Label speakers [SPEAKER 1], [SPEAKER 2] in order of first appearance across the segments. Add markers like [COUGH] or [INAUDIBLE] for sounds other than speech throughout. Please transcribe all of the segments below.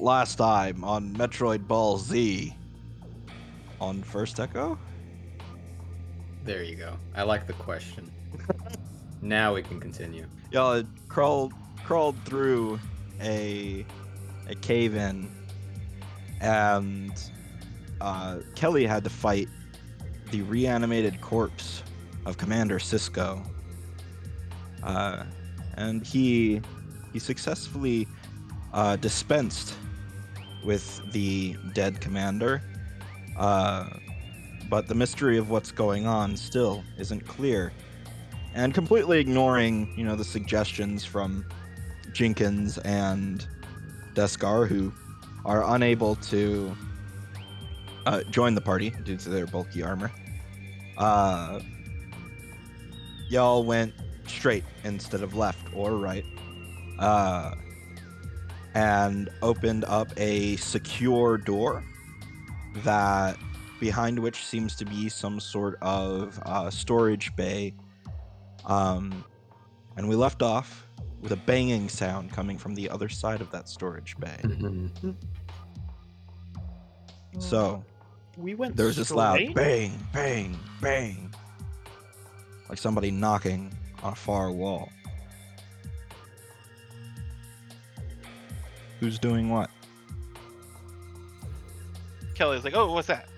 [SPEAKER 1] last time on Metroid Ball Z on First Echo?
[SPEAKER 2] There you go. I like the question. [LAUGHS] now we can continue.
[SPEAKER 1] Y'all had crawled crawled through a a cave in and uh, Kelly had to fight the reanimated corpse of Commander Cisco. Uh, and he he successfully uh, dispensed with the dead commander. Uh, but the mystery of what's going on still isn't clear. And completely ignoring, you know, the suggestions from Jenkins and Deskar, who are unable to uh, join the party due to their bulky armor. Uh, y'all went straight instead of left or right. Uh, and opened up a secure door that behind which seems to be some sort of uh, storage bay. Um, and we left off with a banging sound coming from the other side of that storage bay.
[SPEAKER 2] Mm-hmm.
[SPEAKER 1] So
[SPEAKER 3] we went.
[SPEAKER 1] there's this loud bang, bang, bang, like somebody knocking on a far wall. Who's doing what?
[SPEAKER 4] Kelly's like, oh, what's that?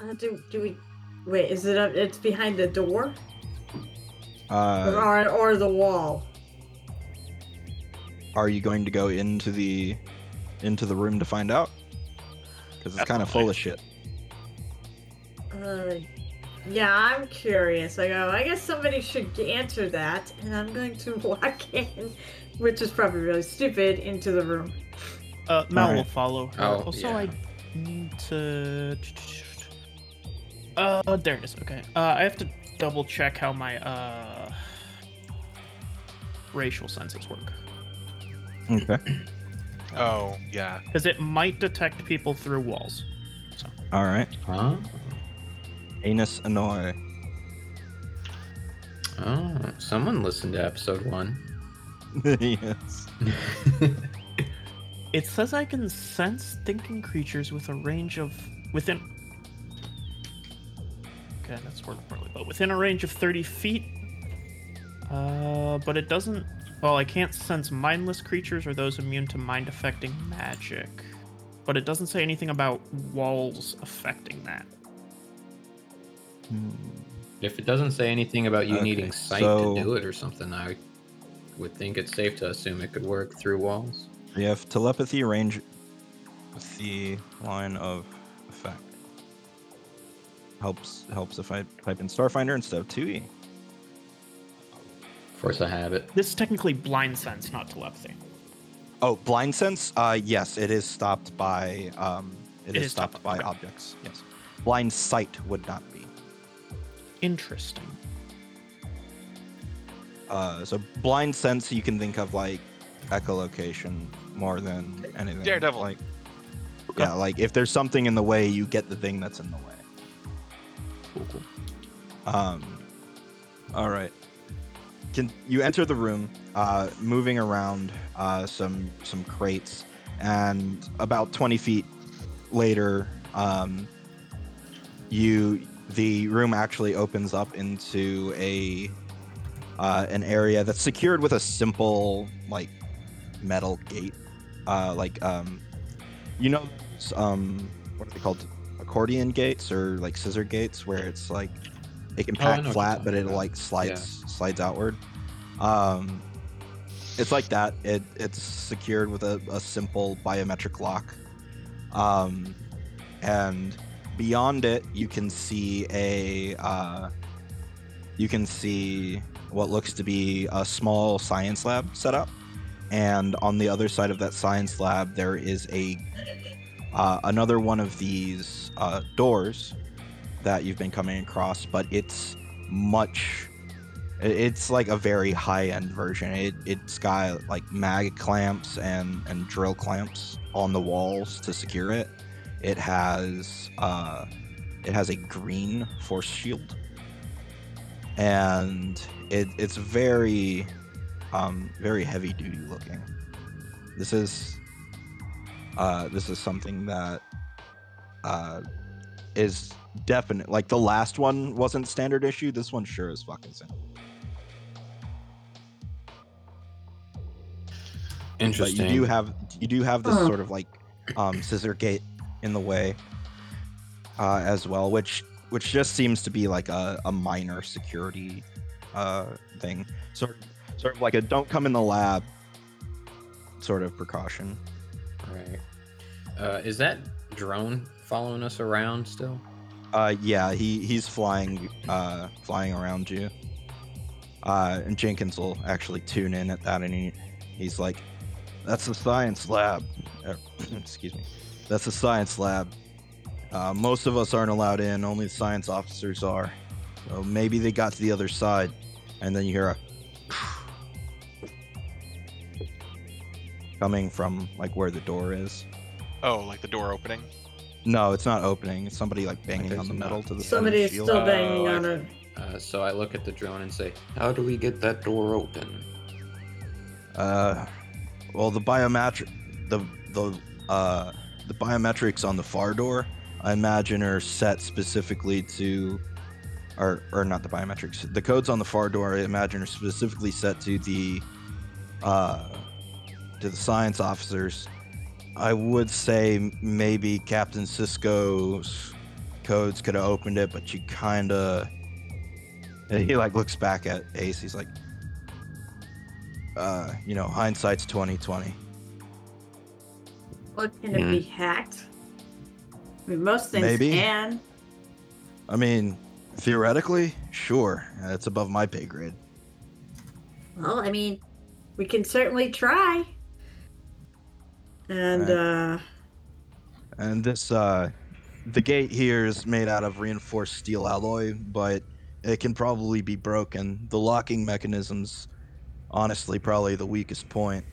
[SPEAKER 5] Uh, do do we? Wait, is it up? It's behind the door
[SPEAKER 1] Uh,
[SPEAKER 5] or or the wall?
[SPEAKER 1] are you going to go into the into the room to find out? Because it's kind of full of shit.
[SPEAKER 5] Uh, yeah, I'm curious. I go. I guess somebody should answer that, and I'm going to [LAUGHS] walk in, which is probably really stupid, into the room.
[SPEAKER 3] Uh, Mal will follow her.
[SPEAKER 2] Oh,
[SPEAKER 3] also,
[SPEAKER 2] yeah.
[SPEAKER 3] I need to. Uh, there it is. Okay. Uh, I have to double check how my uh racial senses work
[SPEAKER 1] Okay. [CLEARS THROAT]
[SPEAKER 4] Oh, yeah.
[SPEAKER 3] because it might detect people through walls.
[SPEAKER 1] All right.
[SPEAKER 2] Huh?
[SPEAKER 1] Anus Annoy.
[SPEAKER 2] Oh, someone listened to episode one. [LAUGHS]
[SPEAKER 1] yes. [LAUGHS]
[SPEAKER 3] It says I can sense thinking creatures with a range of within. Okay, that's word poorly, but within a range of 30 feet. Uh, but it doesn't. Well, I can't sense mindless creatures or those immune to mind affecting magic. But it doesn't say anything about walls affecting that.
[SPEAKER 1] Hmm.
[SPEAKER 2] If it doesn't say anything about you
[SPEAKER 1] Okay,
[SPEAKER 2] needing sight
[SPEAKER 1] so-
[SPEAKER 2] to do it or something, I would think it's safe to assume it could work through walls.
[SPEAKER 1] You have telepathy range with the line of effect. Helps helps if I type in Starfinder instead of E. 2e.
[SPEAKER 2] Force a habit.
[SPEAKER 3] This is technically blind sense, not telepathy.
[SPEAKER 1] Oh, blind sense? Uh, yes, it is stopped by um,
[SPEAKER 3] It
[SPEAKER 1] is,
[SPEAKER 3] is
[SPEAKER 1] stopped,
[SPEAKER 3] stopped,
[SPEAKER 1] by
[SPEAKER 3] okay.
[SPEAKER 1] objects. Yes. Blind sight would not be.
[SPEAKER 3] Interesting.
[SPEAKER 1] Uh, so blind sense you can think of like echolocation more than anything.
[SPEAKER 4] Daredevil.
[SPEAKER 1] Like, yeah, like if there's something in the way, you get the thing that's in the way.
[SPEAKER 2] Cool, cool.
[SPEAKER 1] Um, all right. Can you enter the room, uh, moving around uh, some some crates, and about 20 feet later, um, you the room actually opens up into a uh, an area that's secured with a simple like metal gate, uh, like um, you know, um, what are they called? Accordion gates or like scissor gates, where it's like it can
[SPEAKER 2] Oh,
[SPEAKER 1] pack
[SPEAKER 2] what
[SPEAKER 1] flat, but it like slides slides outward. Um, it's like that. It it's secured with a, a simple biometric lock. Um, and beyond it, you can see a uh, you can see what looks to be a small science lab set up. And on the other side of that science lab, there is a uh, another one of these uh, doors that you've been coming across, but it's much. It's like a very high-end version. It it's got like mag clamps and and drill clamps on the walls to secure it. It has uh, it has a green force shield, and it it's very um, very heavy duty looking. This is uh, this is something that uh, is definite. Like the last one wasn't standard issue. This one sure is fucking standard. But
[SPEAKER 2] Interesting.
[SPEAKER 1] you do have you do have this
[SPEAKER 5] Huh.
[SPEAKER 1] sort of like um, scissor gate in the way uh, as well, which which just seems to be like a, a minor security uh, thing, sort of, sort of like a don't come in the lab sort of precaution.
[SPEAKER 2] Right. Uh, is that drone following us around still?
[SPEAKER 1] Uh, yeah, he he's flying uh, flying around you. Uh, and Jenkins will actually tune in at that, and he, he's like, "That's the science lab." Er, [CLEARS THROAT] excuse me. That's the science lab. Uh, most of us aren't allowed in. Only the science officers are. So maybe they got to the other side, and then you hear a coming from like where the door is.
[SPEAKER 4] Oh, like the door opening.
[SPEAKER 1] No, it's not opening. It's somebody like banging on the metal
[SPEAKER 2] not-
[SPEAKER 1] to the side
[SPEAKER 5] Somebody is
[SPEAKER 1] shield.
[SPEAKER 5] still banging
[SPEAKER 2] Oh,
[SPEAKER 5] on it.
[SPEAKER 2] Uh, so I look at the drone and say, "How do we get that door open?"
[SPEAKER 1] Uh, well, the biometric, the the uh, the biometrics on the far door, I imagine, are set specifically to, or or not the biometrics. The codes on the far door, I imagine, are specifically set to the, uh, to the science officers. I would say maybe Captain Cisco's codes could have opened it, but you kind of. He like looks back at Ace. He's like, uh, you know, hindsight's twenty twenty.
[SPEAKER 5] Well, can it be hacked? I mean, most things
[SPEAKER 1] Maybe.
[SPEAKER 5] can.
[SPEAKER 1] I mean, theoretically, sure, it's above my pay grade.
[SPEAKER 5] Well, I mean, we can certainly try. And, uh,
[SPEAKER 1] And this, uh, the gate here is made out of reinforced steel alloy, but it can probably be broken. The locking mechanism's honestly probably the weakest point.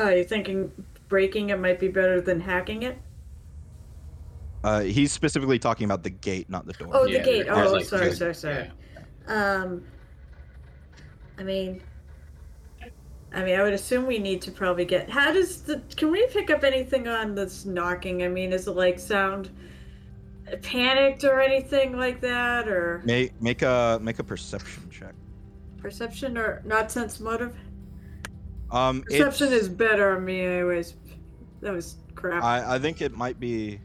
[SPEAKER 5] oh, you're thinking breaking it might be better than hacking it?
[SPEAKER 1] Uh, he's specifically talking about the gate, not the door.
[SPEAKER 5] Oh,
[SPEAKER 2] Yeah,
[SPEAKER 5] the gate. Oh,
[SPEAKER 2] like,
[SPEAKER 5] sorry,
[SPEAKER 2] two-
[SPEAKER 5] sorry, sorry. Um, I mean, I mean, I would assume we need to probably get. How does the? Can we pick up anything on this knocking? I mean, is it like sound panicked or anything like that, or
[SPEAKER 1] Make make a make a perception check.
[SPEAKER 5] perception or not sense motive?
[SPEAKER 1] Um,
[SPEAKER 5] Perception
[SPEAKER 1] it's-
[SPEAKER 5] is better on me, anyways. That was crap.
[SPEAKER 1] I, I think it might be.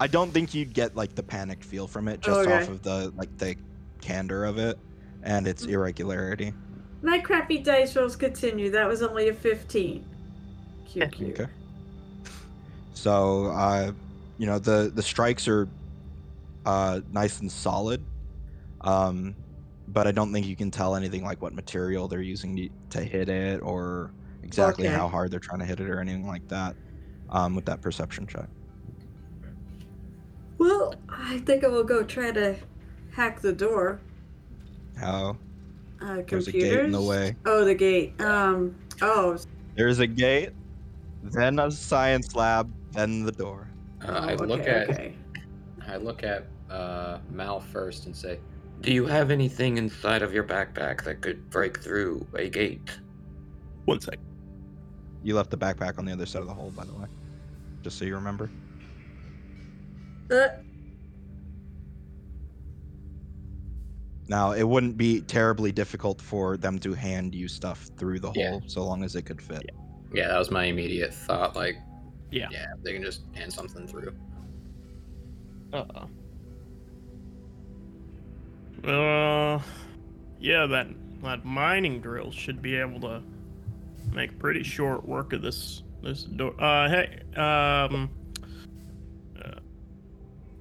[SPEAKER 1] I don't think you'd get like the panicked feel from it just
[SPEAKER 5] Okay.
[SPEAKER 1] off of the like the candor of it and its irregularity.
[SPEAKER 5] My crappy dice rolls continue. That was only a fifteen. Cute, cute.
[SPEAKER 1] Okay. So, uh, you know the the strikes are uh, nice and solid, um, but I don't think you can tell anything like what material they're using to, to hit it or exactly
[SPEAKER 5] Okay.
[SPEAKER 1] how hard they're trying to hit it or anything like that. Um, with that perception check.
[SPEAKER 5] Well, I think I will go try to hack the door.
[SPEAKER 1] How
[SPEAKER 5] Uh,
[SPEAKER 1] There's
[SPEAKER 5] computers.
[SPEAKER 1] a gate in the way.
[SPEAKER 5] Oh, the gate. Um. Oh.
[SPEAKER 1] there's a gate, then a science lab, then the door.
[SPEAKER 2] Uh, I
[SPEAKER 5] oh,
[SPEAKER 2] look
[SPEAKER 5] okay,
[SPEAKER 2] at
[SPEAKER 5] Okay.
[SPEAKER 2] I look at uh, Mal first and say,
[SPEAKER 6] Do you have anything inside of your backpack that could break through a gate?
[SPEAKER 3] One sec.
[SPEAKER 1] You left the backpack on the other side of the hole, by the way, just so you remember.
[SPEAKER 5] Uh,
[SPEAKER 1] Now, it wouldn't be terribly difficult for them to hand you stuff through the
[SPEAKER 2] Yeah.
[SPEAKER 1] hole, so long as it could fit.
[SPEAKER 2] "Yeah, that was my immediate thought. Like,
[SPEAKER 3] Yeah.
[SPEAKER 2] yeah, they can just hand something through."
[SPEAKER 3] Uh. Uh. Yeah, that that mining drill should be able to make pretty short work of this this door. Uh, hey, um,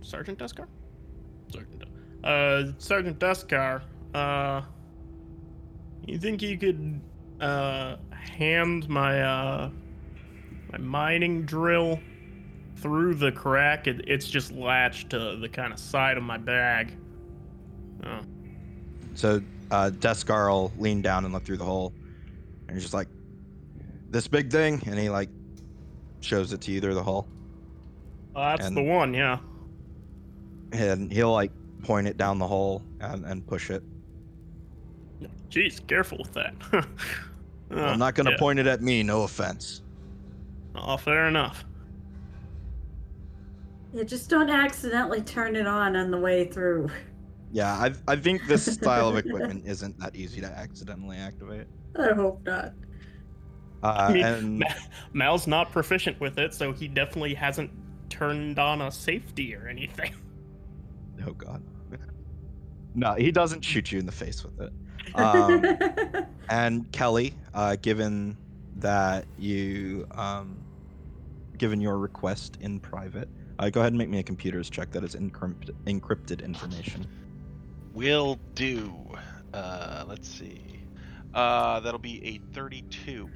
[SPEAKER 3] Sergeant Deskar. Sergeant. Du- Uh, Sergeant Deskar. Uh, you think you could uh hand my uh my mining drill through the crack? It, it's just latched to the kind of side of my bag. Oh.
[SPEAKER 1] So, uh, Deskar will lean down and look through the hole, and he's just like, "This big thing," and he like shows it to you through the hole,
[SPEAKER 3] Oh, that's
[SPEAKER 1] And-
[SPEAKER 3] the one, yeah.
[SPEAKER 1] And he'll like point it down the hole and, and push it.
[SPEAKER 3] Jeez, careful with that. [LAUGHS]
[SPEAKER 1] I'm not gonna
[SPEAKER 3] yeah.
[SPEAKER 1] point it at me. No offense.
[SPEAKER 3] Oh, fair enough.
[SPEAKER 5] Yeah, just don't accidentally turn it on on the way through.
[SPEAKER 1] Yeah, I I think this [LAUGHS] style of equipment isn't that easy to accidentally activate.
[SPEAKER 5] I hope not.
[SPEAKER 1] Uh,
[SPEAKER 3] I mean,
[SPEAKER 1] and
[SPEAKER 3] Mal's not proficient with it, so he definitely hasn't turned on a safety or anything. [LAUGHS]
[SPEAKER 1] oh god, no, he doesn't shoot you in the face with it. [LAUGHS] Um, [LAUGHS] and Kelly, uh, given that you, um, given your request in private, uh, go ahead and make me a computer's check that is encrypt- encrypted information.
[SPEAKER 4] Will do. Uh, let's see. Uh, that'll be a 32.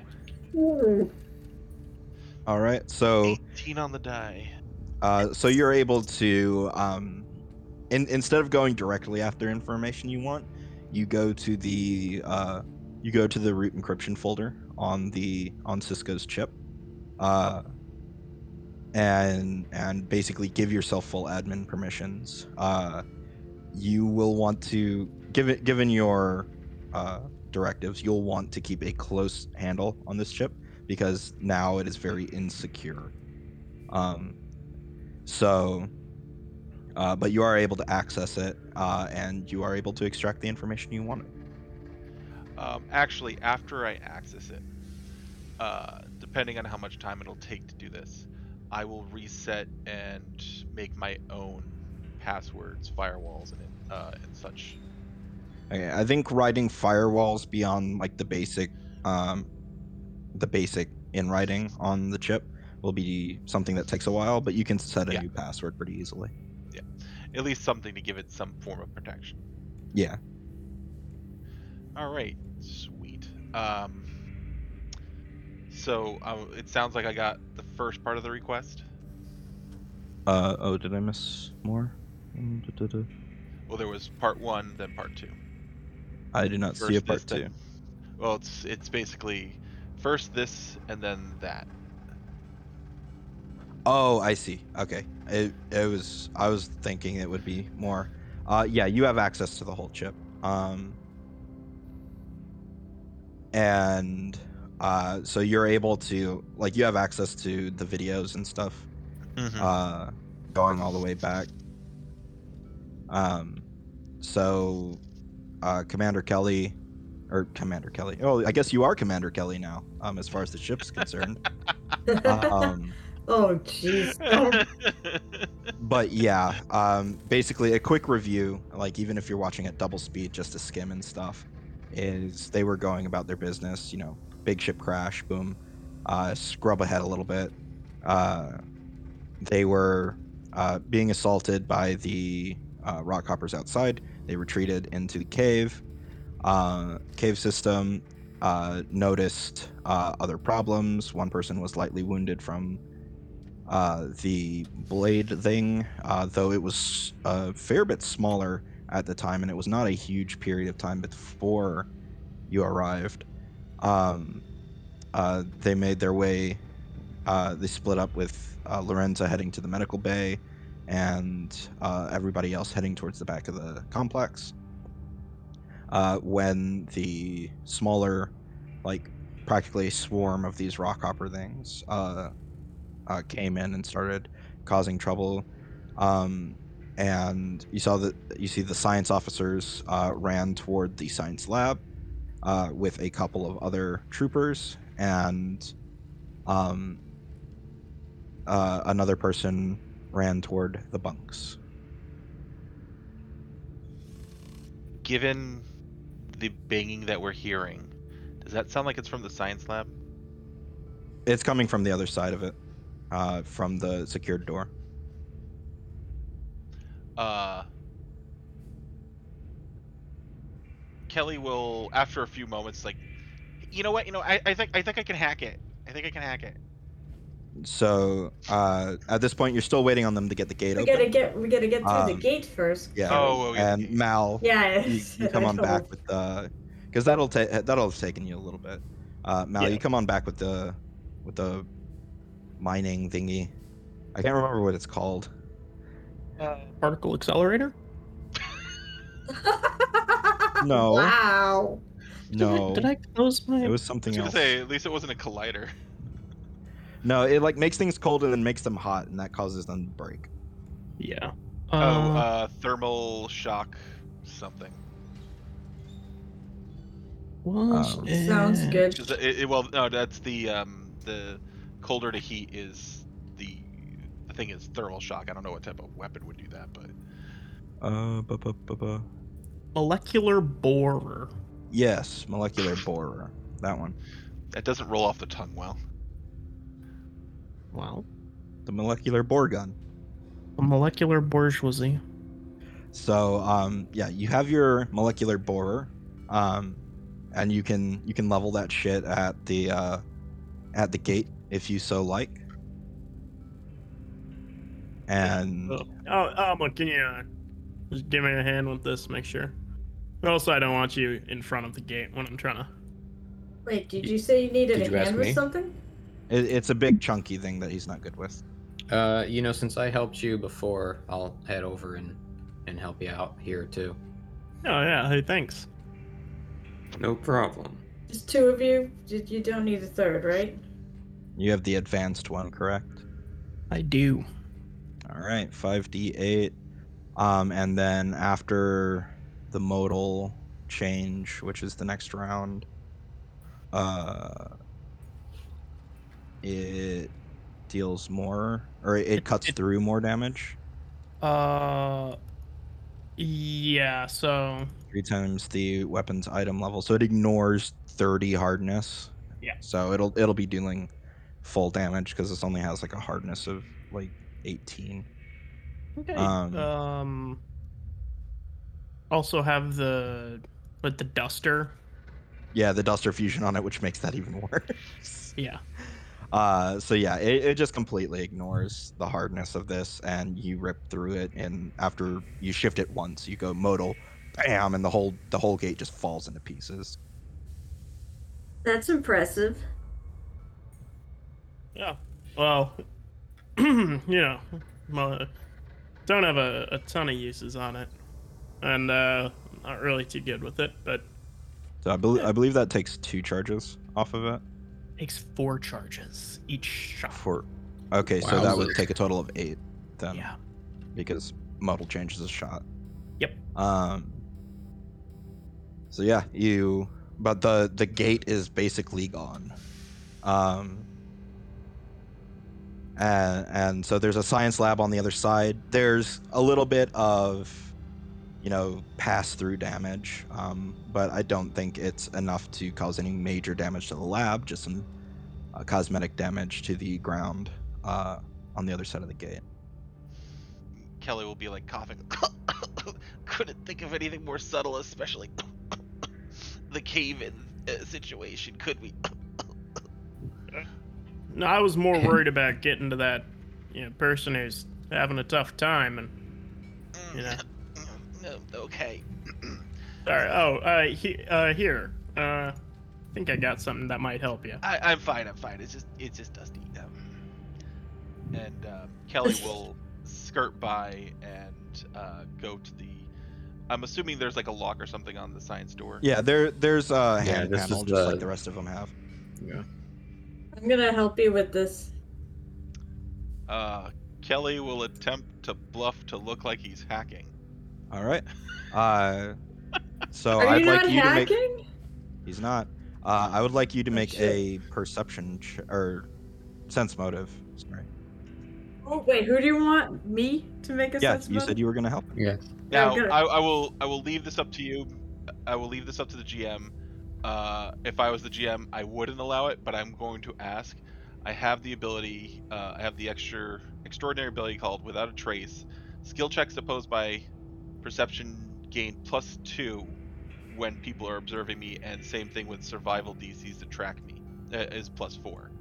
[SPEAKER 5] Ooh.
[SPEAKER 1] All right, so
[SPEAKER 4] 18 on the die.
[SPEAKER 1] uh, so you're able to, um, in, instead of going directly after information you want, you go to the uh, you go to the root encryption folder on the on Cisco's chip, uh, and and basically give yourself full admin permissions. Uh, you will want to given given your uh, directives, you'll want to keep a close handle on this chip because now it is very insecure. Um, so, uh, but you are able to access it, uh, and you are able to extract the information you want.
[SPEAKER 4] Um, actually, after I access it, uh, depending on how much time it'll take to do this, I will reset and make my own passwords, firewalls, and uh, and such.
[SPEAKER 1] Okay, I think writing firewalls beyond like the basic, um, the basic in writing on the chip will be something that takes a while, but you can set a
[SPEAKER 4] Yeah.
[SPEAKER 1] new password pretty easily.
[SPEAKER 4] At least something to give it some form of protection.
[SPEAKER 1] Yeah.
[SPEAKER 4] All right, sweet. Um, so uh, it sounds like I got the first part of the request.
[SPEAKER 1] Uh oh, did I miss more? Mm.
[SPEAKER 4] Well, there was part one, then part two.
[SPEAKER 1] I did not see a part
[SPEAKER 4] this,
[SPEAKER 1] two.
[SPEAKER 4] then- Well, it's it's basically first this and then that.
[SPEAKER 1] Oh, I see. Okay. It, it was I was thinking it would be more. Uh yeah, you have access to the whole chip. Um and uh so you're able to like you have access to the videos and stuff uh going all the way back. Um so uh Commander Kelly or Commander Kelly. Oh, I guess you are Commander Kelly now, um as far as the ship's concerned. [LAUGHS] um
[SPEAKER 5] oh, jeez. [LAUGHS] Oh,
[SPEAKER 1] but yeah um basically a quick review like even if you're watching at double speed just to skim and stuff is they were going about their business you know big ship crash boom uh scrub ahead a little bit. Uh they were uh being assaulted by the uh, rock hoppers outside. They retreated into the cave. Uh cave system uh noticed uh other problems. One person was lightly wounded from uh, the blade thing, uh, though it was a fair bit smaller at the time, and it was not a huge period of time before you arrived. Um, uh, they made their way. Uh, they split up with uh, Lorenza heading to the medical bay, and uh, everybody else heading towards the back of the complex. Uh, when the smaller, like practically a swarm of these rockhopper things, uh, uh, came in and started causing trouble. Um, and you saw that you see the science officers uh, ran toward the science lab uh, with a couple of other troopers, and um, uh, another person ran toward the bunks.
[SPEAKER 4] Given the banging that we're hearing, does that sound like it's from the science lab?
[SPEAKER 1] It's coming from the other side of it, uh, from the secured door.
[SPEAKER 4] Uh, Kelly will, after a few moments, like, you know what? You know, I, I think I think I can hack it. I think I can hack it.
[SPEAKER 1] So uh, at this point, you're still waiting on them to get the gate
[SPEAKER 5] we
[SPEAKER 1] open.
[SPEAKER 5] gotta get we gotta get through the
[SPEAKER 1] Um,
[SPEAKER 5] gate first.
[SPEAKER 1] Yeah.
[SPEAKER 4] Oh, oh, yeah,
[SPEAKER 1] and. Mal,
[SPEAKER 5] Yeah.
[SPEAKER 1] you, you [LAUGHS] come on back with the because that'll take that'll have taken you a little bit. Uh, Mal,
[SPEAKER 3] Yeah.
[SPEAKER 1] you come on back with the with the mining thingy. I can't remember what it's called.
[SPEAKER 3] Particle accelerator? [LAUGHS]
[SPEAKER 1] No.
[SPEAKER 5] Wow.
[SPEAKER 1] No,
[SPEAKER 3] Did I close my?
[SPEAKER 1] it was
[SPEAKER 4] I
[SPEAKER 1] something
[SPEAKER 4] was gonna
[SPEAKER 1] else.
[SPEAKER 4] say, at least it wasn't a collider.
[SPEAKER 1] No, it like makes things cold and then makes them hot, and that causes them to break.
[SPEAKER 3] Yeah.
[SPEAKER 4] oh,
[SPEAKER 3] Uh,
[SPEAKER 4] uh, thermal shock something.
[SPEAKER 3] was
[SPEAKER 1] um,
[SPEAKER 5] Sounds good.
[SPEAKER 4] Is it, it- well, no, that's the um the colder to heat is the the thing is thermal shock. I don't know what type of weapon would do that, but
[SPEAKER 1] Uh, bu- bu- bu- bu.
[SPEAKER 3] Molecular borer.
[SPEAKER 1] yes, molecular borer. That one.
[SPEAKER 4] that doesn't roll off the tongue well.
[SPEAKER 3] Wow.
[SPEAKER 1] The molecular bore gun.
[SPEAKER 3] A molecular bourgeoisie.
[SPEAKER 1] So um, yeah, you have your molecular borer, um, and you can you can level that shit at the uh, at the gate if you so like. And
[SPEAKER 3] Oh, oh, Alma, can you uh, just give me a hand with this? Make sure. Also, I don't want you in front of the gate when I'm trying to.
[SPEAKER 5] Wait, did you say you needed
[SPEAKER 2] Did
[SPEAKER 5] a
[SPEAKER 2] you
[SPEAKER 5] hand with
[SPEAKER 2] me?
[SPEAKER 5] something?
[SPEAKER 1] it, it's a big chunky thing that he's not good with.
[SPEAKER 2] Uh, you know, since I helped you before, I'll head over and and help you out here too.
[SPEAKER 3] Oh yeah. Hey, thanks.
[SPEAKER 6] No problem.
[SPEAKER 5] Just two of you? You you don't need a third, right?
[SPEAKER 1] You have the advanced one, correct?
[SPEAKER 3] I do.
[SPEAKER 1] All right, 5d8. Um, and then after the modal change, which is the next round, uh, it deals more, or it,
[SPEAKER 3] It-
[SPEAKER 1] cuts
[SPEAKER 3] it-
[SPEAKER 1] through more damage.
[SPEAKER 3] Uh. Yeah. So.
[SPEAKER 1] Three times the weapon's item level, so it ignores 30 hardness.
[SPEAKER 3] Yeah.
[SPEAKER 1] So it'll it'll be dealing full damage because this only has like a hardness of like 18.
[SPEAKER 3] Okay.
[SPEAKER 1] Um,
[SPEAKER 3] Um. Also have the but the duster.
[SPEAKER 1] Yeah, the duster fusion on it, which makes that even [LAUGHS] worse.
[SPEAKER 3] Yeah.
[SPEAKER 1] Uh, so yeah, it, it just completely ignores the hardness of this, and you rip through it. And after you shift it once, you go modal, bam, and the whole the whole gate just falls into pieces.
[SPEAKER 5] That's impressive.
[SPEAKER 3] Yeah. Well, [CLEARS THROAT] you know, mo- don't have a, a ton of uses on it, and uh, not really too good with it. But
[SPEAKER 1] So I believe I believe that takes two charges off of it.
[SPEAKER 3] takes four charges each shot.
[SPEAKER 1] For okay, so that would take a total of eight then,
[SPEAKER 3] Yeah.
[SPEAKER 1] because modal changes a shot.
[SPEAKER 3] Yep.
[SPEAKER 1] Um. So yeah, you, but the the gate is basically gone. Um. And and so there's a science lab on the other side. There's a little bit of, you know, pass through damage, um, but I don't think it's enough to cause any major damage to the lab. Just some uh, cosmetic damage to the ground uh, on the other side of the gate.
[SPEAKER 4] Kelly will be like coughing. [COUGHS] Couldn't think of anything more subtle, especially [COUGHS] the cave-in uh, situation. Could we? [COUGHS]
[SPEAKER 3] No, I was more [LAUGHS] worried about getting to that, you know, person who's having a tough time and. You know.
[SPEAKER 4] No, okay. [CLEARS THROAT]
[SPEAKER 3] Sorry. Oh, uh, he, uh, here. Uh, I think I got something that might help you.
[SPEAKER 4] I, I'm fine. I'm fine. It's just it's just dusty. Um, and um, Kelly [LAUGHS] will skirt by and uh, go to the. I'm assuming there's like a lock or something on the science door.
[SPEAKER 1] Yeah, there there's a hand
[SPEAKER 2] this
[SPEAKER 1] panel
[SPEAKER 2] is
[SPEAKER 1] just
[SPEAKER 2] the-
[SPEAKER 1] like the rest of them have.
[SPEAKER 2] Yeah.
[SPEAKER 5] I'm gonna help you with this.
[SPEAKER 4] Uh, Kelly will attempt to bluff to look like he's hacking.
[SPEAKER 1] All right. Uh, so
[SPEAKER 5] Are
[SPEAKER 1] I'd
[SPEAKER 5] you
[SPEAKER 1] like
[SPEAKER 5] not
[SPEAKER 1] you to make. He's not. Uh, I would like you to make
[SPEAKER 5] shit.
[SPEAKER 1] a perception ch- or sense motive. Sorry.
[SPEAKER 5] Oh wait, who do you want? Me to make a sense motive?
[SPEAKER 1] Yeah,
[SPEAKER 5] sense
[SPEAKER 1] you said you were gonna help.
[SPEAKER 2] Yeah.
[SPEAKER 5] Yeah,
[SPEAKER 4] Now,
[SPEAKER 5] gonna-
[SPEAKER 4] I, I will I will leave this up to you. I will leave this up to the GM. Uh, if I was the GM, I wouldn't allow it, but I'm going to ask. I have the ability. Uh, I have the extra extraordinary ability called Without a Trace. Skill checks opposed by perception gain plus two when people are observing me, and same thing with survival DCs to track me uh, is plus four.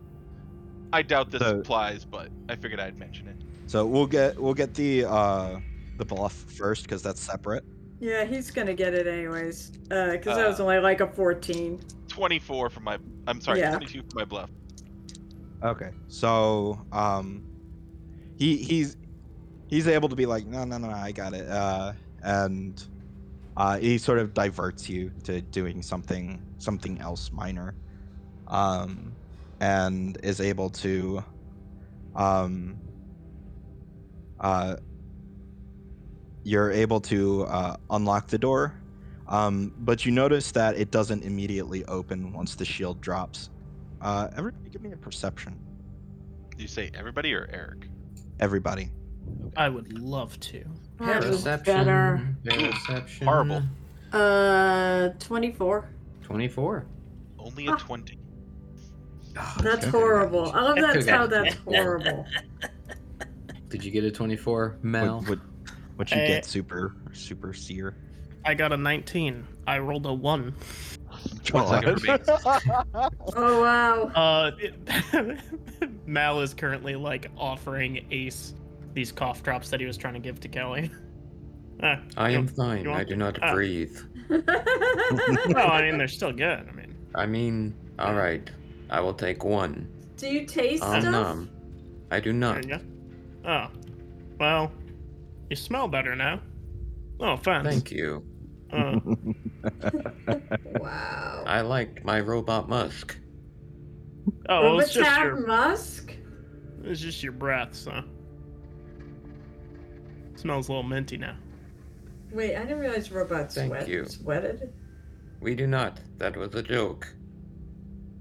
[SPEAKER 4] I doubt this
[SPEAKER 1] So-
[SPEAKER 4] applies, but I figured I'd mention it.
[SPEAKER 1] So we'll get we'll get the uh, the bluff first because that's separate.
[SPEAKER 5] Yeah, he's gonna get it anyways. Uh, because that was
[SPEAKER 4] Uh,
[SPEAKER 5] only like a 14.
[SPEAKER 4] 24 for my. I'm sorry,
[SPEAKER 5] Yeah.
[SPEAKER 4] 22 for my bluff.
[SPEAKER 1] Okay. So um, he he's he's able to be like, no, no, no, no I got it. Uh, and uh, he sort of diverts you to doing something something else minor. Um, and is able to um uh you're able to uh, unlock the door um, but you notice that it doesn't immediately open once the shield drops uh, everybody give me a perception
[SPEAKER 4] Do you say everybody or Eric?
[SPEAKER 1] everybody
[SPEAKER 3] I would love to.
[SPEAKER 5] That was
[SPEAKER 6] Perception.
[SPEAKER 5] better.
[SPEAKER 6] Perception.
[SPEAKER 4] Horrible.
[SPEAKER 5] Uh, 24.
[SPEAKER 6] 24.
[SPEAKER 4] Only a
[SPEAKER 5] Ah.
[SPEAKER 4] 20.
[SPEAKER 5] That's
[SPEAKER 6] Okay.
[SPEAKER 5] horrible. I love
[SPEAKER 6] That's
[SPEAKER 5] that's how that's horrible.
[SPEAKER 6] Did you get a 24, Mel?
[SPEAKER 1] what, what, what you
[SPEAKER 3] Eh.
[SPEAKER 1] get super super seer
[SPEAKER 3] I got a 19. I rolled a 1.
[SPEAKER 4] One second. [LAUGHS]
[SPEAKER 5] Oh, wow.
[SPEAKER 3] Uh, it, [LAUGHS] Mal is currently like offering Ace these cough drops that he was trying to give to Kelly. [LAUGHS] Ah,
[SPEAKER 6] I am fine. I do not
[SPEAKER 3] Ah.
[SPEAKER 6] breathe.
[SPEAKER 3] Well, I mean, they're still good. I mean,
[SPEAKER 6] I mean, alright. I will take one.
[SPEAKER 5] Do you taste
[SPEAKER 6] Um,
[SPEAKER 5] stuff?
[SPEAKER 6] nom. I do not.
[SPEAKER 3] Oh, well, you smell better now. No offense.
[SPEAKER 6] Thank you.
[SPEAKER 3] Uh, [LAUGHS]
[SPEAKER 5] Wow.
[SPEAKER 6] I like my robot musk.
[SPEAKER 3] oh, well, it's just
[SPEAKER 5] have
[SPEAKER 3] your
[SPEAKER 5] musk?
[SPEAKER 3] it's just your breath, so smells a little minty now.
[SPEAKER 5] Wait, I didn't realize robots
[SPEAKER 6] Thank
[SPEAKER 5] sweat.
[SPEAKER 6] you.
[SPEAKER 5] sweated.
[SPEAKER 6] We do not. That was a joke.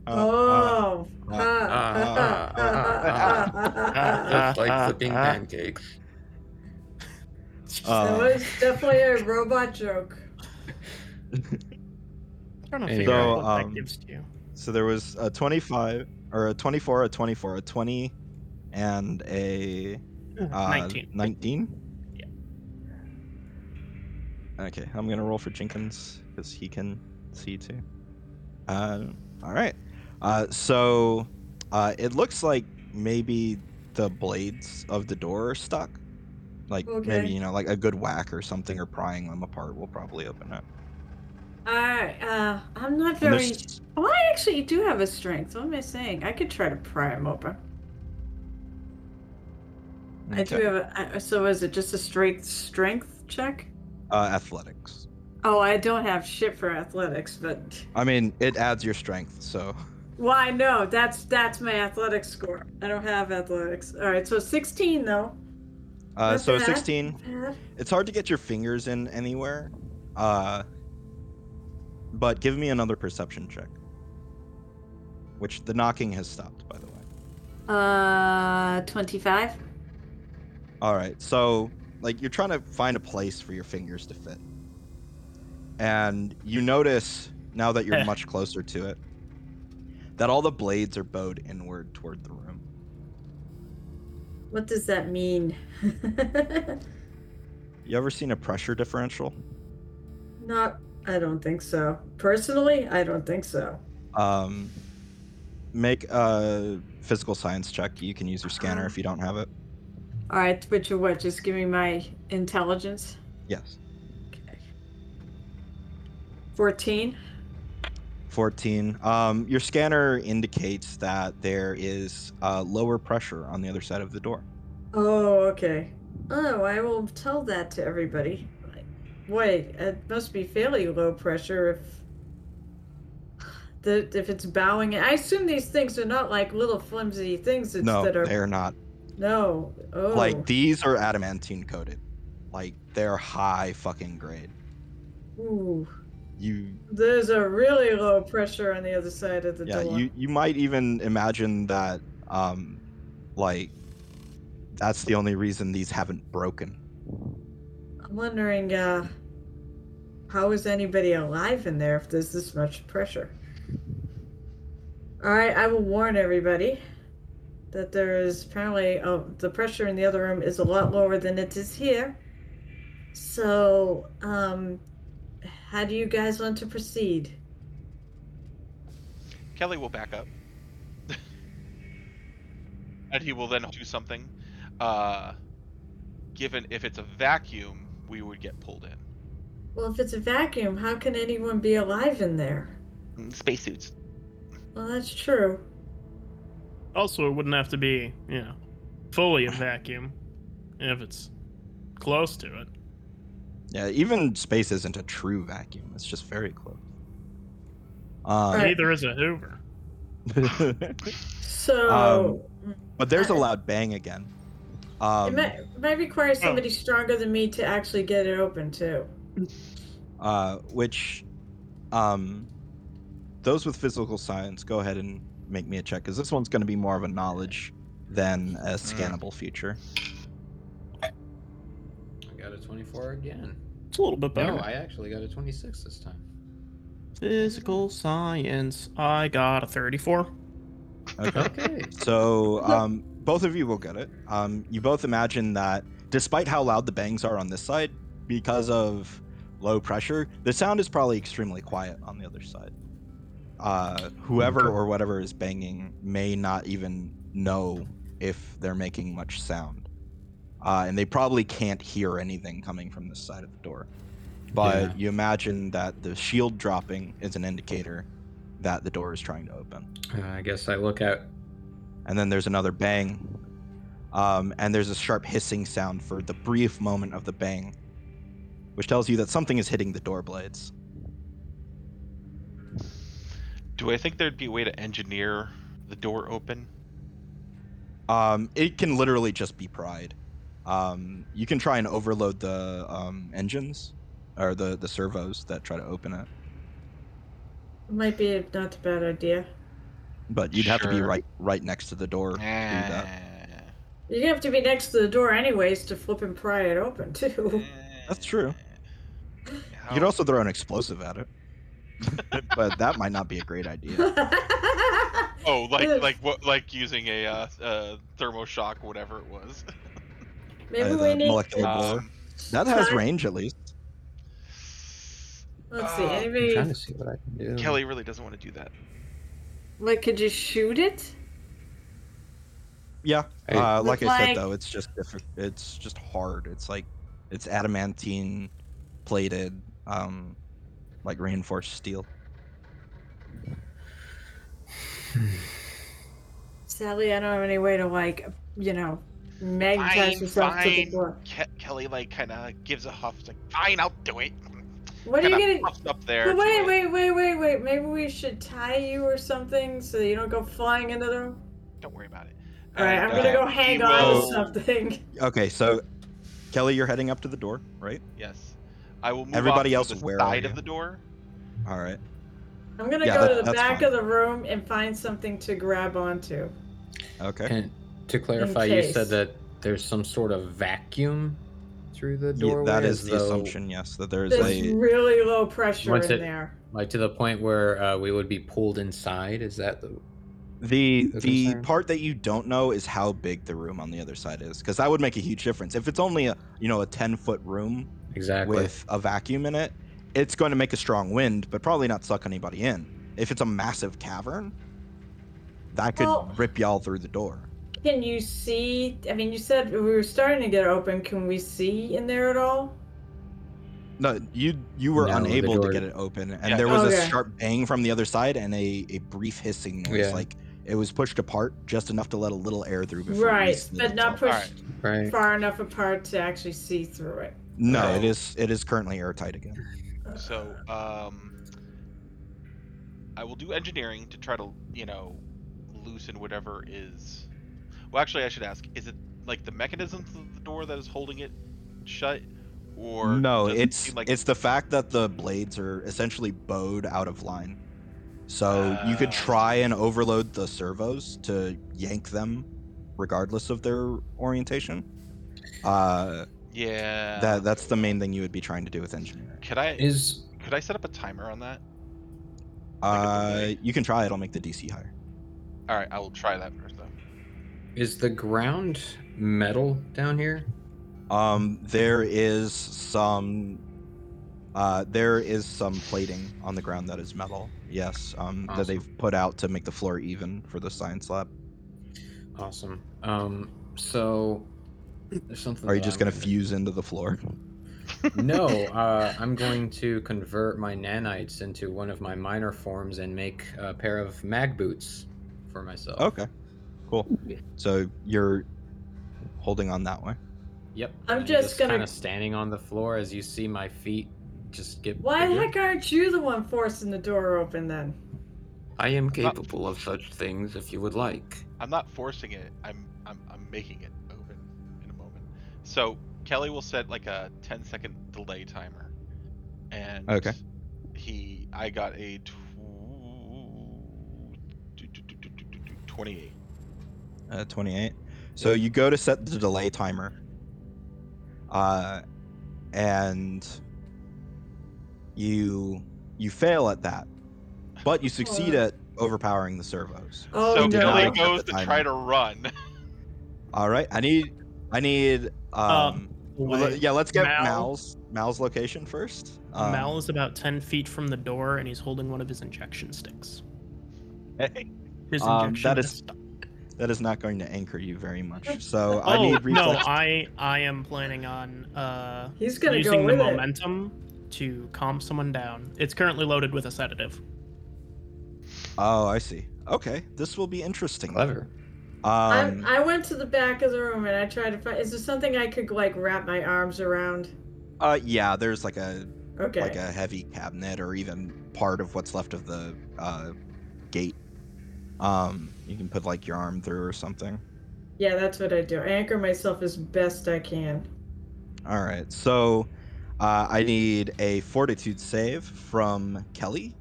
[SPEAKER 1] Uh,
[SPEAKER 5] oh.
[SPEAKER 1] uh.
[SPEAKER 6] Just like flipping [LAUGHS] pancakes.
[SPEAKER 1] Uh,
[SPEAKER 5] That was definitely a robot joke.
[SPEAKER 3] trying to
[SPEAKER 6] Anyway.
[SPEAKER 3] figure out
[SPEAKER 1] So,
[SPEAKER 3] what
[SPEAKER 1] um,
[SPEAKER 3] that gives to you.
[SPEAKER 1] So there was a 25 or a 24, a 24, a 20, and a uh,
[SPEAKER 3] 19.
[SPEAKER 1] 19?
[SPEAKER 3] Yeah.
[SPEAKER 1] Okay, I'm gonna roll for Jenkins because he can see too. Uh, all right. Uh, so uh, it looks like maybe the blades of the door are stuck. Like
[SPEAKER 5] Okay.
[SPEAKER 1] maybe you know, like a good whack or something, or prying them apart will probably open it.
[SPEAKER 5] Alright, uh, I'm not very. Oh, I actually do have a strength. What am I saying? I could try to pry him open. I do have a. I- So is it just a straight strength check?
[SPEAKER 1] uh, athletics.
[SPEAKER 5] Oh, I don't have shit for athletics, but
[SPEAKER 1] I mean, it adds your strength, so
[SPEAKER 5] well, I know that's that's my athletics score. I don't have athletics. All right, so 16 though.
[SPEAKER 1] Uh, so
[SPEAKER 5] bad.
[SPEAKER 1] 16. It's hard to get your fingers in anywhere. Uh, but give me another perception check. Which the knocking has stopped, by the way.
[SPEAKER 5] Uh, 25.
[SPEAKER 1] All right, so like you're trying to find a place for your fingers to fit, and you notice now that you're [LAUGHS] much closer to it that all the blades are bowed inward toward the room.
[SPEAKER 5] What does that mean? [LAUGHS]
[SPEAKER 1] You ever seen a pressure differential?
[SPEAKER 5] Not. I don't think so. Personally, I don't think so.
[SPEAKER 1] Um, make a physical science check. You can use your scanner if you don't have it.
[SPEAKER 5] All right, which of what? Just give me my intelligence.
[SPEAKER 1] Yes.
[SPEAKER 5] Okay. 14.
[SPEAKER 1] 14. Um, your scanner indicates that there is uh, lower pressure on the other side of the door.
[SPEAKER 5] Oh, okay. Oh, I will tell that to everybody. Wait, it must be fairly low pressure if the if it's bowing. I assume these things are not like little flimsy things that,
[SPEAKER 1] no,
[SPEAKER 5] that are
[SPEAKER 1] they're not.
[SPEAKER 5] no. Oh,
[SPEAKER 1] Like these are adamantine coated. Like they're high fucking grade.
[SPEAKER 5] ooh,
[SPEAKER 1] You
[SPEAKER 5] there's a really low pressure on the other side of the
[SPEAKER 1] yeah,
[SPEAKER 5] door.
[SPEAKER 1] you you might even imagine that um like that's the only reason these haven't broken.
[SPEAKER 5] I'm wondering, uh, how is anybody alive in there if there's this much pressure? All right, I will warn everybody that there is apparently oh, the pressure in the other room is a lot lower than it is here. So, um, how do you guys want to proceed?
[SPEAKER 4] Kelly will back up. [LAUGHS] and he will then do something. Uh, given if it's a vacuum, we would get pulled in.
[SPEAKER 5] Well, if it's a vacuum, how can anyone be alive in there?
[SPEAKER 4] Mm, Spacesuits.
[SPEAKER 5] Well, that's true.
[SPEAKER 3] Also, it wouldn't have to be, you know, fully a vacuum if it's close to it.
[SPEAKER 1] Yeah, even space isn't a true vacuum. It's just very close. Um,
[SPEAKER 3] Neither is a Hoover. [LAUGHS]
[SPEAKER 5] So
[SPEAKER 1] but there's a loud bang again.
[SPEAKER 5] it,
[SPEAKER 1] Um,
[SPEAKER 5] might, it might require somebody stronger than me to actually get it open too.
[SPEAKER 1] uh, which, um, those with physical science, go ahead and make me a check because this one's going to be more of a knowledge than a scannable feature.
[SPEAKER 2] I got a 24 again.
[SPEAKER 3] It's a little bit better.
[SPEAKER 2] No, I actually got a 26 this time.
[SPEAKER 3] Physical science. I got a 34.
[SPEAKER 1] Okay.
[SPEAKER 2] Okay.
[SPEAKER 1] So um, both of you will get it. Um, you both imagine that despite how loud the bangs are on this side, because of low pressure, the sound is probably extremely quiet on the other side. Uh, whoever or whatever is banging may not even know if they're making much sound. Uh, and they probably can't hear anything coming from this side of the door. But
[SPEAKER 2] Yeah.
[SPEAKER 1] you imagine that the shield dropping is an indicator that the door is trying to open
[SPEAKER 2] Uh, I guess I look out.
[SPEAKER 1] and then there's another bang um, and there's a sharp hissing sound for the brief moment of the bang which tells you that something is hitting the door blades
[SPEAKER 4] Do I think there'd be a way to engineer the door open?
[SPEAKER 1] um, it can literally just be pride um, you can try and overload the um, engines or the, the servos that try to open it
[SPEAKER 5] Might be not a bad idea.
[SPEAKER 1] but you'd have to be
[SPEAKER 4] Sure.
[SPEAKER 1] right right next to the door to do that
[SPEAKER 4] Eh,
[SPEAKER 5] You have to be next to the door anyways to flip and pry it open too.
[SPEAKER 1] That's true.
[SPEAKER 4] eh,
[SPEAKER 1] you
[SPEAKER 4] how-
[SPEAKER 1] could also throw an explosive at it [LAUGHS] [LAUGHS] but that might not be a great idea [LAUGHS]
[SPEAKER 4] Oh, like like what? Like using a uh, uh, thermoshock, whatever it was.
[SPEAKER 5] Maybe
[SPEAKER 1] Uh,
[SPEAKER 5] we need.
[SPEAKER 1] molecular blower.
[SPEAKER 4] Um,
[SPEAKER 1] that has
[SPEAKER 5] Time-
[SPEAKER 1] range at least
[SPEAKER 5] Let's see.
[SPEAKER 4] uh,
[SPEAKER 2] I'm trying to see what I can do.
[SPEAKER 4] Kelly really doesn't want to do that.
[SPEAKER 5] like? Could you shoot it?
[SPEAKER 1] Yeah,
[SPEAKER 2] Hey.
[SPEAKER 1] uh, like
[SPEAKER 5] Look
[SPEAKER 1] I said though, it's just diffi- it's just hard. It's like it's adamantine plated, um, like reinforced steel.
[SPEAKER 5] Sadly, I don't have any way to like, you know, magnetize
[SPEAKER 4] Fine,
[SPEAKER 5] yourself to the
[SPEAKER 4] fine.
[SPEAKER 5] door.
[SPEAKER 4] Ke- Kelly like kind of gives a huff. It's like, fine, I'll do it.
[SPEAKER 5] What are you
[SPEAKER 4] Kinda
[SPEAKER 5] gonna?
[SPEAKER 4] puffs up there.
[SPEAKER 5] But
[SPEAKER 4] to
[SPEAKER 5] wait,
[SPEAKER 4] it.
[SPEAKER 5] wait, wait, wait, wait. Maybe we should tie you or something so that you don't go flying into the room.
[SPEAKER 4] Don't worry about it.
[SPEAKER 5] All right, I'm
[SPEAKER 4] And,
[SPEAKER 5] gonna
[SPEAKER 4] uh,
[SPEAKER 5] go hang on
[SPEAKER 1] will-
[SPEAKER 5] to something. [LAUGHS]
[SPEAKER 1] Okay, so Kelly, you're heading up to the door, right?
[SPEAKER 4] Yes, I will move.
[SPEAKER 1] Everybody
[SPEAKER 4] off
[SPEAKER 1] else,
[SPEAKER 4] the
[SPEAKER 1] where
[SPEAKER 4] side of the door.
[SPEAKER 1] All right.
[SPEAKER 5] I'm gonna
[SPEAKER 1] Yeah,
[SPEAKER 5] go
[SPEAKER 1] that-
[SPEAKER 5] to the back
[SPEAKER 1] fine.
[SPEAKER 5] of the room and find something to grab onto.
[SPEAKER 1] Okay.
[SPEAKER 2] And to clarify, you
[SPEAKER 5] case.
[SPEAKER 2] said that there's some sort of vacuum through the
[SPEAKER 1] Yeah,
[SPEAKER 2] doorway.
[SPEAKER 1] that is the assumption. Yes, that there's
[SPEAKER 5] There's
[SPEAKER 1] a.
[SPEAKER 5] really low pressure in
[SPEAKER 2] it-
[SPEAKER 5] there.
[SPEAKER 2] Like to the point where uh, we would be pulled inside. Is that the?
[SPEAKER 1] The
[SPEAKER 2] the
[SPEAKER 1] the
[SPEAKER 2] concern.
[SPEAKER 1] part that you don't know is how big the room on the other side is, because that would make a huge difference. If it's only a you know a ten foot room
[SPEAKER 2] Exactly.
[SPEAKER 1] with a vacuum in it, it's going to make a strong wind, but probably not suck anybody in. If it's a massive cavern, that could
[SPEAKER 5] Well-
[SPEAKER 1] rip y'all through the door.
[SPEAKER 5] Can you see? I mean, you said we were starting to get open. Can we see in there at all?
[SPEAKER 1] No, you you were
[SPEAKER 2] No,
[SPEAKER 1] unable to get it open, and
[SPEAKER 4] Yeah.
[SPEAKER 1] there was a sharp bang from the other side and a, a brief hissing noise,
[SPEAKER 2] Yeah.
[SPEAKER 1] like it was pushed apart just enough to let a little air through before.
[SPEAKER 5] Right, but not
[SPEAKER 1] itself.
[SPEAKER 5] pushed
[SPEAKER 2] right.
[SPEAKER 5] far enough apart to actually see through it.
[SPEAKER 1] No,
[SPEAKER 4] No.
[SPEAKER 1] it is it is currently airtight again.
[SPEAKER 4] So, um, I will do engineering to try to, you know, loosen whatever is. Well, actually, I should ask: Is it like the mechanisms of the door that is holding it shut, or
[SPEAKER 1] no,
[SPEAKER 4] does it
[SPEAKER 1] it's
[SPEAKER 4] like
[SPEAKER 1] it's the fact that the blades are essentially bowed out of line. So you could
[SPEAKER 4] Ah.
[SPEAKER 1] try and overload the servos to yank them, regardless of their orientation. Uh,
[SPEAKER 4] yeah.
[SPEAKER 1] that that's the main thing you would be trying to do with engineering.
[SPEAKER 4] Could I
[SPEAKER 2] Is
[SPEAKER 4] could I set up a timer on that?
[SPEAKER 1] Uh, you can try it. I'll make the DC higher.
[SPEAKER 4] All right, I will try that first though.
[SPEAKER 2] Is the ground metal down here?
[SPEAKER 1] Um, there is some. Uh, there is some plating on the ground that is metal. Yes. Um, that they've put out to make the floor even for the science lab.
[SPEAKER 2] Awesome. Um. So there's something.
[SPEAKER 1] Are you just
[SPEAKER 2] I'm
[SPEAKER 1] gonna fuse into the floor?
[SPEAKER 2] no, [LAUGHS] uh, I'm going to convert my nanites into one of my minor forms and make a pair of mag boots for myself.
[SPEAKER 1] Okay. Cool. So you're holding on that way.
[SPEAKER 2] Yep.
[SPEAKER 5] I'm
[SPEAKER 2] and
[SPEAKER 5] just gonna-
[SPEAKER 2] kind of standing on the floor as you see my feet just get.
[SPEAKER 5] Why the heck aren't you the one forcing the door open then?
[SPEAKER 6] I am capable of such things if you would like.
[SPEAKER 4] I'm not forcing it. I'm I'm I'm making it open in a moment. So Kelly will set like a 10 second delay timer, and
[SPEAKER 1] Okay.
[SPEAKER 4] he I got a tw- 28.
[SPEAKER 1] Uh, 28. So you go to set the delay timer. Uh, and you you fail at that, but you succeed at overpowering the servos.
[SPEAKER 5] Oh
[SPEAKER 4] so
[SPEAKER 1] did
[SPEAKER 5] no!
[SPEAKER 1] not
[SPEAKER 4] Kelly goes to try to run.
[SPEAKER 1] All right, I need I need um. well,
[SPEAKER 3] Wait,
[SPEAKER 1] yeah, let's get
[SPEAKER 3] Mal-
[SPEAKER 1] Mal's Mal's location first. Um,
[SPEAKER 3] Mal is about 10 feet from the door and he's holding one of his injection sticks.
[SPEAKER 1] hey,
[SPEAKER 3] His
[SPEAKER 1] Um,
[SPEAKER 3] injection
[SPEAKER 1] that
[SPEAKER 3] is
[SPEAKER 1] is-
[SPEAKER 3] stuck.
[SPEAKER 1] That is not going to anchor you very much. So I
[SPEAKER 3] oh,
[SPEAKER 1] need
[SPEAKER 3] no. I I am planning on uh
[SPEAKER 5] He's gonna
[SPEAKER 3] using
[SPEAKER 5] go
[SPEAKER 3] the
[SPEAKER 5] with it.
[SPEAKER 3] momentum to calm someone down. It's currently loaded with a sedative.
[SPEAKER 1] Oh, I see. Okay, this will be interesting.
[SPEAKER 2] Clever.
[SPEAKER 1] Um,
[SPEAKER 5] I, I went to the back of the room and I tried to find. Is there something I could like wrap my arms around?
[SPEAKER 1] uh, yeah, there's like a
[SPEAKER 5] Okay.
[SPEAKER 1] like a heavy cabinet or even part of what's left of the uh, gate. Um, you can put like your arm through or something.
[SPEAKER 5] Yeah, that's what I do. I anchor myself as best I can.
[SPEAKER 1] All right, so uh, I need a fortitude save from Kelly.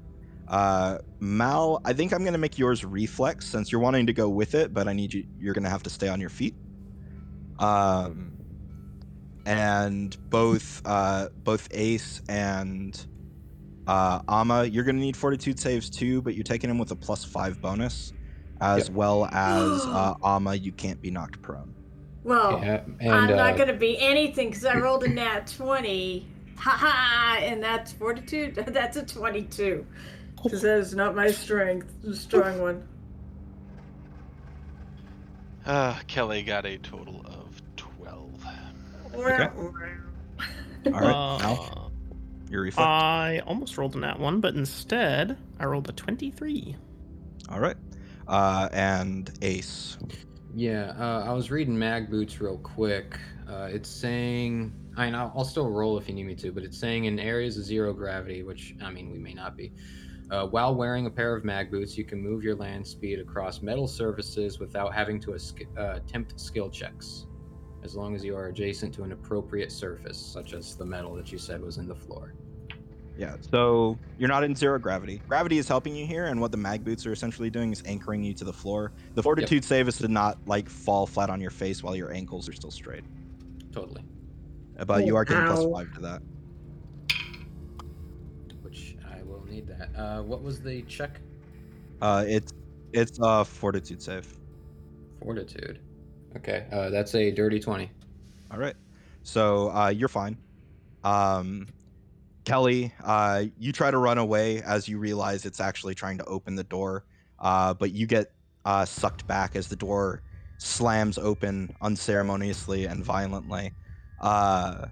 [SPEAKER 1] Uh, Mal, I think I'm gonna make yours reflex since you're wanting to go with it, but I need you. You're gonna have to stay on your feet. Um, and both uh, both Ace and uh, Ama, you're gonna need fortitude saves too, but you're taking them with a plus five bonus, as
[SPEAKER 2] Yep.
[SPEAKER 1] well as [GASPS] uh, Ama, you can't be knocked prone.
[SPEAKER 5] Well,
[SPEAKER 2] Yeah, and
[SPEAKER 5] I'm
[SPEAKER 2] uh,
[SPEAKER 5] not gonna be anything because I rolled a nat 20. Ha ha! And that's fortitude. [LAUGHS] That's a 22. Because that is not my strength. The strong one.
[SPEAKER 4] Uh, Kelly got a total of 12. Okay.
[SPEAKER 1] All right,
[SPEAKER 3] Uh,
[SPEAKER 1] Mal, your reflex.
[SPEAKER 3] I almost rolled a nat one, but instead I rolled a 23.
[SPEAKER 1] All right. Uh, and Ace.
[SPEAKER 2] Yeah, uh, I was reading Mag Boots real quick. Uh, it's saying, I mean, I'll, I'll still roll if you need me to, but it's saying in areas of zero gravity, which I mean, we may not be. Uh, while wearing a pair of mag boots, you can move your land speed across metal surfaces without having to esc- uh, attempt skill checks, as long as you are adjacent to an appropriate surface, such as the metal that you said was in the floor.
[SPEAKER 1] Yeah. So you're not in zero gravity. Gravity is helping you here, and what the mag boots are essentially doing is anchoring you to the floor. The fortitude save is to not like fall flat on your face while your ankles are still straight.
[SPEAKER 2] Totally.
[SPEAKER 1] Uh, But you are getting
[SPEAKER 5] Ow.
[SPEAKER 1] five to that.
[SPEAKER 2] Which I will need that. Uh, what was the check?
[SPEAKER 1] Uh, it's it's a fortitude save.
[SPEAKER 2] Fortitude. Okay, uh, that's a dirty 20.
[SPEAKER 1] All right. So uh, you're fine. Um, Kelly, uh, you try to run away as you realize it's actually trying to open the door, uh, but you get uh, sucked back as the door slams open unceremoniously and violently. Uh,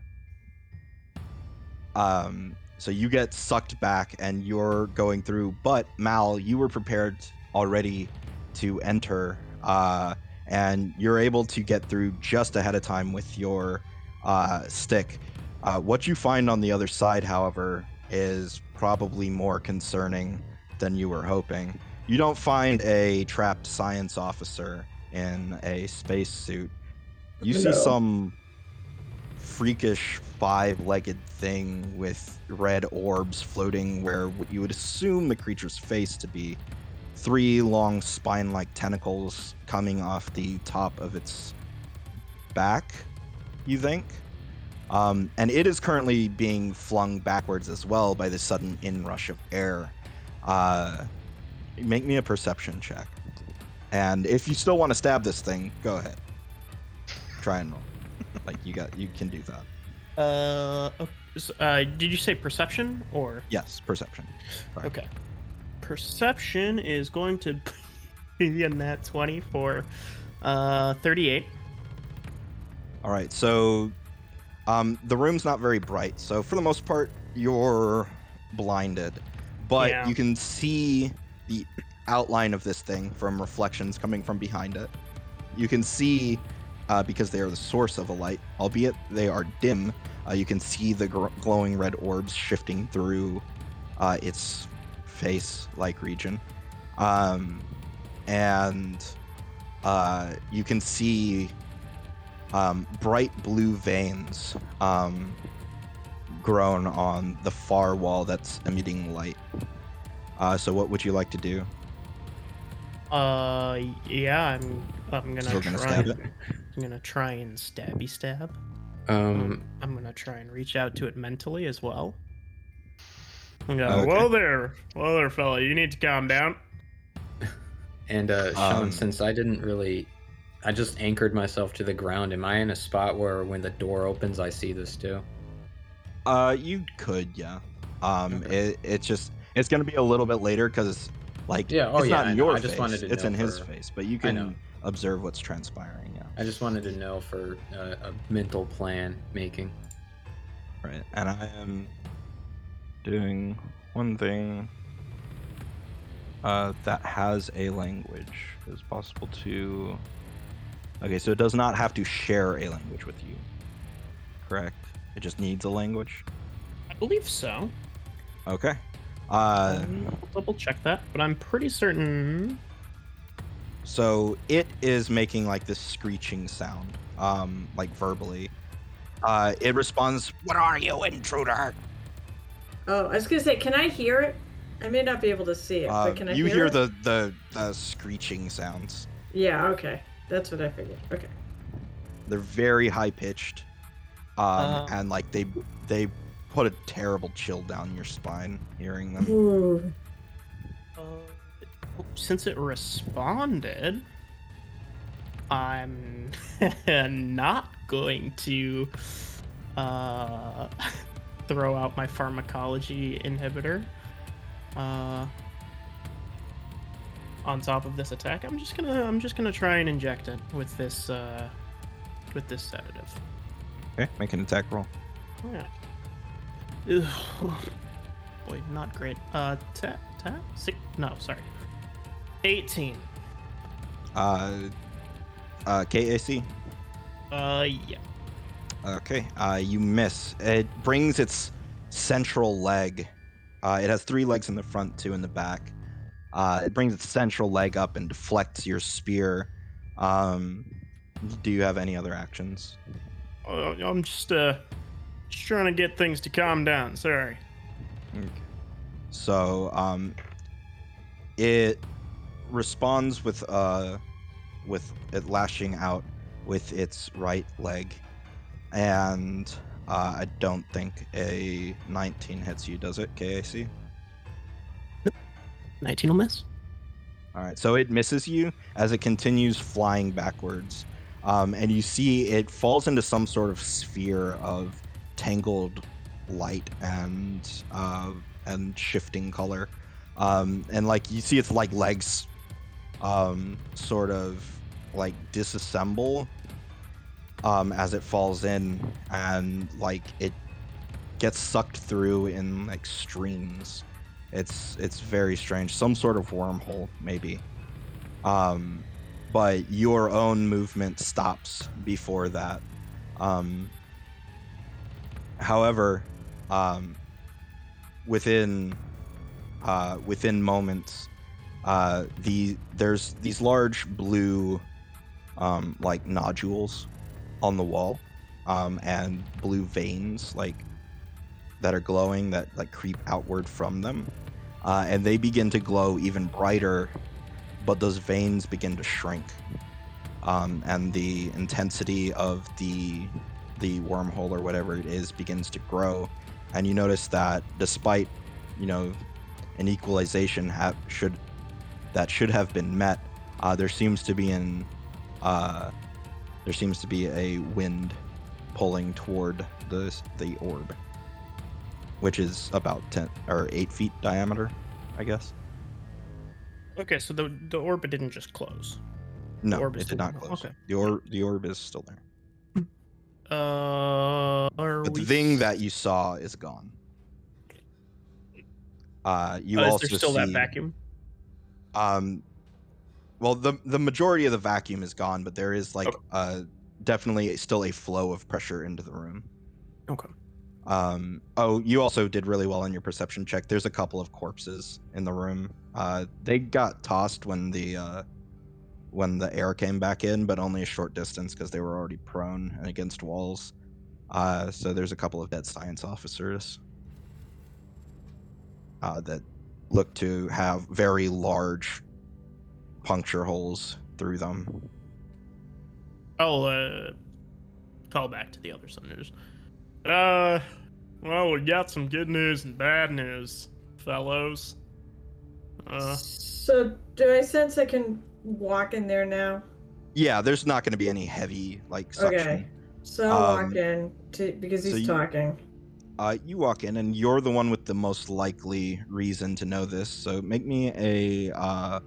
[SPEAKER 1] um, so you get sucked back and you're going through, but Mal, you were prepared already to enter. Uh, and you're able to get through just ahead of time with your uh, stick. Uh, what you find on the other side, however, is probably more concerning than you were hoping. You don't find a trapped science officer in a spacesuit. You see some freakish five-legged thing with red orbs floating where you would assume the creature's face to be three long spine-like tentacles coming off the top of its back you think um, and it is currently being flung backwards as well by the sudden inrush of air. Uh, make me a perception check. And if you still want to stab this thing go ahead. Try and roll. [LAUGHS] Like you got you can do that.
[SPEAKER 3] Uh, uh, did you say perception or?
[SPEAKER 1] Yes perception. Sorry.
[SPEAKER 3] okay? Perception is going to [LAUGHS] be a nat 20 for uh 38.
[SPEAKER 1] All right, so um, the room's not very bright, so for the most part, you're blinded, but
[SPEAKER 3] Yeah.
[SPEAKER 1] you can see the outline of this thing from reflections coming from behind it. You can see, uh, because they are the source of a light, albeit they are dim, uh, you can see the gr- glowing red orbs shifting through uh, its face like region. um, and uh, you can see um, bright blue veins um, grown on the far wall that's emitting light. Uh, so, what would you like to do?
[SPEAKER 3] Uh, yeah, I'm. I'm gonna
[SPEAKER 1] Still
[SPEAKER 3] try.
[SPEAKER 1] gonna stab it?
[SPEAKER 3] I'm gonna try and stabby stab.
[SPEAKER 2] Um,
[SPEAKER 3] I'm gonna try and reach out to it mentally as well. And go,
[SPEAKER 1] Okay.
[SPEAKER 3] Whoa there, whoa there, fella. You need to calm down. [LAUGHS]
[SPEAKER 2] and uh, Sean,
[SPEAKER 1] Um,
[SPEAKER 2] since I didn't really, I just anchored myself to the ground. Am I in a spot where when the door opens, I see this too?
[SPEAKER 1] Uh, you could, yeah. Um,
[SPEAKER 2] Okay.
[SPEAKER 1] it, it's just it's gonna be a little bit later because, it's like,
[SPEAKER 2] Yeah, oh
[SPEAKER 1] it's
[SPEAKER 2] yeah,
[SPEAKER 1] not in your
[SPEAKER 2] I just
[SPEAKER 1] face.
[SPEAKER 2] wanted to
[SPEAKER 1] it's in his face, but you can observe what's transpiring. Yeah,
[SPEAKER 2] I just wanted to know for uh, a mental plan making.
[SPEAKER 1] right. And I am doing one thing uh, that has a language. It's possible to. Okay, so it does not have to share a language with you. Correct. It just needs a language.
[SPEAKER 3] I believe so.
[SPEAKER 1] Okay. Uh,
[SPEAKER 3] I'll double check that, but I'm pretty certain.
[SPEAKER 1] So it is making like this screeching sound, um, like verbally. Uh, it responds, "What are you, intruder?"
[SPEAKER 5] Oh, I was gonna say, can I hear it? I may not be able to see it,
[SPEAKER 1] Uh,
[SPEAKER 5] but can I
[SPEAKER 1] you
[SPEAKER 5] hear,
[SPEAKER 1] hear
[SPEAKER 5] it?
[SPEAKER 1] the, the the screeching sounds.
[SPEAKER 5] Yeah, okay. That's what I figured. Okay.
[SPEAKER 1] They're very high pitched, um,
[SPEAKER 3] Uh.
[SPEAKER 1] and like they they put a terrible chill down your spine hearing them.
[SPEAKER 3] Uh, [SIGHS] since it responded, I'm [LAUGHS] not going to uh, [LAUGHS] throw out my pharmacology inhibitor. Uh, on top of this attack, I'm just gonna I'm just gonna try and inject it with this uh, with this sedative.
[SPEAKER 1] Okay, make an attack roll.
[SPEAKER 3] Yeah. Ugh. Boy, not great. Uh, tap, tap, six. No, sorry. 18.
[SPEAKER 1] Uh, uh, KAC.
[SPEAKER 3] Uh, yeah.
[SPEAKER 1] Okay, uh, you miss. It brings its central leg. Uh, it has three legs in the front, two in the back. Uh, it brings its central leg up and deflects your spear. Um, do you have any other actions?
[SPEAKER 3] Uh, I'm just uh, just trying to get things to calm down. Sorry.
[SPEAKER 1] So, um, it responds with uh, with it lashing out with its right leg, and uh, I don't think a 19 hits you, does it? KAC.
[SPEAKER 3] 19 will miss.
[SPEAKER 1] All right, so it misses you as it continues flying backwards, um, and you see it falls into some sort of sphere of tangled light and uh, and shifting color, um, and like you see its like legs, um, sort of like disassemble um, as it falls in, and like it gets sucked through in like streams. It's it's very strange. Some sort of wormhole, maybe. Um, but your own movement stops before that. Um, however, um, within uh, within moments, uh, the there's these large blue um, like nodules on the wall, um, and blue veins like that are glowing that like creep outward from them, uh, and they begin to glow even brighter, but those veins begin to shrink, um, and the intensity of the the wormhole or whatever it is begins to grow, and you notice that despite you know an equalization have should that should have been met, uh, there seems to be an uh, there seems to be a wind pulling toward the the orb, which is about ten or eight feet diameter, I guess.
[SPEAKER 3] Okay, so the the orbit didn't just close.
[SPEAKER 1] No,
[SPEAKER 3] orb
[SPEAKER 1] it did not
[SPEAKER 3] there.
[SPEAKER 1] close.
[SPEAKER 3] Okay.
[SPEAKER 1] The orb the orb is still there,
[SPEAKER 3] Uh, are
[SPEAKER 1] but the
[SPEAKER 3] we
[SPEAKER 1] thing that you saw is gone. Uh, you
[SPEAKER 3] uh, is there still
[SPEAKER 1] see,
[SPEAKER 3] that vacuum?
[SPEAKER 1] Um, well, the the majority of the vacuum is gone, but there is like
[SPEAKER 3] Okay.
[SPEAKER 1] uh definitely still a flow of pressure into the room.
[SPEAKER 3] Okay.
[SPEAKER 1] Um, oh, you also did really well on your perception check. There's a couple of corpses in the room, Uh, they got tossed when the uh, when the air came back in, but only a short distance because they were already prone and against walls. Uh, so there's a couple of dead science officers uh, that look to have very large puncture holes through them.
[SPEAKER 3] I'll uh, call back to the other senators. Uh, well, we got some good news and bad news, fellows. Uh,
[SPEAKER 5] So, do I sense I can walk in there now?
[SPEAKER 1] Yeah, there's not going to be any heavy like suction.
[SPEAKER 5] Okay. So I'll
[SPEAKER 1] Um,
[SPEAKER 5] walk in to, because
[SPEAKER 1] so
[SPEAKER 5] he's
[SPEAKER 1] you-
[SPEAKER 5] talking.
[SPEAKER 1] Uh, you walk in, and you're the one with the most likely reason to know this. So make me a uh,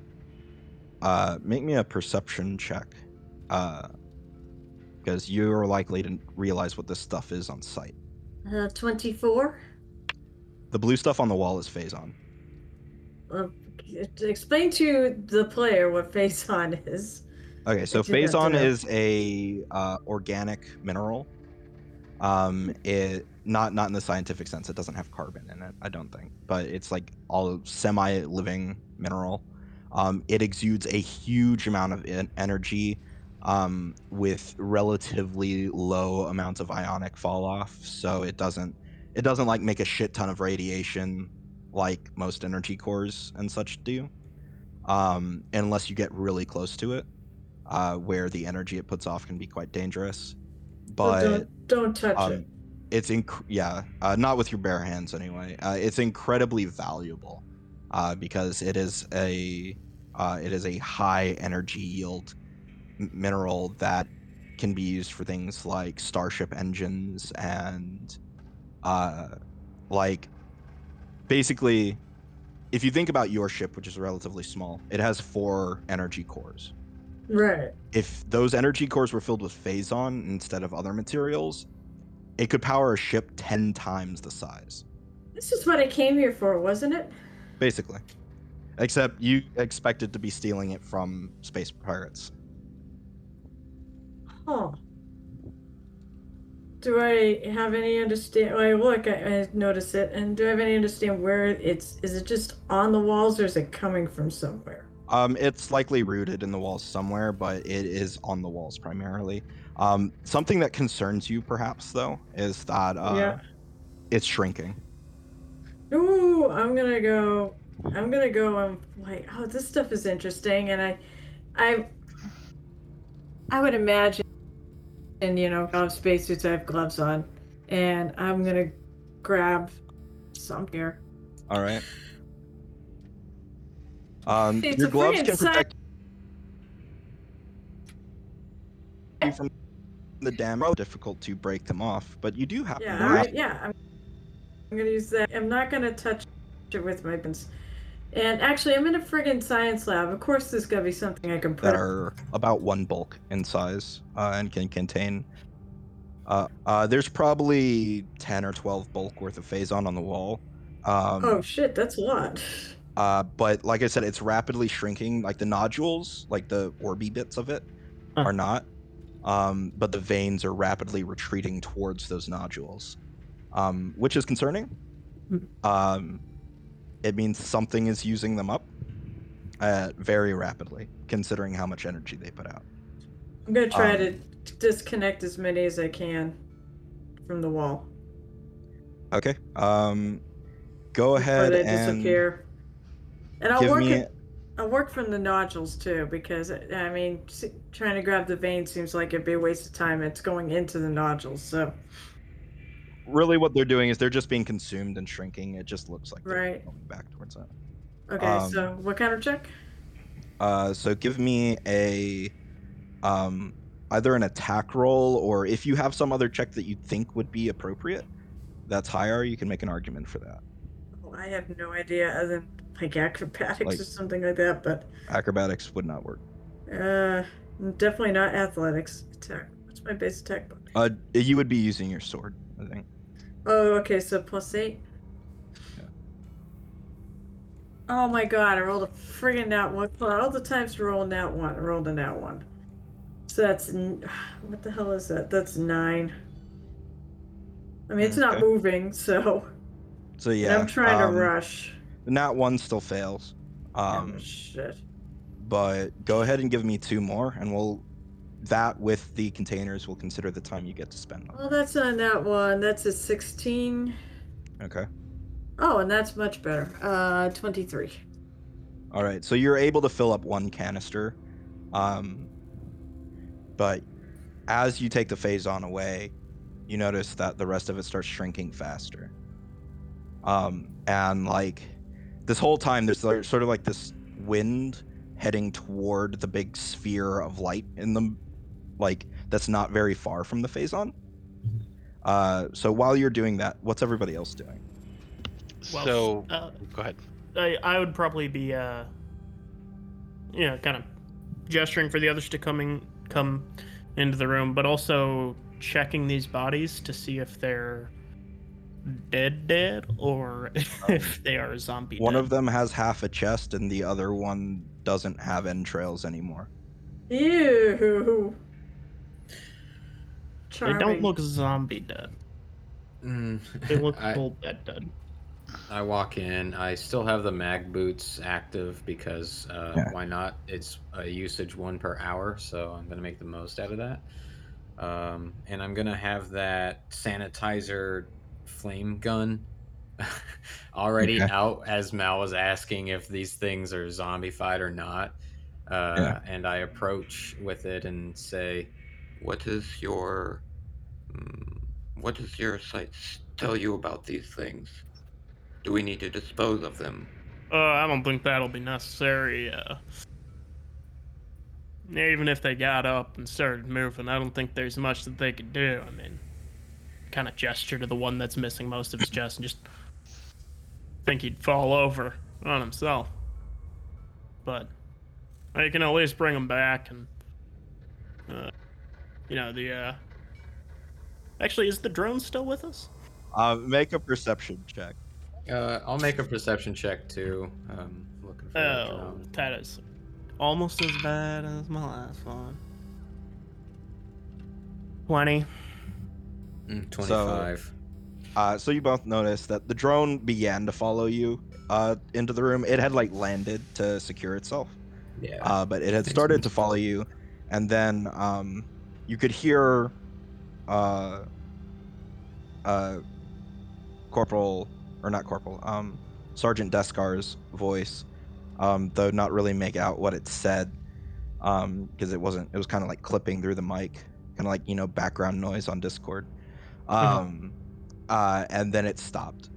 [SPEAKER 1] uh, make me a perception check, because you're likely to realize what this stuff is on sight.
[SPEAKER 5] Uh, 24?
[SPEAKER 1] The blue stuff on the wall is phazon.
[SPEAKER 5] Uh, explain to the player what Phazon is.
[SPEAKER 1] Okay, so phazon is a uh, organic mineral. Um, it not not in the scientific sense. It doesn't have carbon in it. I don't think, but it's like all semi-living mineral. Um, it exudes a huge amount of en- energy, um, with relatively low amounts of ionic fall off. So it doesn't it doesn't like make a shit ton of radiation like most energy cores and such do. Um, unless you get really close to it uh, where the energy it puts off can be quite dangerous.
[SPEAKER 5] So
[SPEAKER 1] But
[SPEAKER 5] don't, don't touch
[SPEAKER 1] um,
[SPEAKER 5] it.
[SPEAKER 1] it's inc- yeah, uh, not with your bare hands anyway. Uh, it's incredibly valuable uh, because it is a uh, it is a high energy yield mineral that can be used for things like starship engines and uh, like basically if you think about your ship which is relatively small it has four energy cores
[SPEAKER 5] Right.
[SPEAKER 1] if those energy cores were filled with phazon instead of other materials, it could power a ship 10 times the size,
[SPEAKER 5] This is what I came here for, wasn't it?
[SPEAKER 1] basically. Except you expected to be stealing it from space pirates.
[SPEAKER 5] Huh. Do I have any understand? I look, I, I notice it, and do I have any understand where it's? Is it just on the walls, or is it coming from somewhere?
[SPEAKER 1] Um, it's likely rooted in the walls somewhere, but it is on the walls primarily. Um, something that concerns you, perhaps, though, is that uh,
[SPEAKER 5] Yeah.
[SPEAKER 1] it's shrinking.
[SPEAKER 5] Ooh, I'm gonna go. I'm gonna go. I'm like, oh, this stuff is interesting, and I, I, I would imagine, and you know, I have spacesuits. I have gloves on, and I'm gonna grab some here.
[SPEAKER 1] All right. Um,
[SPEAKER 5] It's
[SPEAKER 1] your gloves can protect you from the damage. Oh, difficult to break them off, but you do have.
[SPEAKER 5] Yeah, all right, yeah. I'm, I'm gonna use that. I'm not gonna touch it with my weapons. And actually, I'm in a friggin' science lab. Of course, there's gotta be something I can put.
[SPEAKER 1] that are about one bulk in size uh, and can contain. Uh, uh, there's probably ten or twelve bulk worth of phazon on the wall. Um,
[SPEAKER 5] oh shit, that's a lot.
[SPEAKER 1] Uh, but like I said, it's rapidly shrinking. Like the nodules, like the orby bits of it,
[SPEAKER 3] Huh.
[SPEAKER 1] are not. Um, but the veins are rapidly retreating towards those nodules, um, which is concerning.
[SPEAKER 3] Hmm.
[SPEAKER 1] Um, it means something is using them up uh, very rapidly, considering how much energy they put out.
[SPEAKER 5] I'm gonna try
[SPEAKER 1] Um,
[SPEAKER 5] to disconnect as many as I can from the wall.
[SPEAKER 1] Okay. Um, go
[SPEAKER 5] before
[SPEAKER 1] ahead
[SPEAKER 5] they
[SPEAKER 1] and
[SPEAKER 5] disappear. And I'll work
[SPEAKER 1] me.
[SPEAKER 5] it. I'll work from the nodules too, because I mean, trying to grab the vein seems like it'd be a waste of time. It's going into the nodules, so
[SPEAKER 1] Really, what they're doing is they're just being consumed and shrinking. It just looks like they're
[SPEAKER 5] Right.
[SPEAKER 1] going back towards that.
[SPEAKER 5] okay.
[SPEAKER 1] Um,
[SPEAKER 5] so what kind of check?
[SPEAKER 1] Uh, so give me a um, either an attack roll or if you have some other check that you think would be appropriate, that's higher. You can make an argument for that.
[SPEAKER 5] Oh, I have no idea, other than like acrobatics
[SPEAKER 1] Like-
[SPEAKER 5] or something like that. But
[SPEAKER 1] Acrobatics would not work.
[SPEAKER 5] uh, definitely not athletics. Attack. What's my base attack? bonus?
[SPEAKER 1] Uh, you would be using your sword, I think.
[SPEAKER 5] Oh, okay. So plus eight.
[SPEAKER 1] Yeah.
[SPEAKER 5] Oh my god! I rolled a friggin' nat one. All the times to roll a nat one, I rolled a nat one. So that's [SIGHS] what the hell is that? That's nine. I mean, it's not moving, so
[SPEAKER 1] So
[SPEAKER 5] and
[SPEAKER 1] yeah,
[SPEAKER 5] I'm trying
[SPEAKER 1] um,
[SPEAKER 5] to rush.
[SPEAKER 1] The nat one still fails. Um,
[SPEAKER 5] oh, shit.
[SPEAKER 1] but go ahead and give me two more, and we'll that with the containers will consider the time you get to spend on.
[SPEAKER 5] Well, that's on that one. That's a 16.
[SPEAKER 1] Okay.
[SPEAKER 5] Oh, and that's much better. Uh, 23.
[SPEAKER 1] All right. So you're able to fill up one canister, um, but as you take the phazon away, you notice that the rest of it starts shrinking faster. Um, and like this whole time, there's like, sort of like this wind heading toward the big sphere of light in the like that's not very far from the phazon. Uh, so while you're doing that, what's everybody else doing?
[SPEAKER 3] Well,
[SPEAKER 4] so
[SPEAKER 3] uh,
[SPEAKER 4] go ahead.
[SPEAKER 3] I, I would probably be, uh, you know, kind of gesturing for the others to coming come into the room, but also checking these bodies to see if they're dead, dead, or [LAUGHS] if they are zombie.
[SPEAKER 1] One
[SPEAKER 3] dead.
[SPEAKER 1] of them has half a chest, and the other one doesn't have entrails anymore.
[SPEAKER 5] Ew.
[SPEAKER 3] They don't look zombie dead.
[SPEAKER 2] Mm,
[SPEAKER 3] They look [LAUGHS]
[SPEAKER 2] I,
[SPEAKER 3] full dead dead.
[SPEAKER 2] I walk in. I still have the mag boots active because uh,
[SPEAKER 1] Yeah.
[SPEAKER 2] why not? It's a usage one per hour, so I'm gonna make the most out of that. Um, and I'm gonna have that sanitizer flame gun [LAUGHS] already
[SPEAKER 1] Okay.
[SPEAKER 2] out as Mal was asking if these things are zombified or not. Uh,
[SPEAKER 1] Yeah.
[SPEAKER 2] And I approach with it and say,
[SPEAKER 6] What does your mm, what does your site tell you about these things? Do we need to dispose of them?
[SPEAKER 3] Uh, I don't think that'll be necessary. Uh, even if they got up and started moving, I don't think there's much that they could do. I mean, kind of gesture to the one that's missing most of his chest and just think he'd fall over on himself. But I can at least bring him back and, uh, you know, the, uh, actually, is the drone still with us?
[SPEAKER 1] Uh, make a perception check.
[SPEAKER 2] uh, "I'll make a perception check too." Um, looking for that
[SPEAKER 3] Oh,
[SPEAKER 2] drone.
[SPEAKER 3] that is almost as bad as my last one. 20.
[SPEAKER 2] Mm, Twenty-five.
[SPEAKER 1] Uh, so you both noticed that the drone began to follow you uh, into the room. It had like landed to secure itself,
[SPEAKER 2] yeah.
[SPEAKER 1] uh, but it had started to follow you, and then um, you could hear uh, uh, Corporal or not Corporal, um, Sergeant Descar's voice, um, though not really make out what it said because it wasn't. It was kind of like clipping through the mic, kind of like you know background noise on Discord. Um, uh, and then it stopped,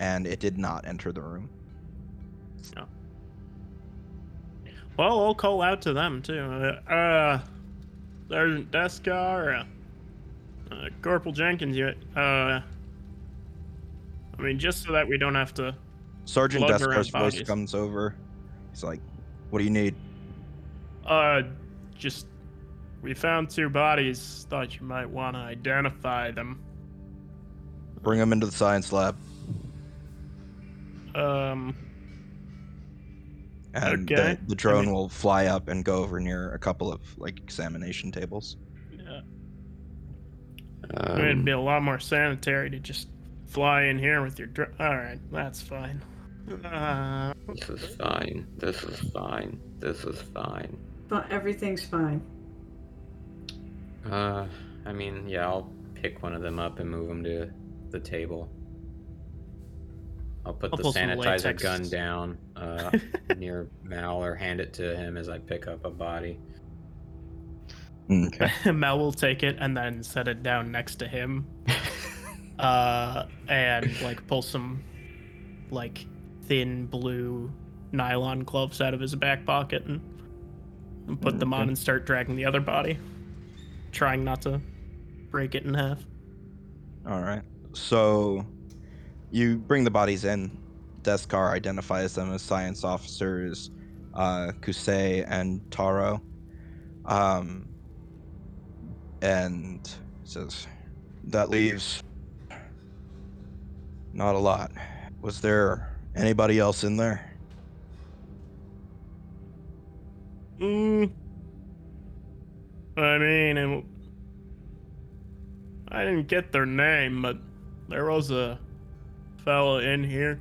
[SPEAKER 1] and it did not enter the room.
[SPEAKER 3] Well, I'll call out to them too. Uh Sergeant Descar, uh, uh, Corporal Jenkins, you, uh, I mean, just so that we don't have to.
[SPEAKER 1] Sergeant Descar's voice comes over. He's like, "What do you need?"
[SPEAKER 3] Uh, just. We found two bodies. Thought you might want to identify them.
[SPEAKER 1] Bring them into the science lab.
[SPEAKER 3] Um,
[SPEAKER 1] And
[SPEAKER 3] Okay.
[SPEAKER 1] the, the drone
[SPEAKER 3] mean-
[SPEAKER 1] will fly up and go over near a couple of like examination tables.
[SPEAKER 3] yeah.
[SPEAKER 6] Um,
[SPEAKER 3] I mean, it'd be a lot more sanitary to just fly in here with your. drone. All right, that's fine. Uh,
[SPEAKER 6] this is fine. This is fine. This is fine.
[SPEAKER 5] But everything's fine.
[SPEAKER 2] Uh, I mean, yeah, I'll pick one of them up and move them to the table. I'll put
[SPEAKER 3] I'll
[SPEAKER 2] the sanitizer gun [LAUGHS] down uh, near Mal or hand it to him as I pick up a body. [LAUGHS]
[SPEAKER 1] Okay.
[SPEAKER 3] Mel will take it and then set it down next to him. [LAUGHS] uh, and like pull some like thin blue nylon gloves out of his back pocket and, and put them on and start dragging the other body, trying not to break it in half.
[SPEAKER 1] All right. So you bring the bodies in. Deskar identifies them as science officers, uh, Kusei and Taro. Um, and says, that leaves not a lot. Was there anybody else in there?
[SPEAKER 3] Mm. I mean, it, I didn't get their name, but there was a fella in here.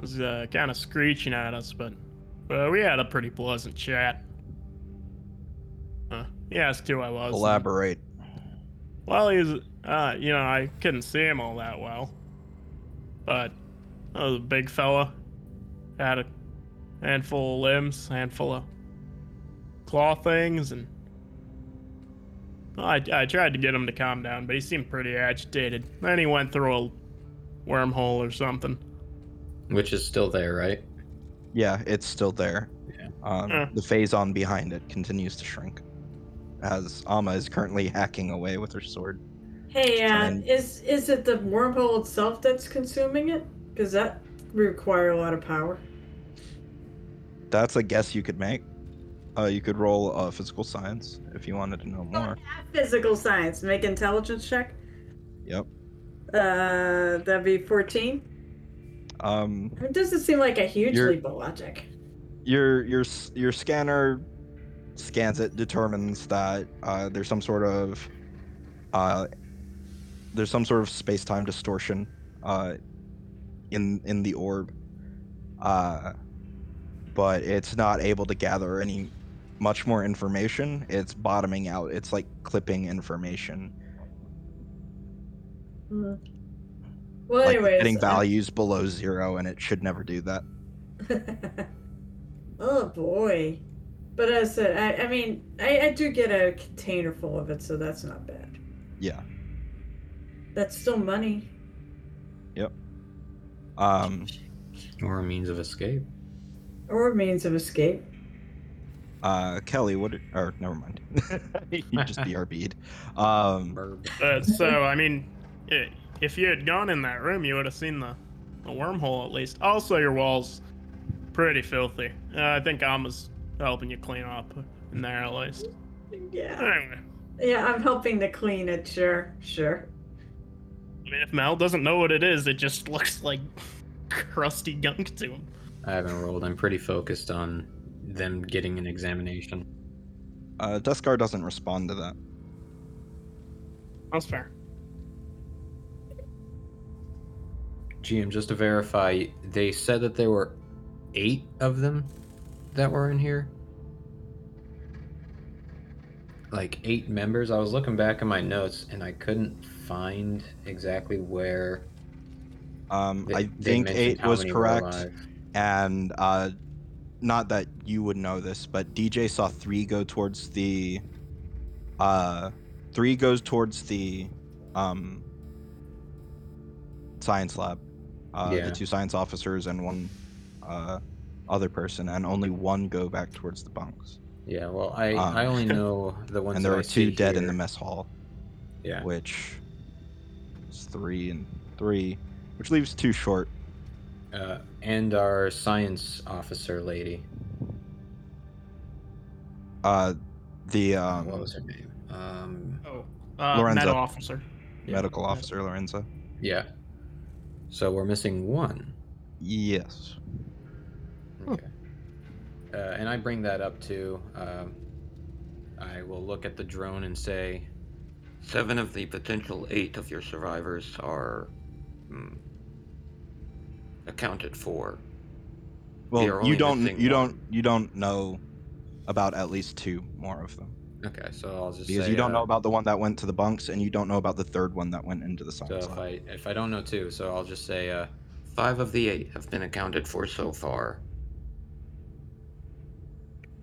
[SPEAKER 3] was uh, kind of screeching at us, but uh, we had a pretty pleasant chat. Uh, he asked who I was.
[SPEAKER 1] Elaborate.
[SPEAKER 3] Well, he's, uh, you know, I couldn't see him all that well. But I was a big fella. Had a handful of limbs, handful of claw things, and I, I tried to get him to calm down, but he seemed pretty agitated. Then he went through a wormhole or something.
[SPEAKER 2] Which is still there, right?
[SPEAKER 1] Yeah, it's still there.
[SPEAKER 2] Yeah.
[SPEAKER 1] Um,
[SPEAKER 3] Eh.
[SPEAKER 1] The phazon behind it continues to shrink, as Ama is currently hacking away with her sword.
[SPEAKER 5] Hey, uh,
[SPEAKER 1] Trying-
[SPEAKER 5] is is it the wormhole itself that's consuming it? Because that require a lot of power.
[SPEAKER 1] That's a guess you could make. Uh, you could roll uh, physical science if you wanted to know more.
[SPEAKER 5] Physical science. Make intelligence check.
[SPEAKER 1] Yep.
[SPEAKER 5] Uh, that'd be fourteen.
[SPEAKER 1] Um,
[SPEAKER 5] It doesn't seem like a huge
[SPEAKER 1] You're-
[SPEAKER 5] leap of logic.
[SPEAKER 1] your your your scanner scans it, determines that uh, there's some sort of uh, there's some sort of space-time distortion uh, in in the orb, uh, but it's not able to gather any much more information. It's bottoming out. It's like clipping information,
[SPEAKER 5] Hmm. Well,
[SPEAKER 1] like
[SPEAKER 5] anyways.
[SPEAKER 1] getting
[SPEAKER 5] uh,
[SPEAKER 1] values below zero, and it should never do that. [LAUGHS]
[SPEAKER 5] oh boy. But as I said, I, I mean, I, I do get a container full of it, so that's not bad.
[SPEAKER 1] Yeah.
[SPEAKER 5] That's still money. Yep.
[SPEAKER 1] Um,
[SPEAKER 2] Or a means of escape.
[SPEAKER 5] Or a means of escape.
[SPEAKER 1] Uh, Kelly, what? Or never mind. [LAUGHS] you just BRB'd. [LAUGHS] Um,
[SPEAKER 3] Uh, so, I mean, i if you had gone in that room, you would have seen the, the wormhole at least. Also, your walls pretty filthy. Uh, I think Alma's helping you clean up in there at least.
[SPEAKER 5] Yeah.
[SPEAKER 3] Anyway,
[SPEAKER 5] Yeah, I'm helping to clean it, sure, sure.
[SPEAKER 3] I mean, if Mel doesn't know what it is, it just [LAUGHS] looks like crusty gunk to him.
[SPEAKER 2] I haven't rolled. I'm pretty focused on them getting an examination.
[SPEAKER 1] uh, Deskar doesn't respond to that.
[SPEAKER 3] That's fair.
[SPEAKER 2] GM, just to verify, they said that there were eight of them that were in here. Like eight members. I was looking back in my notes and I couldn't find exactly where.
[SPEAKER 1] Um,
[SPEAKER 2] They,
[SPEAKER 1] I think eight was correct, and uh, not that you would know this, but DJ saw three go towards the. Uh, three goes towards the, um, science lab. Uh,
[SPEAKER 2] Yeah.
[SPEAKER 1] The two science officers and one, uh, other person, and only one go back towards the bunks.
[SPEAKER 2] Yeah, well, I
[SPEAKER 1] Um,
[SPEAKER 2] I only [LAUGHS] know the ones.
[SPEAKER 1] and there
[SPEAKER 2] that I
[SPEAKER 1] are two
[SPEAKER 2] see
[SPEAKER 1] dead in the mess hall.
[SPEAKER 2] Yeah.
[SPEAKER 1] which is three and three, which leaves two short.
[SPEAKER 2] Uh, and our science officer lady.
[SPEAKER 1] Uh, the um,
[SPEAKER 2] what was her name? Um,
[SPEAKER 3] Oh, uh,
[SPEAKER 1] Lorenzo.
[SPEAKER 3] Meadow officer.
[SPEAKER 2] yeah,
[SPEAKER 1] medical officer Lorenzo.
[SPEAKER 2] Yeah. So we're missing one.
[SPEAKER 1] Yes.
[SPEAKER 2] Okay. Uh, and I bring that up to. Um, I will look at the drone and say,
[SPEAKER 6] Seven of the potential eight of your survivors are mm, accounted for.
[SPEAKER 1] Well, you don't you
[SPEAKER 6] one.
[SPEAKER 1] don't you don't know about at least two more of them
[SPEAKER 2] okay, so I'll just
[SPEAKER 1] because
[SPEAKER 2] say,
[SPEAKER 1] you don't
[SPEAKER 2] uh,
[SPEAKER 1] know about the one that went to the bunks and you don't know about the third one that went into the
[SPEAKER 2] So if
[SPEAKER 1] lab.
[SPEAKER 2] I if I don't know two, so I'll just say, uh,
[SPEAKER 6] Five of the eight have been accounted for so far.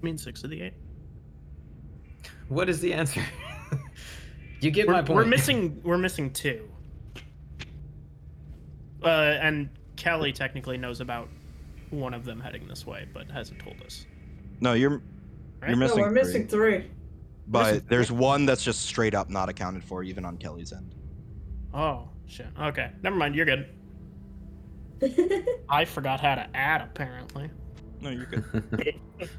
[SPEAKER 3] I mean, six of the eight.
[SPEAKER 2] what is the answer? [LAUGHS] you get
[SPEAKER 3] We're,
[SPEAKER 2] my point.
[SPEAKER 3] we're missing. We're missing two. Uh, and Kelly technically knows about one of them heading this way, but hasn't told us.
[SPEAKER 1] No, you're
[SPEAKER 3] Right?
[SPEAKER 1] you're missing.
[SPEAKER 5] no, we're missing
[SPEAKER 1] three.
[SPEAKER 5] Three.
[SPEAKER 1] But
[SPEAKER 3] missing
[SPEAKER 1] there's one that's just straight up not accounted for, even on Kelly's end.
[SPEAKER 3] Oh shit. Okay, never mind. You're good. [LAUGHS] I forgot how to add. Apparently.
[SPEAKER 1] No, you're good. [LAUGHS]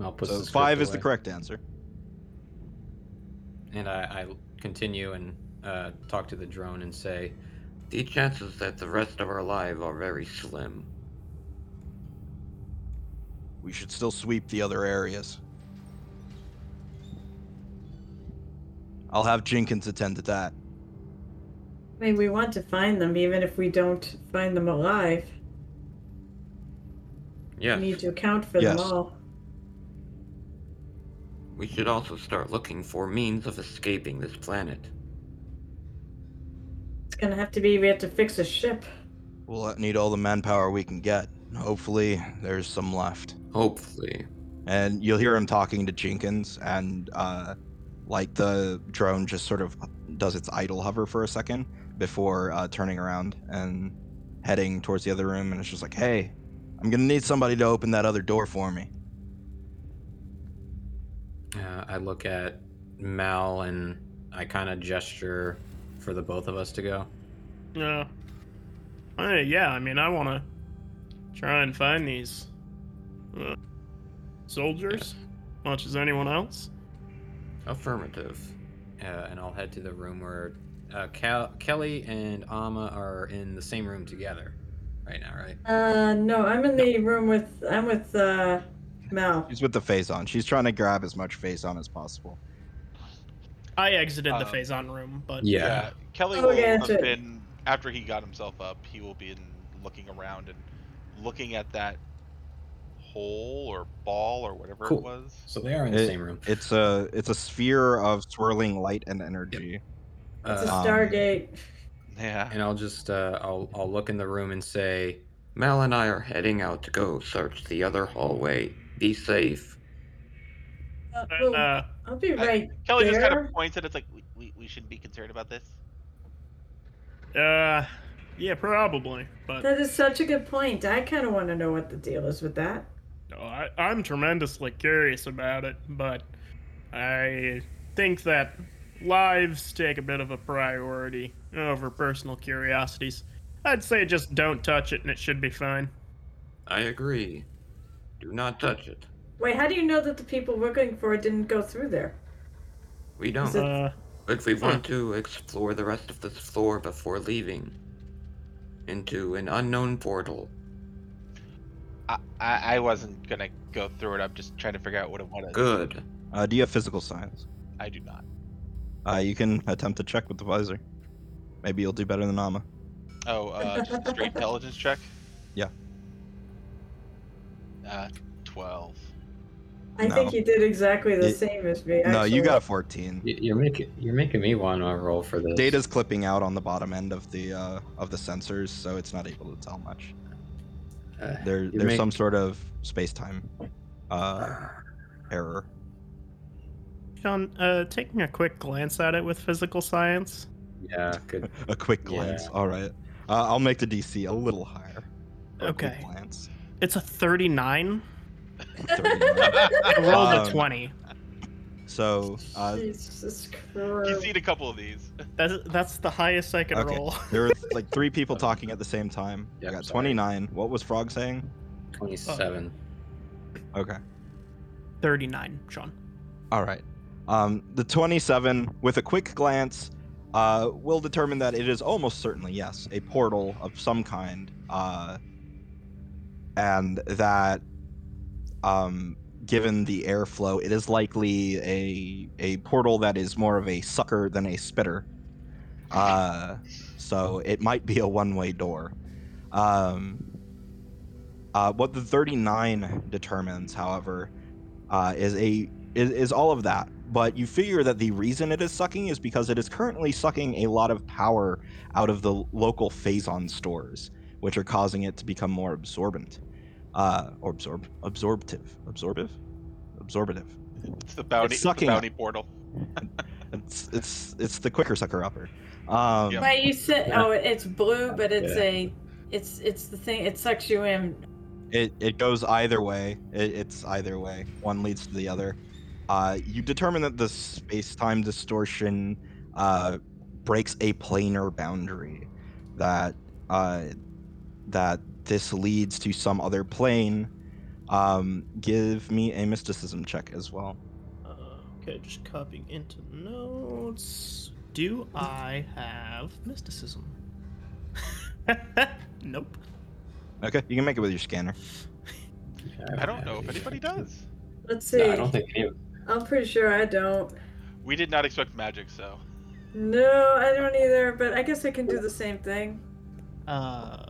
[SPEAKER 2] I'll put
[SPEAKER 1] so
[SPEAKER 2] the script
[SPEAKER 1] five is the correct answer.
[SPEAKER 2] And I, I continue and uh, talk to the drone and say,
[SPEAKER 6] The chances that the rest of our alive are very slim.
[SPEAKER 1] We should still sweep the other areas. I'll have Jenkins attend to that.
[SPEAKER 5] I mean, we want to find them, even if we don't find them alive.
[SPEAKER 6] Yes.
[SPEAKER 5] We need to account for
[SPEAKER 1] Yes.
[SPEAKER 5] them all.
[SPEAKER 6] We should also start looking for means of escaping this planet.
[SPEAKER 5] It's gonna have to be we have to fix a ship.
[SPEAKER 1] We'll need all the manpower we can get. Hopefully, there's some left.
[SPEAKER 6] Hopefully.
[SPEAKER 1] And you'll hear him talking to Jenkins, and uh, like the drone just sort of does its idle hover for a second before uh, turning around and heading towards the other room. And it's just like, hey, I'm gonna need somebody to open that other door for me.
[SPEAKER 2] Uh, I look at Mal and I kind of gesture for the both of us to go.
[SPEAKER 3] Uh, yeah, I mean, I want to try and find these uh, soldiers, much as anyone else.
[SPEAKER 6] Affirmative.
[SPEAKER 2] Uh, and I'll head to the room where uh, Cal- Kelly and Ama are in the same room together right now, right?
[SPEAKER 5] Uh, no, I'm in the room with I'm with uh Mel.
[SPEAKER 1] She's with the phazon. She's trying to grab as much phazon as possible.
[SPEAKER 3] I exited the
[SPEAKER 4] Um,
[SPEAKER 3] Phazon room, but
[SPEAKER 2] Yeah.
[SPEAKER 4] Kelly
[SPEAKER 5] Oh,
[SPEAKER 4] will
[SPEAKER 5] yeah,
[SPEAKER 4] have
[SPEAKER 5] that's it.
[SPEAKER 4] been after he got himself up. He will be in, looking around and looking at that hole or ball or whatever
[SPEAKER 2] Cool.
[SPEAKER 4] it was.
[SPEAKER 2] So they are in the
[SPEAKER 1] It-
[SPEAKER 2] same room.
[SPEAKER 1] It's a it's a sphere of swirling light and energy.
[SPEAKER 5] It's a
[SPEAKER 2] Uh,
[SPEAKER 1] Um,
[SPEAKER 5] Stargate.
[SPEAKER 4] Yeah.
[SPEAKER 2] and I'll just uh, I'll I'll look in the room and say,
[SPEAKER 6] Mal and I are heading out to go search the other hallway. Be safe.
[SPEAKER 5] Uh, well,
[SPEAKER 3] uh,
[SPEAKER 5] I'll be
[SPEAKER 4] I-
[SPEAKER 5] right
[SPEAKER 4] Kelly just kind of points and it's like we, we, we shouldn't be concerned about this.
[SPEAKER 3] uh, yeah, probably. But
[SPEAKER 5] That is such a good point. I kind of want to know what the deal is with that.
[SPEAKER 3] No, I, I'm tremendously curious about it. But I think that lives take a bit of a priority over personal curiosities. I'd say just don't touch it, and it should be fine.
[SPEAKER 6] I agree. Do not touch it.
[SPEAKER 5] Wait, how do you know that the people looking for it didn't go through there?
[SPEAKER 6] We don't.
[SPEAKER 5] it-
[SPEAKER 3] Uh,
[SPEAKER 6] But we want to explore the rest of this floor before leaving. Into an unknown portal.
[SPEAKER 4] I, I, I wasn't gonna go through it. I'm just trying to figure out what it was.
[SPEAKER 6] Good.
[SPEAKER 1] Uh, do you have physical science?
[SPEAKER 4] I do not.
[SPEAKER 1] Uh, you can attempt to check with the visor. Maybe you'll do better than Ama.
[SPEAKER 4] Oh, uh, just a straight intelligence check. [LAUGHS]
[SPEAKER 1] Yeah.
[SPEAKER 4] Uh, twelve.
[SPEAKER 5] I
[SPEAKER 1] No.
[SPEAKER 5] think you did exactly the
[SPEAKER 1] It-
[SPEAKER 5] same as me.
[SPEAKER 1] No, you
[SPEAKER 5] actually.
[SPEAKER 1] got a 14.
[SPEAKER 2] y- you're making you're making me want to roll for this.
[SPEAKER 1] Data's clipping out on the bottom end of the uh, of the sensors, so it's not able to tell much.
[SPEAKER 2] Uh,
[SPEAKER 1] There, there's
[SPEAKER 2] make-
[SPEAKER 1] some sort of space-time uh, error.
[SPEAKER 3] John, uh, taking a quick glance at it with physical science.
[SPEAKER 2] Yeah, good. [LAUGHS]
[SPEAKER 1] A quick
[SPEAKER 2] Yeah.
[SPEAKER 1] glance. All right. Uh, I'll make the DC a little higher. for a quick
[SPEAKER 3] Okay.
[SPEAKER 1] Glance.
[SPEAKER 3] It's a 39. [LAUGHS]
[SPEAKER 1] 39.
[SPEAKER 3] I rolled
[SPEAKER 1] Um,
[SPEAKER 3] a 20.
[SPEAKER 1] So uh,
[SPEAKER 5] Jesus
[SPEAKER 4] You've seen a couple of these. [LAUGHS]
[SPEAKER 3] That's, that's the highest I can
[SPEAKER 1] Okay.
[SPEAKER 3] roll. [LAUGHS]
[SPEAKER 1] there were [LAUGHS] like three people talking at the same time. I got
[SPEAKER 2] sorry.
[SPEAKER 1] 29. What was Frog saying?
[SPEAKER 2] Twenty-seven.
[SPEAKER 1] Okay.
[SPEAKER 3] 39, Sean.
[SPEAKER 1] All right. Um, the 27, with a quick glance, uh, will determine that it is almost certainly, yes, a portal of some kind. Uh, and that, um, given the airflow, it is likely a, a portal that is more of a sucker than a spitter. Uh, so it might be a one way door. Um, uh, what the 39 determines, however, uh, is a is, is all of that. But you figure that the reason it is sucking is because it is currently sucking a lot of power out of the local Phazon stores, which are causing it to become more absorbent, uh, or absorb absorptive, absorbive, absorbative.
[SPEAKER 4] It's the bounty,
[SPEAKER 1] It's
[SPEAKER 4] the
[SPEAKER 1] sucking
[SPEAKER 4] bounty portal. [LAUGHS]
[SPEAKER 1] It's it's it's the quicker sucker upper. Um,
[SPEAKER 4] Yep.
[SPEAKER 5] Wait, you said oh, it's blue, but it's
[SPEAKER 2] Yeah.
[SPEAKER 5] a, it's it's the thing. It sucks you in.
[SPEAKER 1] It it goes either way. It, it's either way. One leads to the other. Uh, you determine that the space-time distortion uh, breaks a planar boundary. That uh, that this leads to some other plane. Um, give me a mysticism check as well.
[SPEAKER 3] Uh, okay, just copying into notes. Do I have mysticism? [LAUGHS] nope.
[SPEAKER 1] Okay, you can make it with your scanner.
[SPEAKER 4] I don't know if anybody does.
[SPEAKER 5] Let's see.
[SPEAKER 2] No, I don't think any.
[SPEAKER 5] I'm pretty sure I don't.
[SPEAKER 4] We did not expect magic, so
[SPEAKER 5] No, I don't either. But I guess I can do the same thing.
[SPEAKER 3] Uh,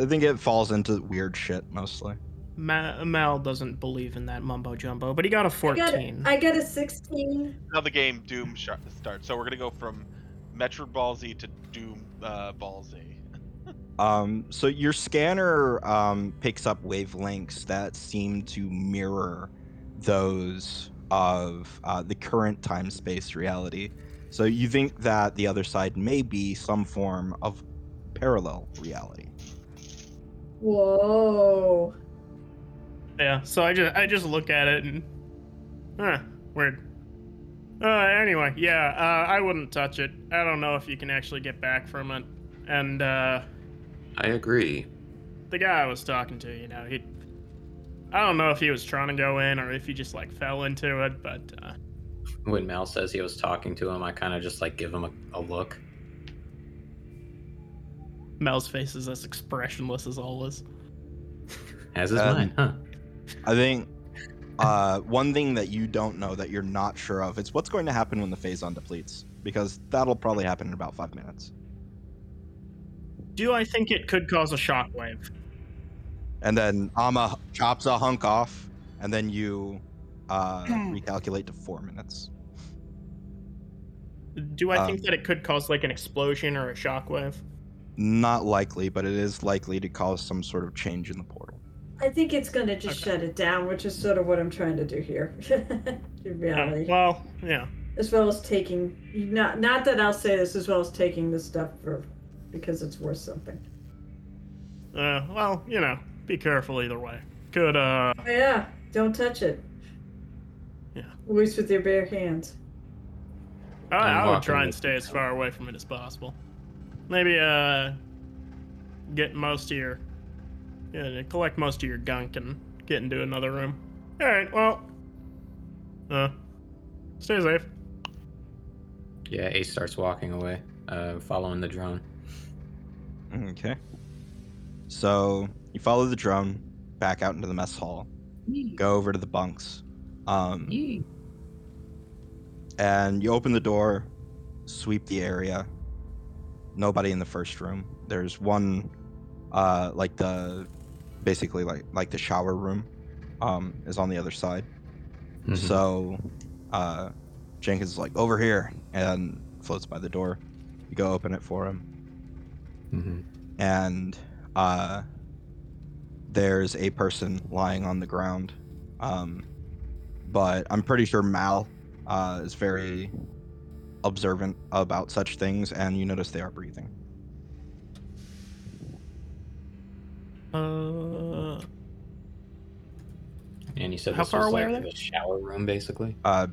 [SPEAKER 1] I think it falls into weird shit mostly.
[SPEAKER 3] Ma- Mal doesn't believe in that mumbo jumbo, but he got a 14.
[SPEAKER 5] I got a 16.
[SPEAKER 4] Now the game Doom sh- starts. So we're gonna go from Metro Ball Z to Doom uh, Ball Z. [LAUGHS]
[SPEAKER 1] Um, so your scanner um, picks up wavelengths that seem to mirror those of uh, the current time space reality. So you think that the other side may be some form of parallel reality.
[SPEAKER 5] Whoa.
[SPEAKER 3] Yeah, so I just I just look at it and huh, weird. Uh anyway, yeah, uh I wouldn't touch it. I don't know if you can actually get back from it. And uh
[SPEAKER 6] I agree.
[SPEAKER 3] the guy I was talking to, you know, he I don't know if he was trying to go in or if he just like fell into it, but uh
[SPEAKER 2] When Mal says he was talking to him, I kind of just like give him a, a look.
[SPEAKER 3] Mel's face is as expressionless as always.
[SPEAKER 2] As is
[SPEAKER 1] Um,
[SPEAKER 2] mine, huh?
[SPEAKER 1] I think uh, one thing that you don't know that you're not sure of is what's going to happen when the phazon depletes, because that'll probably happen in about five minutes.
[SPEAKER 3] Do I think it could cause a shockwave?
[SPEAKER 1] And then Ama chops a hunk off, and then you uh, [CLEARS THROAT] recalculate to four minutes.
[SPEAKER 3] Do I think
[SPEAKER 1] Um,
[SPEAKER 3] that it could cause like an explosion or a shockwave?
[SPEAKER 1] Not likely, but it is likely to cause some sort of change in the portal.
[SPEAKER 5] I think it's gonna just
[SPEAKER 3] Okay.
[SPEAKER 5] shut it down, which is sort of what I'm trying to do here. [LAUGHS] in
[SPEAKER 3] Yeah,
[SPEAKER 5] reality.
[SPEAKER 3] well, yeah.
[SPEAKER 5] as well as taking not not that I'll say this as well as taking this stuff for because it's worth something.
[SPEAKER 3] Uh, well, you know, be careful either way. Could uh
[SPEAKER 5] Oh, yeah, don't touch it.
[SPEAKER 3] Yeah.
[SPEAKER 5] Always with your bare hands.
[SPEAKER 3] I,
[SPEAKER 2] I'm
[SPEAKER 3] would try and stay as far away from it as possible. Maybe uh get most of your yeah, collect most of your gunk and get into another room. Alright, well uh stay safe.
[SPEAKER 2] Yeah, Ace starts walking away, uh, following the drone.
[SPEAKER 1] Okay. So you follow the drone back out into the mess hall, go over to the bunks, um, and you open the door, sweep the area. Nobody in the first room. There's one, uh, like the, basically like like the shower room, um, is on the other side.
[SPEAKER 2] Mhm.
[SPEAKER 1] So, uh, Jenkins is like over here and floats by the door. You go open it for him
[SPEAKER 2] Mhm.
[SPEAKER 1] and uh, there's a person lying on the ground. Um, but I'm pretty sure Mal uh, is very observant about such things, and you notice they are breathing.
[SPEAKER 3] Uh
[SPEAKER 2] And you said
[SPEAKER 3] How
[SPEAKER 2] this
[SPEAKER 3] far
[SPEAKER 2] was
[SPEAKER 3] away
[SPEAKER 2] like
[SPEAKER 3] are they?
[SPEAKER 2] the shower room, basically.
[SPEAKER 1] Uh,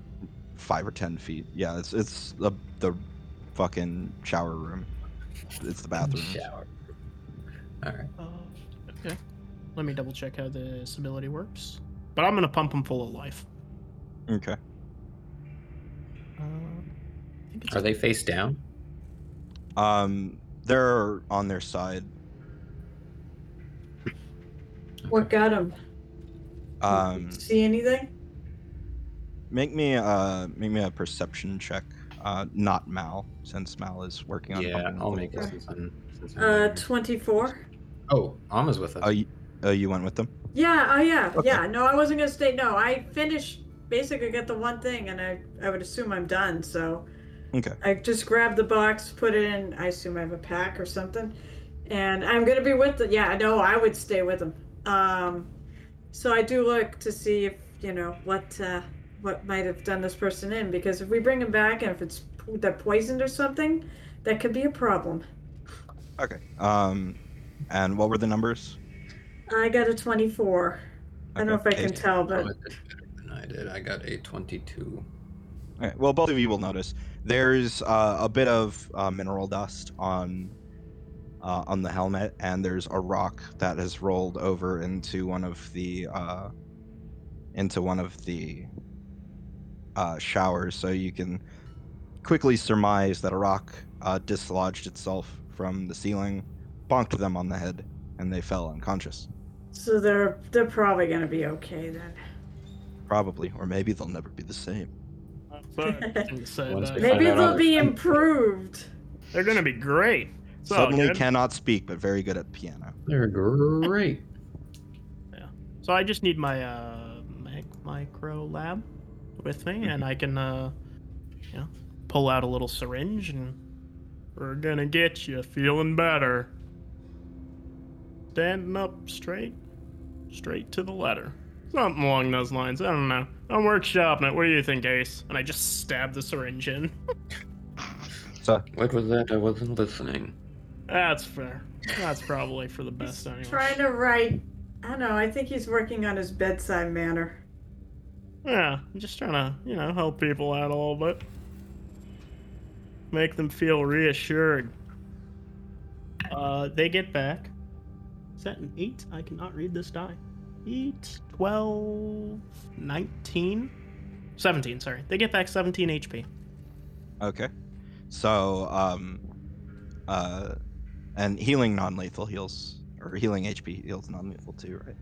[SPEAKER 1] five or ten feet. Yeah, it's it's the the fucking shower room. It's the bathroom. [LAUGHS]
[SPEAKER 2] Shower. All right.
[SPEAKER 3] Uh, okay. Let me double check how this ability works. But I'm gonna pump him full of life.
[SPEAKER 1] Okay.
[SPEAKER 2] Are they face down?
[SPEAKER 1] Um, they're on their side.
[SPEAKER 5] What got him?
[SPEAKER 1] Um,
[SPEAKER 5] See anything?
[SPEAKER 1] make me uh make me a perception check. Uh, not Mal, since Mal is working on.
[SPEAKER 2] Yeah, I'll make it
[SPEAKER 1] full-
[SPEAKER 2] since I'm. Since I'm
[SPEAKER 5] Uh, twenty-four.
[SPEAKER 2] oh, Alma's with us.
[SPEAKER 1] Oh, you, oh, you went with them.
[SPEAKER 5] Yeah. Oh, yeah.
[SPEAKER 1] Okay.
[SPEAKER 5] Yeah. No, I wasn't gonna stay. No, I finished. Basically, got the one thing, and I I would assume I'm done. So
[SPEAKER 1] Okay.
[SPEAKER 5] I just grabbed the box, put it in. I assume I have a pack or something, and I'm gonna be with the. Yeah, no, I would stay with them. Um, so I do look to see if you know what uh, what might have done this person in because if we bring him back and if it's po- they're poisoned or something, that could be a problem.
[SPEAKER 1] Okay. Um, and what were the numbers?
[SPEAKER 5] I got a 24. I don't know if I
[SPEAKER 1] Okay,
[SPEAKER 5] can tell,
[SPEAKER 2] Alma
[SPEAKER 5] but
[SPEAKER 2] did better than I did. I got a 22.
[SPEAKER 1] All right. well, both of you will notice there's uh, a bit of uh, mineral dust on uh, on the helmet, and there's a rock that has rolled over into one of the uh, into one of the uh, showers. So you can quickly surmise that a rock uh, dislodged itself from the ceiling, bonked them on the head, and they fell unconscious.
[SPEAKER 5] so they're they're probably gonna be okay then.
[SPEAKER 1] Probably, or maybe they'll never be the same.
[SPEAKER 3] Sorry, [LAUGHS] I didn't say
[SPEAKER 2] Once
[SPEAKER 3] that.
[SPEAKER 2] we
[SPEAKER 5] Maybe they'll be improved.
[SPEAKER 3] They're gonna be great. So
[SPEAKER 1] Suddenly cannot speak, but very good at piano.
[SPEAKER 2] They're great. [LAUGHS] Yeah.
[SPEAKER 3] So I just need my uh mag micro lab with me, and I can uh, you know, pull out a little syringe, and we're gonna get you feeling better. Standing up straight, straight to the letter. Something along those lines. I don't know. I'm workshopping it. What do you think, Ace? And I just stab the syringe in.
[SPEAKER 1] So
[SPEAKER 6] What was that? I wasn't listening.
[SPEAKER 3] That's fair. That's probably for the best anyway.
[SPEAKER 5] Trying to write. I don't know. I think he's working on his bedside manner.
[SPEAKER 3] Yeah, I'm just trying to, you know, help people out a little bit. Make them feel reassured. Uh, they get back. Is that an 8? I cannot read this die. 8, 12, 19? 17, sorry. They get back 17 HP.
[SPEAKER 1] okay, so um, uh, and healing non-lethal heals or healing HP heals non-lethal too, right?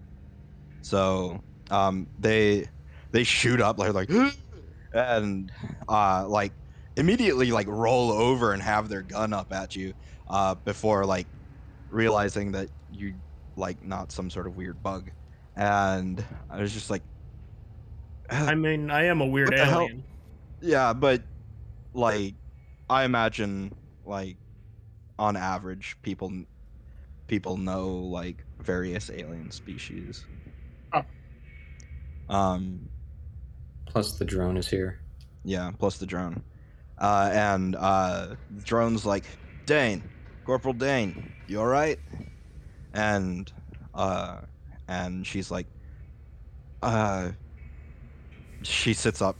[SPEAKER 1] So um, they they shoot up like like [GASPS] and uh like immediately like roll over and have their gun up at you uh before like realizing that you like not some sort of weird bug and i was just like
[SPEAKER 3] I mean, I am a weird
[SPEAKER 1] What the hell?
[SPEAKER 3] alien.
[SPEAKER 1] yeah but like i imagine like on average people people know like various alien species
[SPEAKER 3] Oh.
[SPEAKER 1] um
[SPEAKER 2] Plus the drone is here.
[SPEAKER 1] Yeah, plus the drone. Uh, and uh, drone's like, Dane, Corporal Dane, you all right? And uh, and she's like, uh, she sits up,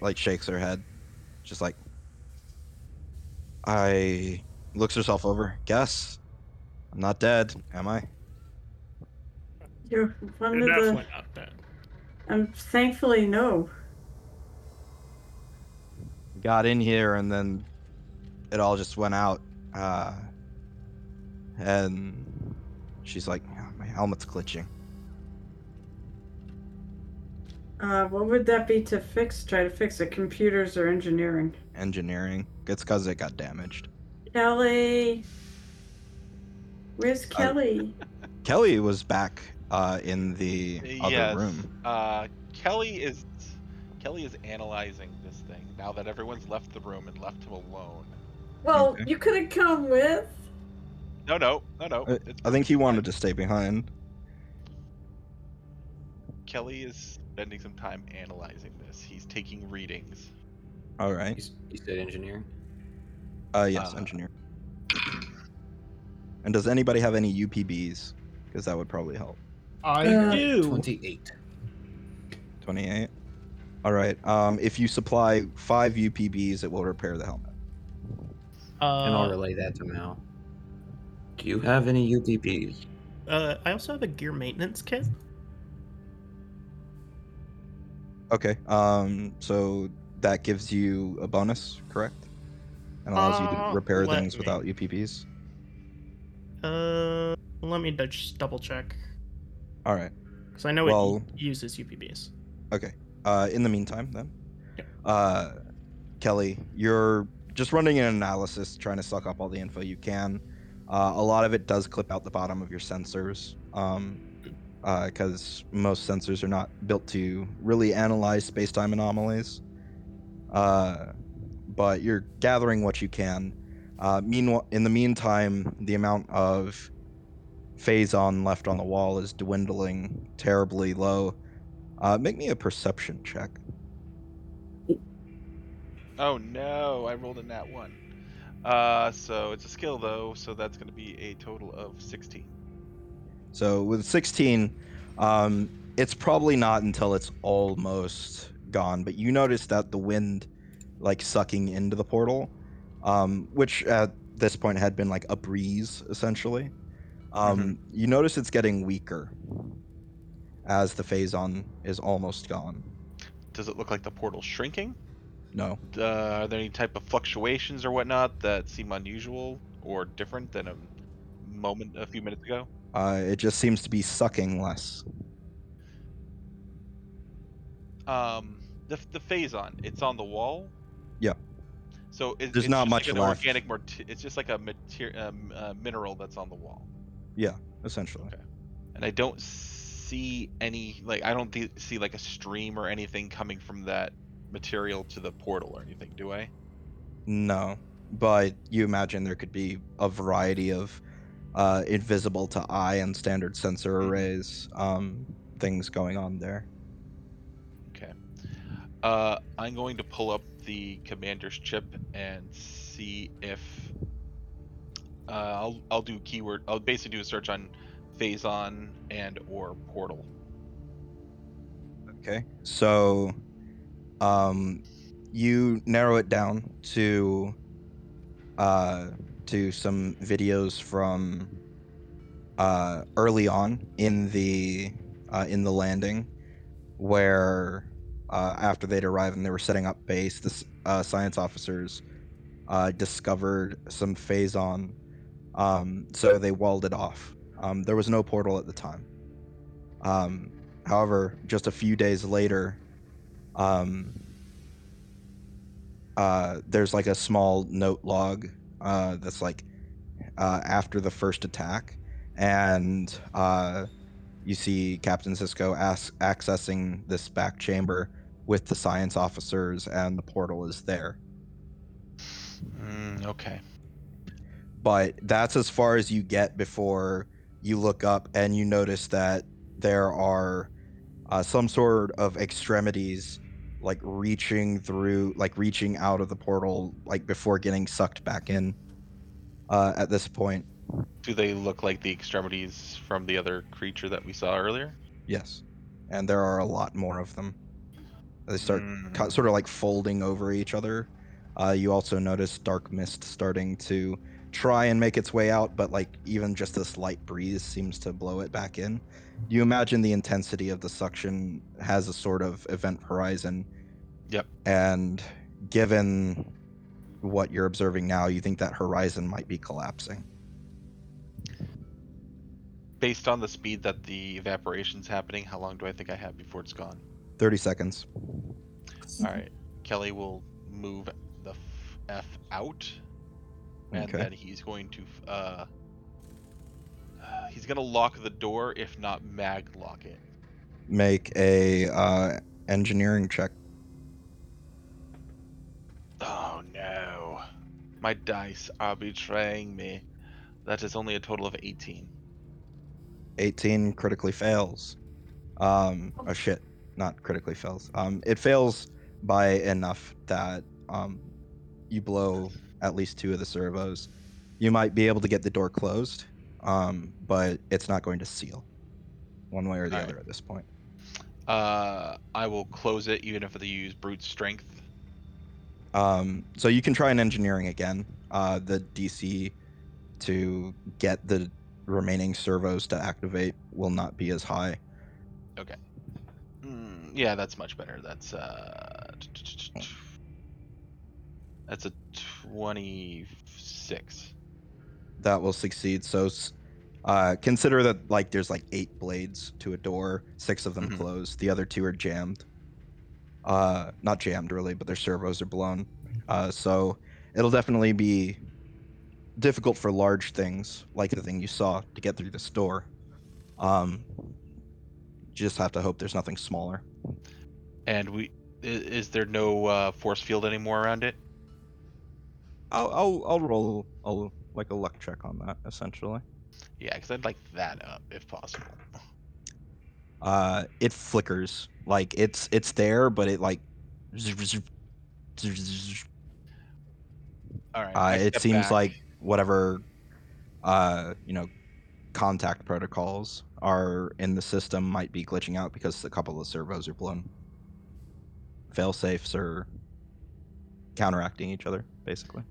[SPEAKER 1] like shakes her head, just like, I looks herself over. Guess I'm not dead, am I?
[SPEAKER 5] You're one
[SPEAKER 3] You're
[SPEAKER 5] of the.
[SPEAKER 3] definitely not dead.
[SPEAKER 5] Um, thankfully, no.
[SPEAKER 1] got in here and then it all just went out uh and she's like "Oh, my helmet's glitching
[SPEAKER 5] Uh, what would that be to fix? Try to fix it? Computers or engineering?
[SPEAKER 1] engineering it's because it got damaged
[SPEAKER 5] Kelly. Where's Kelly? [LAUGHS]
[SPEAKER 1] kelly was back uh in the other
[SPEAKER 4] yes.
[SPEAKER 1] room
[SPEAKER 4] Uh, Kelly is Kelly is analyzing this thing now that everyone's left the room and left him alone.
[SPEAKER 5] Well,
[SPEAKER 1] Okay.
[SPEAKER 5] you could have come with.
[SPEAKER 4] No, no, no, no.
[SPEAKER 1] Uh,
[SPEAKER 4] it's
[SPEAKER 1] i think he wanted to stay behind
[SPEAKER 4] Kelly is spending some time analyzing this. He's taking readings.
[SPEAKER 1] all right
[SPEAKER 2] He's, s- you said engineering?
[SPEAKER 1] uh yes
[SPEAKER 4] Uh,
[SPEAKER 1] engineer and does anybody have any UPBs because that would probably help
[SPEAKER 3] I
[SPEAKER 5] Uh,
[SPEAKER 3] do.
[SPEAKER 2] 28.
[SPEAKER 1] 28 all right um if you supply five UPBs it will repair the helmet
[SPEAKER 2] and I'll
[SPEAKER 3] Uh,
[SPEAKER 2] relay that to Mal.
[SPEAKER 6] Do you have any UPBs?
[SPEAKER 3] uh, I also have a gear maintenance kit.
[SPEAKER 1] Okay. Um. So that gives you a bonus, correct? And allows you
[SPEAKER 3] Uh,
[SPEAKER 1] to repair things
[SPEAKER 3] me-
[SPEAKER 1] without UPBs.
[SPEAKER 3] Uh, let me just double check
[SPEAKER 1] All right.
[SPEAKER 3] because I know
[SPEAKER 1] Well-
[SPEAKER 3] it uses UPBs.
[SPEAKER 1] Okay. Uh. In the meantime, then.
[SPEAKER 3] Yeah.
[SPEAKER 1] Uh, Kelly, you're just running an analysis, trying to suck up all the info you can. Uh, a lot of it does clip out the bottom of your sensors. Um. Because most sensors are not built to really analyze space-time anomalies. Uh, but you're gathering what you can. Uh, meanwhile, in the meantime, the amount of phazon left on the wall is dwindling terribly low. Uh, make me a perception check.
[SPEAKER 4] Oh no, I rolled a nat one. Uh, so it's a skill though, so that's going to be a total of 16.
[SPEAKER 1] So with 16, um, it's probably not until it's almost gone, but you notice that the wind, like sucking into the portal, um, which at this point had been like a breeze essentially. Um, You notice it's getting weaker as the phazon is almost gone.
[SPEAKER 4] Does it look like the portal's shrinking?
[SPEAKER 1] No,
[SPEAKER 4] Uh, are there any type of fluctuations or whatnot that seem unusual or different than a moment, a few minutes ago?
[SPEAKER 1] uh, it just seems to be sucking less.
[SPEAKER 4] Um, the the phazon it's on the wall.
[SPEAKER 1] Yeah.
[SPEAKER 4] So it,
[SPEAKER 1] There's
[SPEAKER 4] it's
[SPEAKER 1] not much
[SPEAKER 4] like an
[SPEAKER 1] left.
[SPEAKER 4] organic. It's just like a mater- um, uh, mineral that's on the wall,
[SPEAKER 1] Yeah, essentially.
[SPEAKER 4] Okay. and I don't see any like I don't th- see like a stream or anything coming from that material to the portal or anything. Do I?
[SPEAKER 1] No, but you imagine there could be a variety of uh, invisible to eye and standard sensor
[SPEAKER 4] Mhm.
[SPEAKER 1] arrays um, things going on there.
[SPEAKER 4] Okay. Uh, I'm going to pull up the commander's chip and see if uh, I'll I'll do keyword. I'll basically do a search on Phazon and or portal.
[SPEAKER 1] Okay, so um, you narrow it down to uh, to some videos from uh, early on in the uh, in the landing, where uh, after they'd arrived and they were setting up base, the uh, science officers uh, discovered some phazon, um, so they walled it off. Um, there was no portal at the time. Um, however, just a few days later, um, uh, there's like a small note log uh, that's like uh, after the first attack, and uh, you see Captain Cisco as- accessing this back chamber with the science officers, and the portal is there.
[SPEAKER 4] Mm, okay.
[SPEAKER 1] But that's as far as you get before you look up and you notice that there are uh, some sort of extremities like reaching through like reaching out of the portal like before getting sucked back in uh, at this point.
[SPEAKER 4] Do they look like the extremities from the other creature that we saw earlier?
[SPEAKER 1] yes. And there are a lot more of them. They start
[SPEAKER 4] Mm,
[SPEAKER 1] co- sort of like folding over each other. Uh, you also notice dark mist starting to try and make its way out but like even just this light breeze seems to blow it back in you imagine the intensity of the suction has a sort of event horizon
[SPEAKER 4] Yep.
[SPEAKER 1] and given what you're observing now you think that horizon might be collapsing
[SPEAKER 4] Based on the speed that the evaporation's happening, how long do I think I have before it's gone?
[SPEAKER 1] 30 seconds
[SPEAKER 4] All right. Kelly will move the f, out, and
[SPEAKER 1] Okay.
[SPEAKER 4] then he's going to uh, he's gonna lock the door, if not mag lock it.
[SPEAKER 1] make a uh, engineering check
[SPEAKER 4] Oh no, my dice are betraying me. That is only a total of 18.
[SPEAKER 1] 18 critically fails. Um, oh shit, not critically fails. Um, it fails by enough that um, you blow at least two of the servos. You might be able to get the door closed, um, but it's not going to seal, one way or the
[SPEAKER 4] Alright.
[SPEAKER 1] other at this point.
[SPEAKER 4] Uh, I will close it even if they use brute strength.
[SPEAKER 1] Um, so you can try an engineering again. Uh, the DC to get the remaining servos to activate will not be as high.
[SPEAKER 4] Mm, yeah, that's much better. That's uh, that's a 26.
[SPEAKER 1] That will succeed. So uh, consider that like there's like eight blades to a door, six of them
[SPEAKER 4] Mhm.
[SPEAKER 1] closed, the other two are jammed. Uh, not jammed really, but their servos are blown. Uh, so it'll definitely be difficult for large things like the thing you saw to get through this door. Um, you just have to hope there's nothing smaller.
[SPEAKER 4] And we i- is there no uh, force field anymore around it?
[SPEAKER 1] I'll I'll, I'll roll a like a luck check on that essentially.
[SPEAKER 4] Yeah, because I'd like that up if possible.
[SPEAKER 1] uh it flickers like it's it's there but it like
[SPEAKER 4] All right.
[SPEAKER 1] uh, it seems
[SPEAKER 4] back.
[SPEAKER 1] like whatever uh you know contact protocols are in the system might be glitching out because a couple of servos are blown fail safes are counteracting each other basically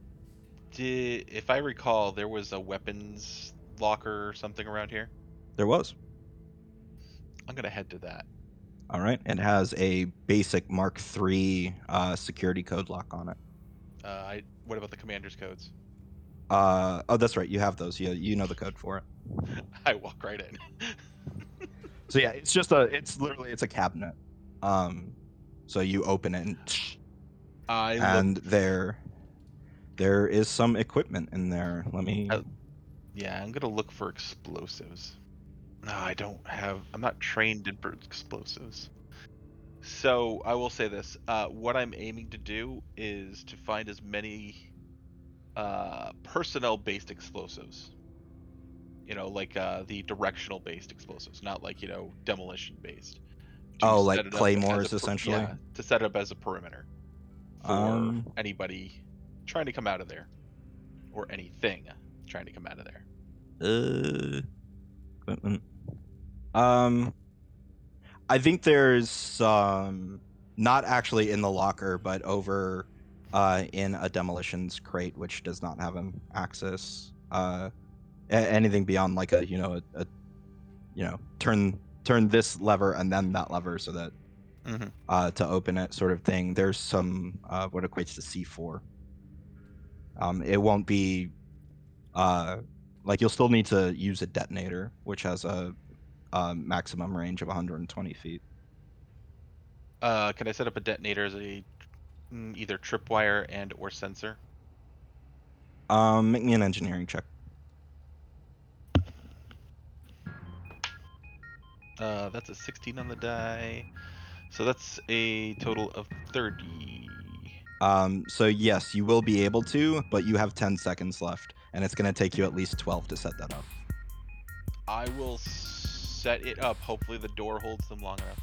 [SPEAKER 4] Did, if I recall, there was a weapons locker or something around here.
[SPEAKER 1] there was
[SPEAKER 4] I'm gonna head to that.
[SPEAKER 1] all right it has a basic mark iii uh security code lock on it
[SPEAKER 4] Uh, I. What about the commander's codes?
[SPEAKER 1] uh oh that's right you have those you, you know the code for it [LAUGHS]
[SPEAKER 4] I walk right in. [LAUGHS]
[SPEAKER 1] So yeah, it's just a it's literally it's a cabinet. Um so you open it and,
[SPEAKER 4] I look
[SPEAKER 1] and there there is some equipment in there. Let me.
[SPEAKER 4] Uh, Yeah, I'm gonna look for explosives. No, I don't have. I'm not trained in explosives. So I will say this: uh, what I'm aiming to do is to find as many uh, personnel-based explosives. You know, like uh, the directional-based explosives, not like you know demolition-based.
[SPEAKER 1] Oh, like
[SPEAKER 4] set it up as
[SPEAKER 1] claymores,
[SPEAKER 4] a
[SPEAKER 1] essentially?
[SPEAKER 4] Yeah, to set up as a perimeter for
[SPEAKER 1] Um,
[SPEAKER 4] anybody trying to come out of there, or anything trying to come out of there.
[SPEAKER 1] Uh, equipment. Um, I think there's um not actually in the locker, but over uh in a demolitions crate, which does not have an access. Uh, a- anything beyond like a you know a, a you know turn turn this lever and then that lever so that
[SPEAKER 4] Mhm.
[SPEAKER 1] uh to open it sort of thing. There's some uh what equates to C4. Um, it won't be uh like you'll still need to use a detonator, which has a, a maximum range of 120 feet.
[SPEAKER 4] Uh, can I set up a detonator as a mm, either tripwire and or sensor?
[SPEAKER 1] Um, make me an engineering check.
[SPEAKER 4] Uh, that's a 16 on the die, so that's a total of 30.
[SPEAKER 1] Um, so yes, you will be able to, but you have 10 seconds left, and it's gonna take you at least 12 to set that up.
[SPEAKER 4] I will set it up. Hopefully, the door holds them long enough.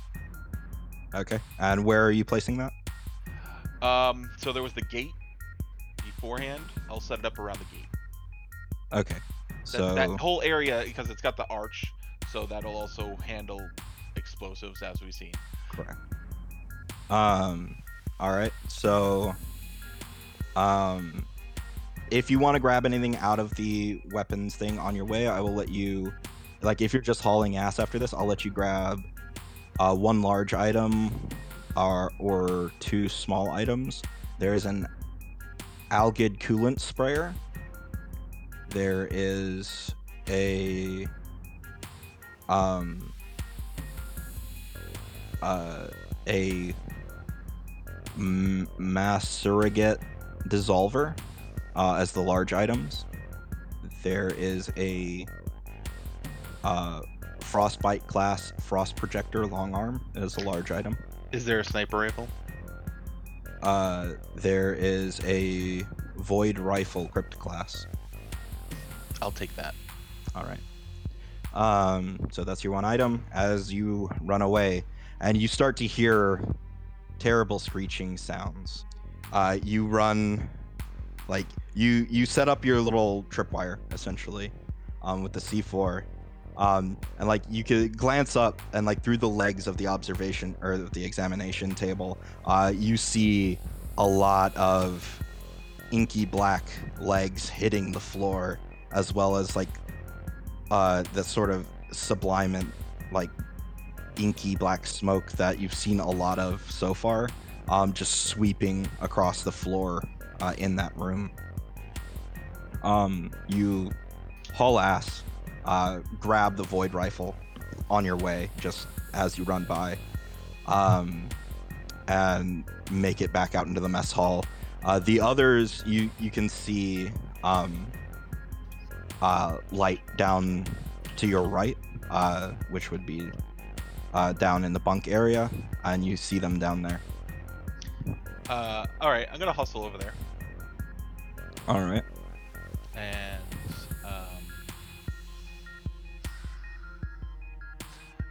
[SPEAKER 1] Okay. And where are you placing that?
[SPEAKER 4] Um, so there was the gate beforehand. I'll set it up around the gate.
[SPEAKER 1] Okay.
[SPEAKER 4] That,
[SPEAKER 1] So
[SPEAKER 4] that whole area because it's got the arch, so that'll also handle explosives as we've seen.
[SPEAKER 1] correct. Um, all right. So, um, if you want to grab anything out of the weapons thing on your way, I will let you. Like, if you're just hauling ass after this, I'll let you grab uh, one large item, or or two small items. There is an Algid coolant sprayer. There is a um uh a mass surrogate dissolver uh, as the large items. There is a uh, frostbite class frost projector long arm as a large item.
[SPEAKER 4] Is there a sniper rifle?
[SPEAKER 1] Uh, there is a void rifle crypt class.
[SPEAKER 4] I'll take that.
[SPEAKER 1] All right. Um, so that's your one item. As you run away, and you start to hear terrible screeching sounds. Uh, you run, like you you set up your little tripwire essentially, um, with the C4, um, and like you could glance up and like through the legs of the observation or the examination table, uh, you see a lot of inky black legs hitting the floor, as well as like uh, the sort of sublimate, like inky black smoke that you've seen a lot of so far, um, just sweeping across the floor uh, in that room. Um, you haul ass, uh, grab the void rifle on your way just as you run by, um, and make it back out into the mess hall. Uh, the others, you you can see um, uh, light down to your right, uh, which would be uh, down in the bunk area, and you see them down there.
[SPEAKER 4] Uh, all right, I'm gonna hustle over there
[SPEAKER 1] All right.
[SPEAKER 4] and um,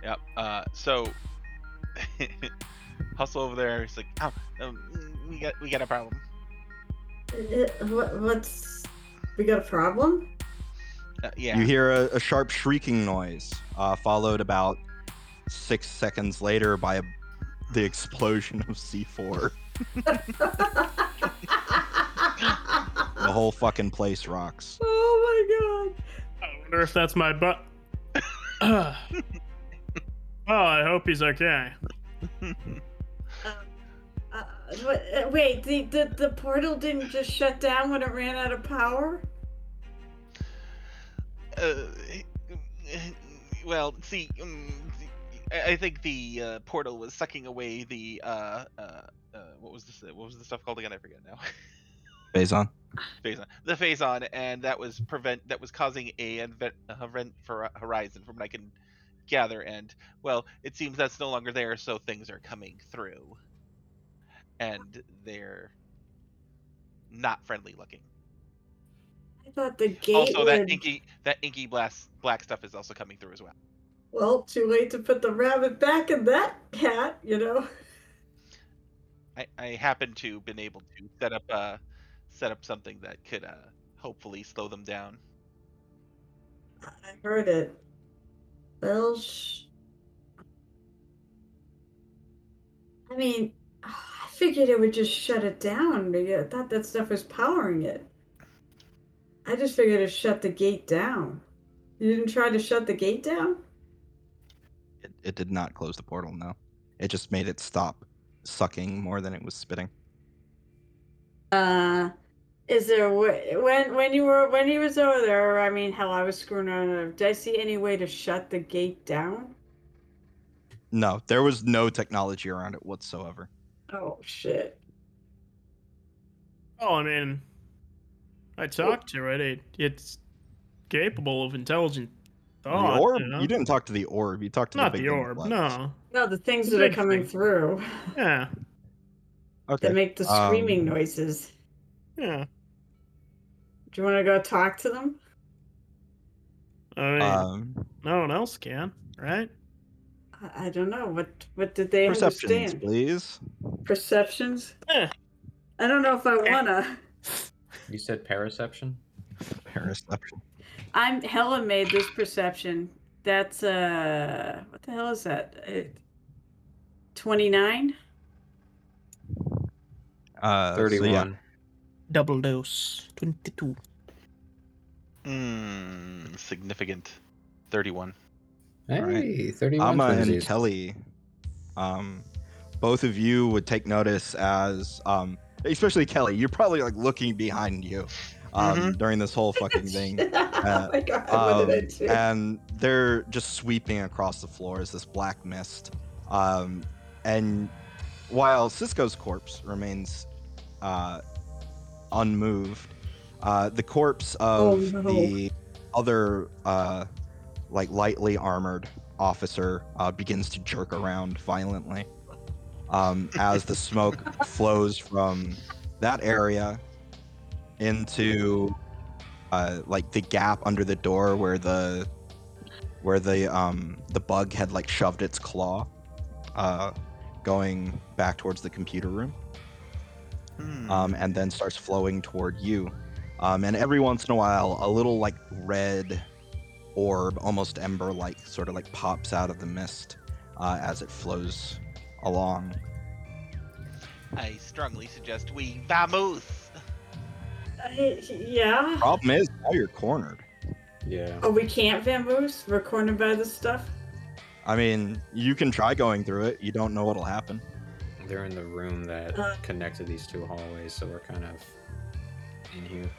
[SPEAKER 4] yep. Uh, so [LAUGHS] hustle over there. He's like, oh, um, we got we got a problem.
[SPEAKER 5] Uh, what, what's. We got a problem?
[SPEAKER 4] Uh, yeah.
[SPEAKER 1] You hear a, a sharp shrieking noise, uh, followed about six seconds later by a, the explosion of C4. The whole fucking place rocks. [LAUGHS]
[SPEAKER 5] oh my god.
[SPEAKER 3] I wonder if that's my butt. [COUGHS] oh, I hope he's okay.
[SPEAKER 5] Uh, uh, wait, the, the, the portal didn't just shut down when it ran out of power?
[SPEAKER 4] Uh, well, see, um, I I think the uh, portal was sucking away the uh, uh, uh, what was this? What was the stuff called again? I forget now. [LAUGHS]
[SPEAKER 1] Phazon.
[SPEAKER 4] Phazon, the Phazon, and that was prevent that was causing a event, for Horizon, from what I can gather. And well, it seems that's no longer there, so things are coming through, and they're not friendly looking.
[SPEAKER 5] I thought the gate
[SPEAKER 4] also, that inky that inky blast black stuff is also coming through as well.
[SPEAKER 5] Well, too late to put the rabbit back in that cat, you know.
[SPEAKER 4] I, I happen to been able to set up uh set up something that could uh hopefully slow them down.
[SPEAKER 5] I heard it. Well, sh- I mean, I figured it would just shut it down. Maybe I thought that stuff was powering it. I just figured it shut the gate down. You didn't try to shut the gate down?
[SPEAKER 1] It, it did not close the portal. No, it just made it stop sucking more than it was spitting.
[SPEAKER 5] Uh, is there a way, when when you were when he was over there? I mean, hell, I was screwing around. Did I see any way to shut the gate down?
[SPEAKER 1] No, there was no technology around it whatsoever.
[SPEAKER 5] Oh shit!
[SPEAKER 3] Oh, I mean, I talked to it. it. It's capable of intelligent thought.
[SPEAKER 1] the orb?
[SPEAKER 3] you know?
[SPEAKER 1] You didn't talk to the orb. You talked to
[SPEAKER 3] Not
[SPEAKER 1] the big
[SPEAKER 3] the orb. No.
[SPEAKER 5] No, the things
[SPEAKER 3] The
[SPEAKER 5] that are coming
[SPEAKER 3] thing.
[SPEAKER 5] through
[SPEAKER 3] Yeah.
[SPEAKER 1] Okay.
[SPEAKER 5] that make the screaming
[SPEAKER 1] Um,
[SPEAKER 5] noises.
[SPEAKER 3] Yeah.
[SPEAKER 5] Do you want to go talk to them?
[SPEAKER 3] I mean,
[SPEAKER 1] Um,
[SPEAKER 3] no one else can, right?
[SPEAKER 5] I, I don't know. What what did they
[SPEAKER 1] perceptions,
[SPEAKER 5] understand?
[SPEAKER 1] please.
[SPEAKER 5] Perceptions?
[SPEAKER 3] Eh.
[SPEAKER 5] I don't know if I
[SPEAKER 3] Eh.
[SPEAKER 5] wanna.
[SPEAKER 2] You said paraception?
[SPEAKER 1] Perception.
[SPEAKER 5] I'm Helen made this perception. That's uh, what the hell is that? Twenty nine.
[SPEAKER 1] Uh, so
[SPEAKER 2] 31.
[SPEAKER 1] yeah,
[SPEAKER 3] Double dose. 22.
[SPEAKER 4] Hmm, significant. Thirty-one.
[SPEAKER 2] Hey,
[SPEAKER 1] Alright.
[SPEAKER 2] 31
[SPEAKER 1] Amma and
[SPEAKER 2] twinsies.
[SPEAKER 1] Kelly, um, both of you would take notice as, um, especially Kelly, you're probably like looking behind you um, during this whole fucking thing. [LAUGHS]
[SPEAKER 5] oh my god!
[SPEAKER 1] Um,
[SPEAKER 5] what did I do?
[SPEAKER 1] and they're just sweeping across the floor as this black mist. Um, and while Cisco's corpse remains uh, unmoved, uh, the corpse
[SPEAKER 5] Oh,
[SPEAKER 1] of
[SPEAKER 5] no.
[SPEAKER 1] the other, uh, like lightly armored officer, uh, begins to jerk around violently um, as the smoke [LAUGHS] flows from that area into uh, like the gap under the door where the where the um the bug had like shoved its claw uh going back towards the computer room
[SPEAKER 4] Hmm.
[SPEAKER 1] um and then starts flowing toward you um and every once in a while a little like red orb almost ember like sort of like pops out of the mist uh, as it flows along
[SPEAKER 4] I strongly suggest we vamoose.
[SPEAKER 5] I- yeah.
[SPEAKER 1] problem is now you're cornered
[SPEAKER 2] Yeah.
[SPEAKER 5] Oh, we can't vamoose. We're cornered by this stuff.
[SPEAKER 1] i mean you can try going through it you don't know what'll happen
[SPEAKER 2] They're in the room that
[SPEAKER 5] Uh.
[SPEAKER 2] connected these two hallways, so we're kind of in here.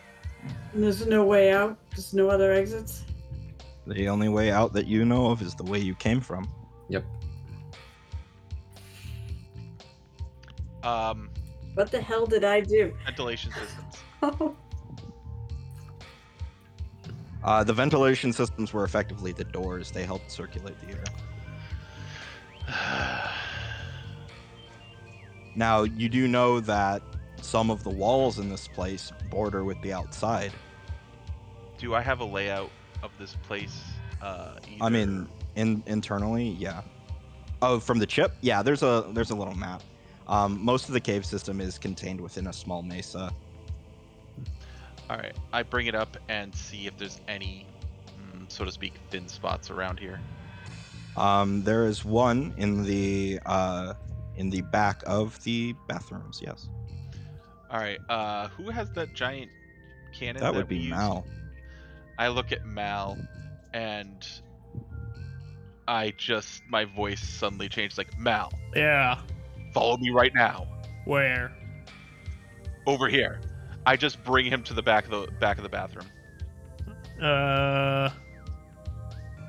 [SPEAKER 5] And there's no way out. There's no other exits.
[SPEAKER 1] the only way out that you know of is the way you came from
[SPEAKER 2] Yep.
[SPEAKER 4] Um,
[SPEAKER 5] What the hell did I do?
[SPEAKER 4] ventilation systems. [LAUGHS]
[SPEAKER 1] Uh, the ventilation systems were effectively the doors. They helped circulate the air. [SIGHS] Now, you do know that some of the walls in this place border with the outside.
[SPEAKER 4] Do I have a layout of this place? Uh,
[SPEAKER 1] I mean, in internally, yeah. Oh, from the chip, yeah. There's a there's a little map. Um, most of the cave system is contained within a small mesa.
[SPEAKER 4] All right. I bring it up and see if there's any, mm, so to speak, thin spots around here.
[SPEAKER 1] Um, there is one in the uh, in the back of the bathrooms. Yes,
[SPEAKER 4] All right. Uh, who has that giant cannon?
[SPEAKER 1] that would
[SPEAKER 4] we
[SPEAKER 1] be
[SPEAKER 4] used?
[SPEAKER 1] Mal.
[SPEAKER 4] I look at Mal, and I just my voice suddenly changed. Like Mal,
[SPEAKER 3] Yeah.
[SPEAKER 4] follow me right now.
[SPEAKER 3] Where?
[SPEAKER 4] Over here. I just bring him to the back of the back of the bathroom.
[SPEAKER 3] Uh.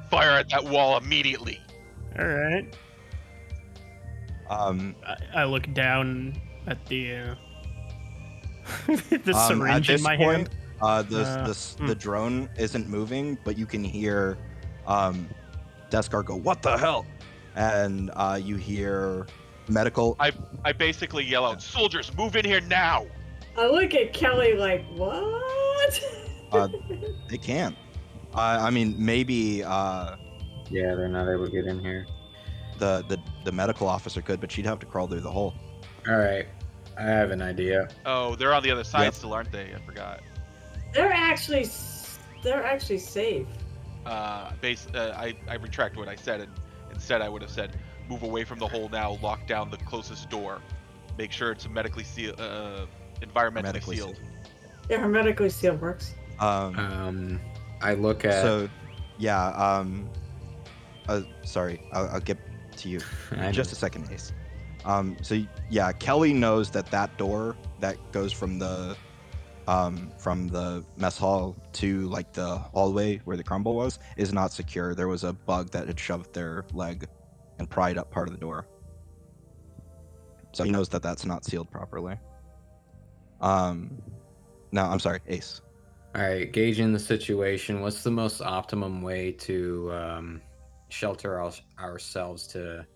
[SPEAKER 4] Fire at that wall immediately.
[SPEAKER 3] All right.
[SPEAKER 1] Um,
[SPEAKER 3] I, I look down at the uh, [LAUGHS] the
[SPEAKER 1] Um, at
[SPEAKER 3] syringe in my
[SPEAKER 1] point,
[SPEAKER 3] hand.
[SPEAKER 1] uh, the
[SPEAKER 3] Uh,
[SPEAKER 1] the s
[SPEAKER 3] hmm.
[SPEAKER 1] the drone isn't moving, but you can hear um, Deskar go, "What the hell?" And uh, you hear medical.
[SPEAKER 4] I I basically yell out, "Soldiers, move in here now!"
[SPEAKER 5] I look at Kelly like, what?
[SPEAKER 1] Uh, [LAUGHS] They can't. Uh, I mean, maybe uh,
[SPEAKER 2] Yeah, they're not able to get in here.
[SPEAKER 1] the, the the medical officer could, but she'd have to crawl through the hole.
[SPEAKER 2] All right, I have an idea.
[SPEAKER 4] Oh, they're on the other side
[SPEAKER 1] Yep.
[SPEAKER 4] still, aren't they? I forgot.
[SPEAKER 5] they're actually, they're actually safe.
[SPEAKER 4] Uh, base. Uh, I I retract what I said, and instead I would have said, "Move away from the hole now. Lock down the closest door. Make sure it's medically sealed, uh, environmentally
[SPEAKER 1] Hermetically
[SPEAKER 4] sealed."
[SPEAKER 5] Yeah, hermetically sealed works.
[SPEAKER 1] Um,
[SPEAKER 2] Um, I look at.
[SPEAKER 1] so, yeah. Um, uh, sorry, I'll, I'll get to you. [LAUGHS]
[SPEAKER 2] I
[SPEAKER 1] just a second ace um so yeah kelly knows that that door that goes from the um from the mess hall to like the hallway where the crumble was is not secure there was a bug that had shoved their leg and pried up part of the door so he knows that that's not sealed properly um no i'm sorry ace
[SPEAKER 2] All right, gauging the situation, what's the most optimum way to um, shelter our, ourselves to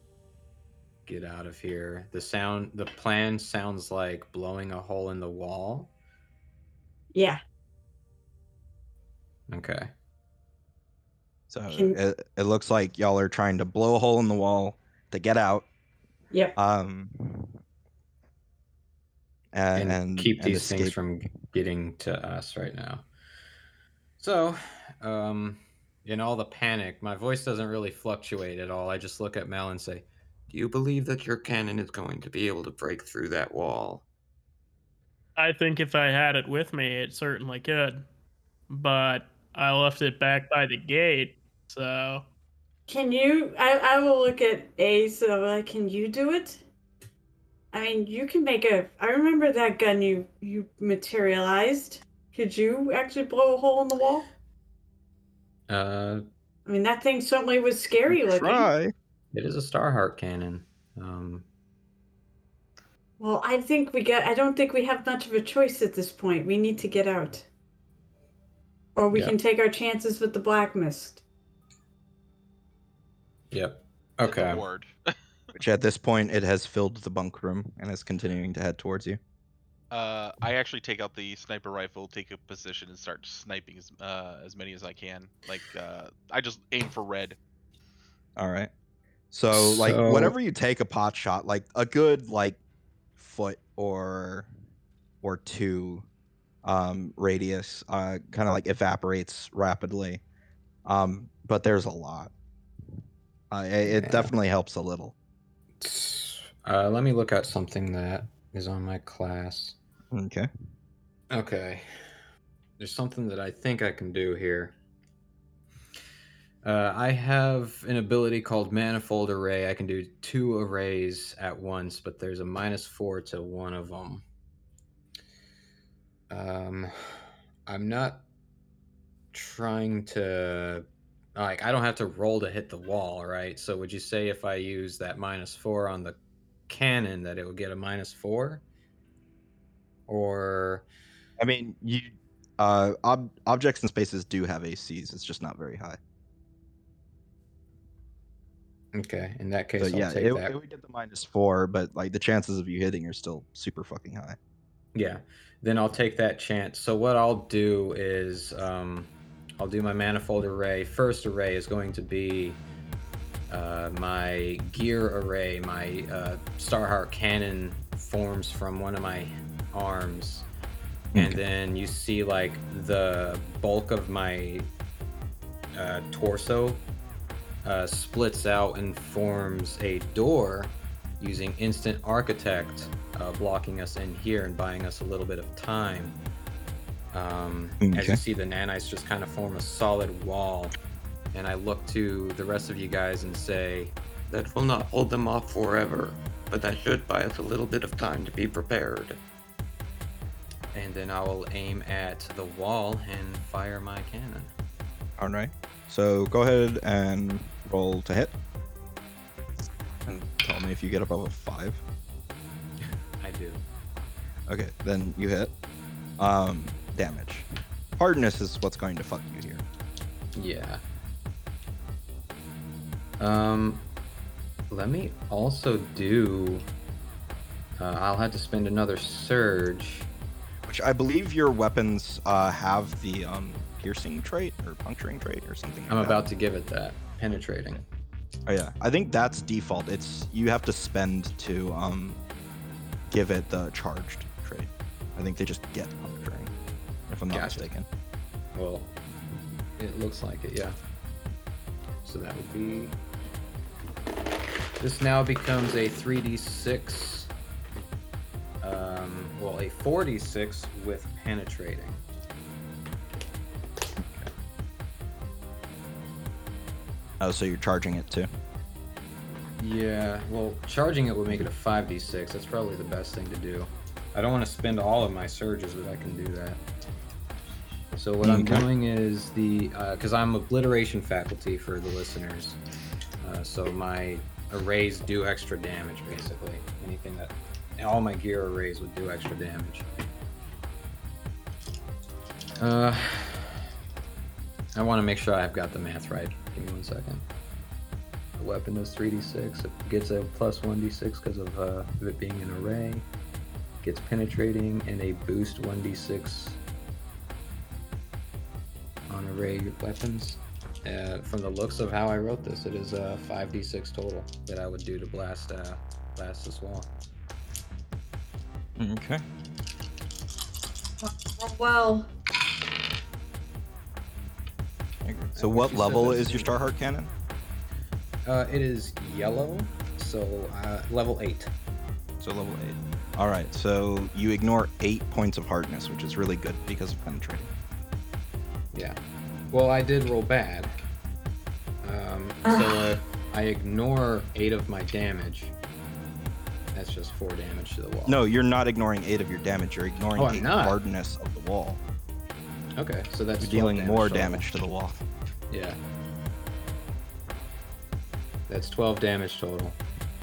[SPEAKER 2] get out of here? The sound, the plan sounds like blowing a hole in the wall.
[SPEAKER 5] Yeah.
[SPEAKER 2] Okay.
[SPEAKER 1] so
[SPEAKER 5] Can-
[SPEAKER 1] it, it looks like y'all are trying to blow a hole in the wall to get out
[SPEAKER 5] Yep.
[SPEAKER 1] um and,
[SPEAKER 2] and,
[SPEAKER 1] and
[SPEAKER 2] keep
[SPEAKER 1] and
[SPEAKER 2] these things from getting to us right now. So, um, in all the panic, my voice doesn't really fluctuate at all. I just look at Mel and say,
[SPEAKER 6] Do you believe that your cannon is going to be able to break through that wall?
[SPEAKER 3] I think if I had it with me, it certainly could. But I left it back by the gate, so
[SPEAKER 5] Can you? I, I will look at Ace. and I'm like, can you do it? I mean, you can make a. I remember that gun you you materialized. Could you actually blow a hole in the wall?
[SPEAKER 2] uh,
[SPEAKER 5] I mean, that thing certainly was scary looking.
[SPEAKER 1] Try.
[SPEAKER 2] it is a Starheart cannon. Um,
[SPEAKER 5] Well, I think we get. I don't think we have much of a choice at this point. We need to get out, or we
[SPEAKER 2] Yeah.
[SPEAKER 5] can take our chances with the black mist.
[SPEAKER 2] yep. Okay.
[SPEAKER 4] ward. [LAUGHS]
[SPEAKER 1] Which at this point it has filled the bunk room and is continuing to head towards you.
[SPEAKER 4] Uh, I actually take out the sniper rifle, take a position, and start sniping as uh, as many as I can. Like uh, I just aim for red.
[SPEAKER 1] All right. So like
[SPEAKER 2] So-
[SPEAKER 1] whenever you take a pot shot, like a good like foot or or two um radius uh kind of like evaporates rapidly. Um but there's a lot. Uh, it, it definitely helps a little.
[SPEAKER 2] Uh, let me look at something that is on my class.
[SPEAKER 1] Okay.
[SPEAKER 2] Okay. There's something that I think I can do here. Uh, I have an ability called Manifold Array. I can do two arrays at once, but there's a minus four to one of them. Um, I'm not trying to like I don't have to roll to hit the wall, right? So would you say if I use that minus four on the cannon that it would get a minus four? Or
[SPEAKER 1] I mean, you uh ob- objects and spaces do have ACs. It's just not very high.
[SPEAKER 2] okay, in that case
[SPEAKER 1] So
[SPEAKER 2] I'll
[SPEAKER 1] yeah,
[SPEAKER 2] take
[SPEAKER 1] it,
[SPEAKER 2] that.
[SPEAKER 1] it would get the minus 4, but like the chances of you hitting are still super fucking high.
[SPEAKER 2] Yeah, then I'll take that chance. So what I'll do is um, I'll do my manifold array. First array is going to be uh, my gear array. My uh, Starheart cannon forms from one of my arms, and then you see like the bulk of my uh, torso uh, splits out and forms a door using Instant Architect, uh, blocking us in here and buying us a little bit of time. Um, As you see, the nanites just kind of form a solid wall, and I look to the rest of you guys and say,
[SPEAKER 6] That will not hold them off forever, but that should buy us a little bit of time to be prepared.
[SPEAKER 2] and then I will aim at the wall and fire my cannon.
[SPEAKER 1] All right. So go ahead and roll to hit. And tell me if you get above a five. [LAUGHS]
[SPEAKER 2] I do.
[SPEAKER 1] Okay, then you hit. Um, damage. Hardness is what's going to fuck you here.
[SPEAKER 2] Yeah. Um, let me also do. Uh, I'll have to spend another surge.
[SPEAKER 1] Which I believe your weapons uh, have the um, piercing trait or puncturing trait or something. Like
[SPEAKER 2] I'm
[SPEAKER 1] that.
[SPEAKER 2] about to give it that penetrating.
[SPEAKER 1] Oh yeah, I think that's default. It's you have to spend to um, give it the charged trait. I think they just get puncturing, if I'm not
[SPEAKER 2] Gotcha.
[SPEAKER 1] mistaken.
[SPEAKER 2] Well, it looks like it, yeah. So that would be. This now becomes a 3d6. Um, well, a 4d6 with penetrating.
[SPEAKER 1] Oh, so you're charging it too.
[SPEAKER 2] Yeah, well, charging it would make it a 5d6. That's probably the best thing to do. I don't want to spend all of my surges, but I can do that. So what I'm
[SPEAKER 1] Okay.
[SPEAKER 2] doing is the because I'm obliteration faculty for the listeners. Uh, so my arrays do extra damage, basically. Anything that all my gear arrays would do extra damage. Uh, I want to make sure I've got the math right. Give me one second. The weapon is 3d6. It gets a plus 1d6 because of, uh, of it being an array. Gets penetrating and a boost 1d6 on array weapons. Uh, from the looks of how I wrote this, it is a 5d6 total that I would do to blast uh, blast this wall.
[SPEAKER 1] Okay.
[SPEAKER 5] Well,
[SPEAKER 1] So what level is your
[SPEAKER 2] sooner.
[SPEAKER 1] Starheart cannon?
[SPEAKER 2] Uh, it is yellow, so uh, level 8.
[SPEAKER 1] So level eight. All right. So you ignore eight points of hardness, which is really good because of penetrating.
[SPEAKER 2] Yeah. Well, I did roll bad. Um, so uh, I ignore eight of my damage. That's just four damage to the wall.
[SPEAKER 1] No, you're not ignoring eight of your damage. You're ignoring
[SPEAKER 2] Oh, I'm
[SPEAKER 1] eight
[SPEAKER 2] not.
[SPEAKER 1] hardness of the wall.
[SPEAKER 2] Okay, so that's
[SPEAKER 1] You're
[SPEAKER 2] 12
[SPEAKER 1] dealing more
[SPEAKER 2] total.
[SPEAKER 1] damage to the wall.
[SPEAKER 2] Yeah. That's 12 damage total.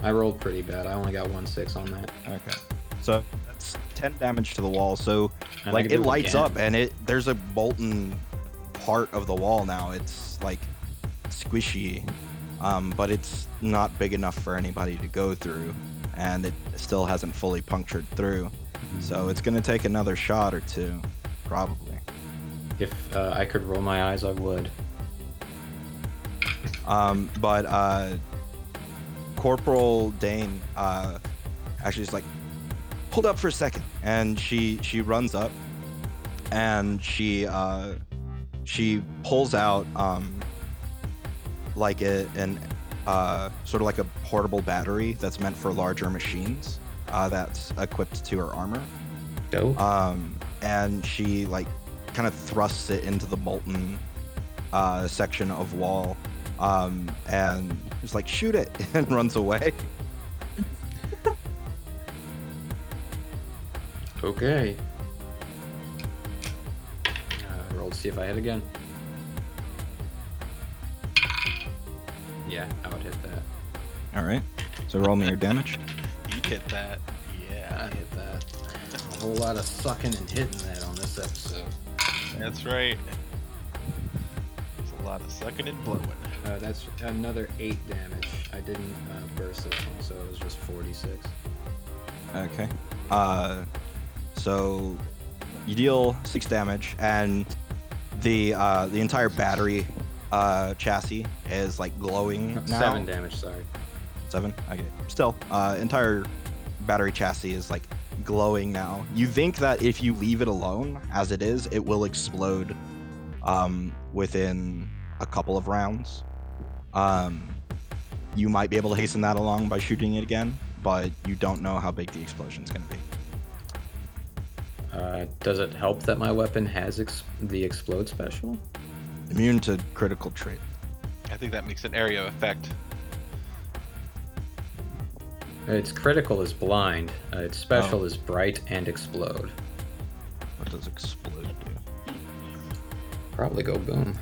[SPEAKER 2] I rolled pretty bad. I only got one six on that.
[SPEAKER 1] Okay. So that's ten damage to the wall. So
[SPEAKER 2] And I
[SPEAKER 1] like
[SPEAKER 2] can
[SPEAKER 1] it
[SPEAKER 2] do
[SPEAKER 1] lights
[SPEAKER 2] again.
[SPEAKER 1] up and it there's a molten part of the wall now. It's like squishy, um, but it's not big enough for anybody to go through, and it still hasn't fully punctured through. So it's gonna take another shot or two, probably.
[SPEAKER 2] If uh, I could roll my eyes, I would.
[SPEAKER 1] Um, but uh, Corporal Dane uh, actually is like, hold up for a second, and she she runs up, and she uh, she pulls out um, like a, an uh, sort of like a portable battery that's meant for larger machines. Uh, that's equipped to her armor.
[SPEAKER 2] Dope.
[SPEAKER 1] um, and she like kind of thrusts it into the molten uh, section of wall, um, and is like shoot it [LAUGHS] and runs away.
[SPEAKER 2] Okay. Roll to see if I hit again. Yeah, I would hit that.
[SPEAKER 1] All right, so roll me your damage.
[SPEAKER 4] You hit that. Yeah, I
[SPEAKER 2] hit that. A whole lot of sucking and hitting that on this episode.
[SPEAKER 4] That's right. There's a lot of sucking and blowing.
[SPEAKER 2] Uh, that's another eight damage. I didn't uh, burst this one, so it was just 46.
[SPEAKER 1] Okay. Uh, so you deal six damage, and the uh, the entire battery uh, chassis is like glowing [LAUGHS] now.
[SPEAKER 2] Seven damage, sorry.
[SPEAKER 1] Seven. Okay. Still, uh, entire battery chassis is like glowing now. You think that if you leave it alone as it is, it will explode um, within a couple of rounds. Um, you might be able to hasten that along by shooting it again, but you don't know how big the explosion's going to be.
[SPEAKER 2] Uh, does it help that my weapon has ex- the explode special?
[SPEAKER 1] Immune to critical trait.
[SPEAKER 4] I think that makes an area of effect.
[SPEAKER 2] Its critical is blind. Uh, its special is bright and explode.
[SPEAKER 1] What does explode do?
[SPEAKER 2] Probably go boom.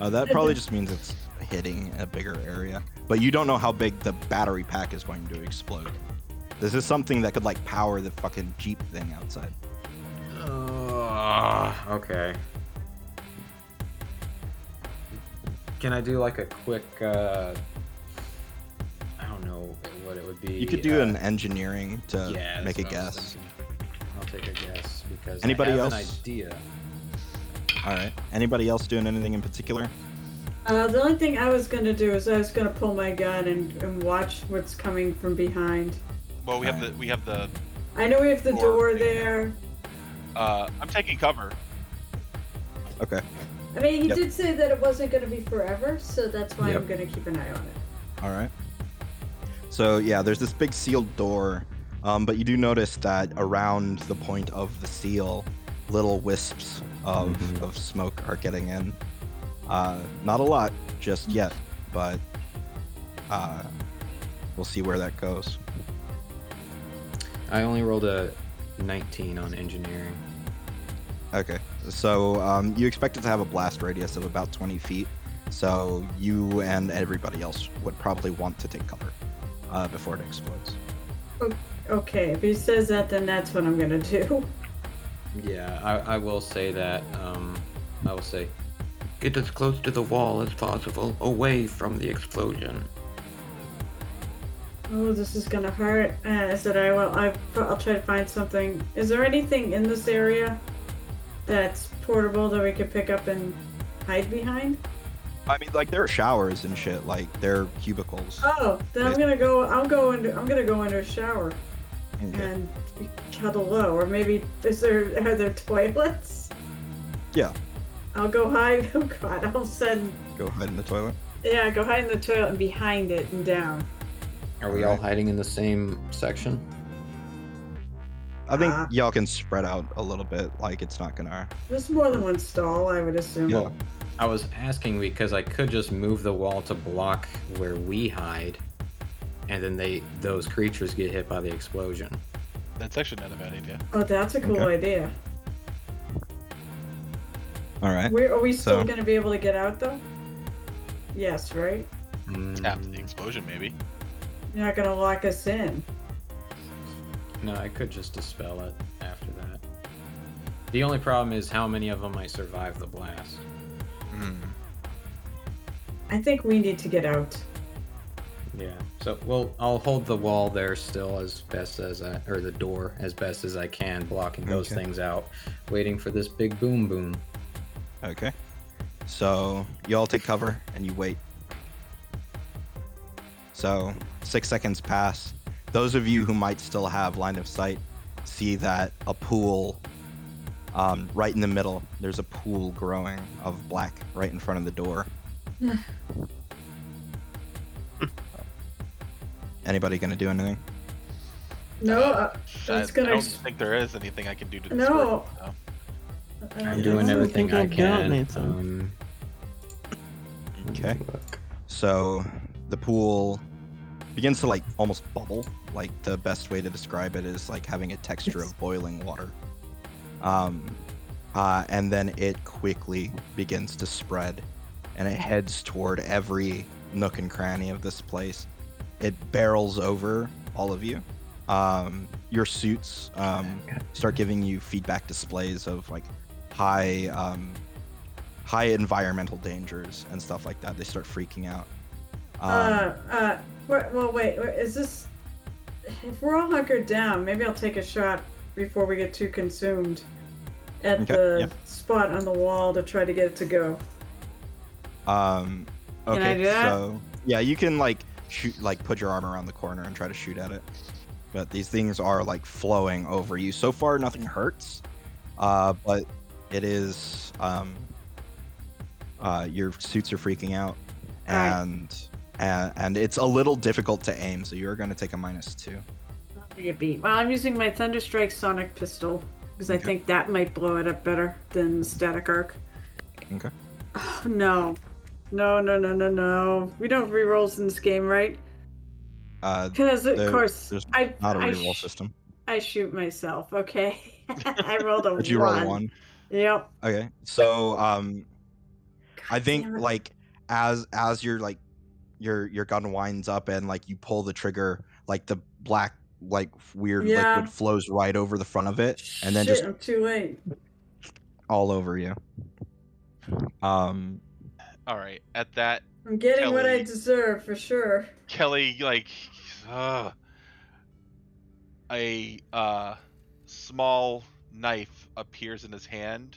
[SPEAKER 1] Uh, that probably just means it's hitting a bigger area, but you don't know how big the battery pack is going to explode. This is something that could like power the fucking jeep thing outside.
[SPEAKER 2] Uh, okay. Can I do like a quick? uh I don't know what it would be.
[SPEAKER 1] You could do
[SPEAKER 2] uh,
[SPEAKER 1] an engineering to
[SPEAKER 2] yeah,
[SPEAKER 1] make a
[SPEAKER 2] that's what I was
[SPEAKER 1] guess.
[SPEAKER 2] thinking. I'll take a guess because
[SPEAKER 1] Anybody
[SPEAKER 2] I have
[SPEAKER 1] else?
[SPEAKER 2] an idea.
[SPEAKER 1] All right. Anybody else doing anything in particular?
[SPEAKER 5] Uh, the only thing I was gonna do is I was gonna pull my gun and, and watch what's coming from behind.
[SPEAKER 4] Well, we have the we have the.
[SPEAKER 5] I know we have the
[SPEAKER 4] Door
[SPEAKER 5] door there.
[SPEAKER 4] Uh, I'm taking cover.
[SPEAKER 1] Okay.
[SPEAKER 5] I mean, he
[SPEAKER 1] Yep.
[SPEAKER 5] did say that it wasn't gonna be forever, so that's why I'm
[SPEAKER 2] Yep.
[SPEAKER 5] gonna keep an eye on it.
[SPEAKER 1] All right. So yeah, there's this big sealed door, um, but you do notice that around the point of the seal, little wisps of,
[SPEAKER 2] Mhm.
[SPEAKER 1] of smoke are getting in. Uh, not a lot just yet, but uh, we'll see where that goes.
[SPEAKER 2] I only rolled a 19 on engineering.
[SPEAKER 1] Okay. So um, you expect it to have a blast radius of about 20 feet. So you and everybody else would probably want to take cover uh, before it explodes.
[SPEAKER 5] Okay, if he says that, then that's what I'm gonna do.
[SPEAKER 2] Yeah, I, I will say that. Um, I will say
[SPEAKER 6] Get as close to the wall as possible, away from the explosion.
[SPEAKER 5] Oh, this is gonna hurt. Uh, I said I will. I, I'll try to find something. Is there anything in this area that's portable that we could pick up and hide behind?
[SPEAKER 1] I mean, like there are showers and shit. Like there are cubicles.
[SPEAKER 5] Oh, then I'm gonna go. I'll go into. I'm gonna go into a shower
[SPEAKER 1] Okay.
[SPEAKER 5] and cuddle low, or maybe is there are there toilets?
[SPEAKER 1] Yeah.
[SPEAKER 5] I'll go hide. [LAUGHS] Oh God, I'll send.
[SPEAKER 1] Go hide in the toilet.
[SPEAKER 5] Yeah, go hide in the toilet and behind it and down.
[SPEAKER 2] Are we all
[SPEAKER 1] Alright.
[SPEAKER 2] hiding in the same section?
[SPEAKER 1] I think
[SPEAKER 5] Uh,
[SPEAKER 1] y'all can spread out a little bit. Like it's not gonna.
[SPEAKER 5] There's more than one stall, I would assume.
[SPEAKER 1] Yeah.
[SPEAKER 2] I was asking because I could just move the wall to block where we hide, and then they those creatures get hit by the explosion.
[SPEAKER 4] That's actually not a bad idea.
[SPEAKER 5] Oh, that's a cool
[SPEAKER 1] Okay.
[SPEAKER 5] idea.
[SPEAKER 1] All right.
[SPEAKER 5] Where are we still
[SPEAKER 1] So-
[SPEAKER 5] gonna be able to get out though? Yes, right?
[SPEAKER 4] After the
[SPEAKER 2] Mm,
[SPEAKER 4] explosion, maybe.
[SPEAKER 5] You're not gonna lock us in.
[SPEAKER 2] no, I could just dispel it after that. The only problem is how many of them might survive the blast.
[SPEAKER 4] Hmm.
[SPEAKER 5] I think we need to get out.
[SPEAKER 2] Yeah. So, well, I'll hold the wall there still as best as I, or the door as best as I can, blocking those
[SPEAKER 1] Okay.
[SPEAKER 2] things out, waiting for this big boom boom.
[SPEAKER 1] Okay. So y'all take cover and you wait. So six seconds pass. Those of you who might still have line of sight see that a pool um, right in the middle. There's a pool growing of black right in front of the door. [SIGHS] Anybody gonna do anything?
[SPEAKER 5] No,
[SPEAKER 4] Uh,
[SPEAKER 5] uh,
[SPEAKER 4] I,
[SPEAKER 5] That's gonna
[SPEAKER 4] I don't think there is anything I can do to this.
[SPEAKER 5] No.
[SPEAKER 4] discourage so.
[SPEAKER 2] I'm
[SPEAKER 5] uh,
[SPEAKER 2] doing
[SPEAKER 3] don't
[SPEAKER 2] everything I
[SPEAKER 3] I've
[SPEAKER 2] can. Um,
[SPEAKER 1] Okay. So the pool begins to like almost bubble. Like the best way to describe it is like having a texture of boiling water. Um, uh, and then it quickly begins to spread, and it heads toward every nook and cranny of this place. It barrels over all of you. Um, your suits um, start giving you feedback displays of like high um, high environmental dangers and stuff like that. They start freaking out. Um,
[SPEAKER 5] Uh, uh, wait, well, wait, wait, is this? If we're all hunkered down, maybe I'll take a shot before we get too consumed at
[SPEAKER 1] Okay,
[SPEAKER 5] the
[SPEAKER 1] yeah.
[SPEAKER 5] spot on the wall to try to get it to go.
[SPEAKER 1] Um,
[SPEAKER 5] Can
[SPEAKER 1] okay,
[SPEAKER 5] I do that?
[SPEAKER 1] so yeah, you can like shoot, like put your arm around the corner and try to shoot at it. But these things are like flowing over you. So far, nothing hurts. Uh, but it is um, uh, your suits are freaking out,
[SPEAKER 5] Alright.
[SPEAKER 1] and and and it's a little difficult to aim. So you're going to take a minus two.
[SPEAKER 5] Beat. Well, I'm using my Thunderstrike Sonic Pistol because I think that might blow it up better than Static Arc.
[SPEAKER 1] Okay.
[SPEAKER 5] Oh, [SIGHS] no. No, no, no, no, no. We don't have rerolls in this game, right?
[SPEAKER 1] Uh,
[SPEAKER 5] Because, of
[SPEAKER 1] There-
[SPEAKER 5] course, I,
[SPEAKER 1] not a
[SPEAKER 5] I,
[SPEAKER 1] reroll
[SPEAKER 5] sh-
[SPEAKER 1] system.
[SPEAKER 5] I shoot myself, okay? [LAUGHS] I [LAUGHS] rolled a one.
[SPEAKER 1] Did you roll a one?
[SPEAKER 5] Yep.
[SPEAKER 1] Okay. So um, I think like as as you're, like your your gun winds up and like you pull the trigger, like the black like weird
[SPEAKER 5] Yeah.
[SPEAKER 1] liquid flows right over the front of it and then
[SPEAKER 5] Shit,
[SPEAKER 1] just
[SPEAKER 5] I'm too late.
[SPEAKER 1] all over you. Um,
[SPEAKER 4] All right. At that,
[SPEAKER 5] I'm getting what I deserve for sure.
[SPEAKER 4] Kelly like uh, a uh, small knife appears in his hand,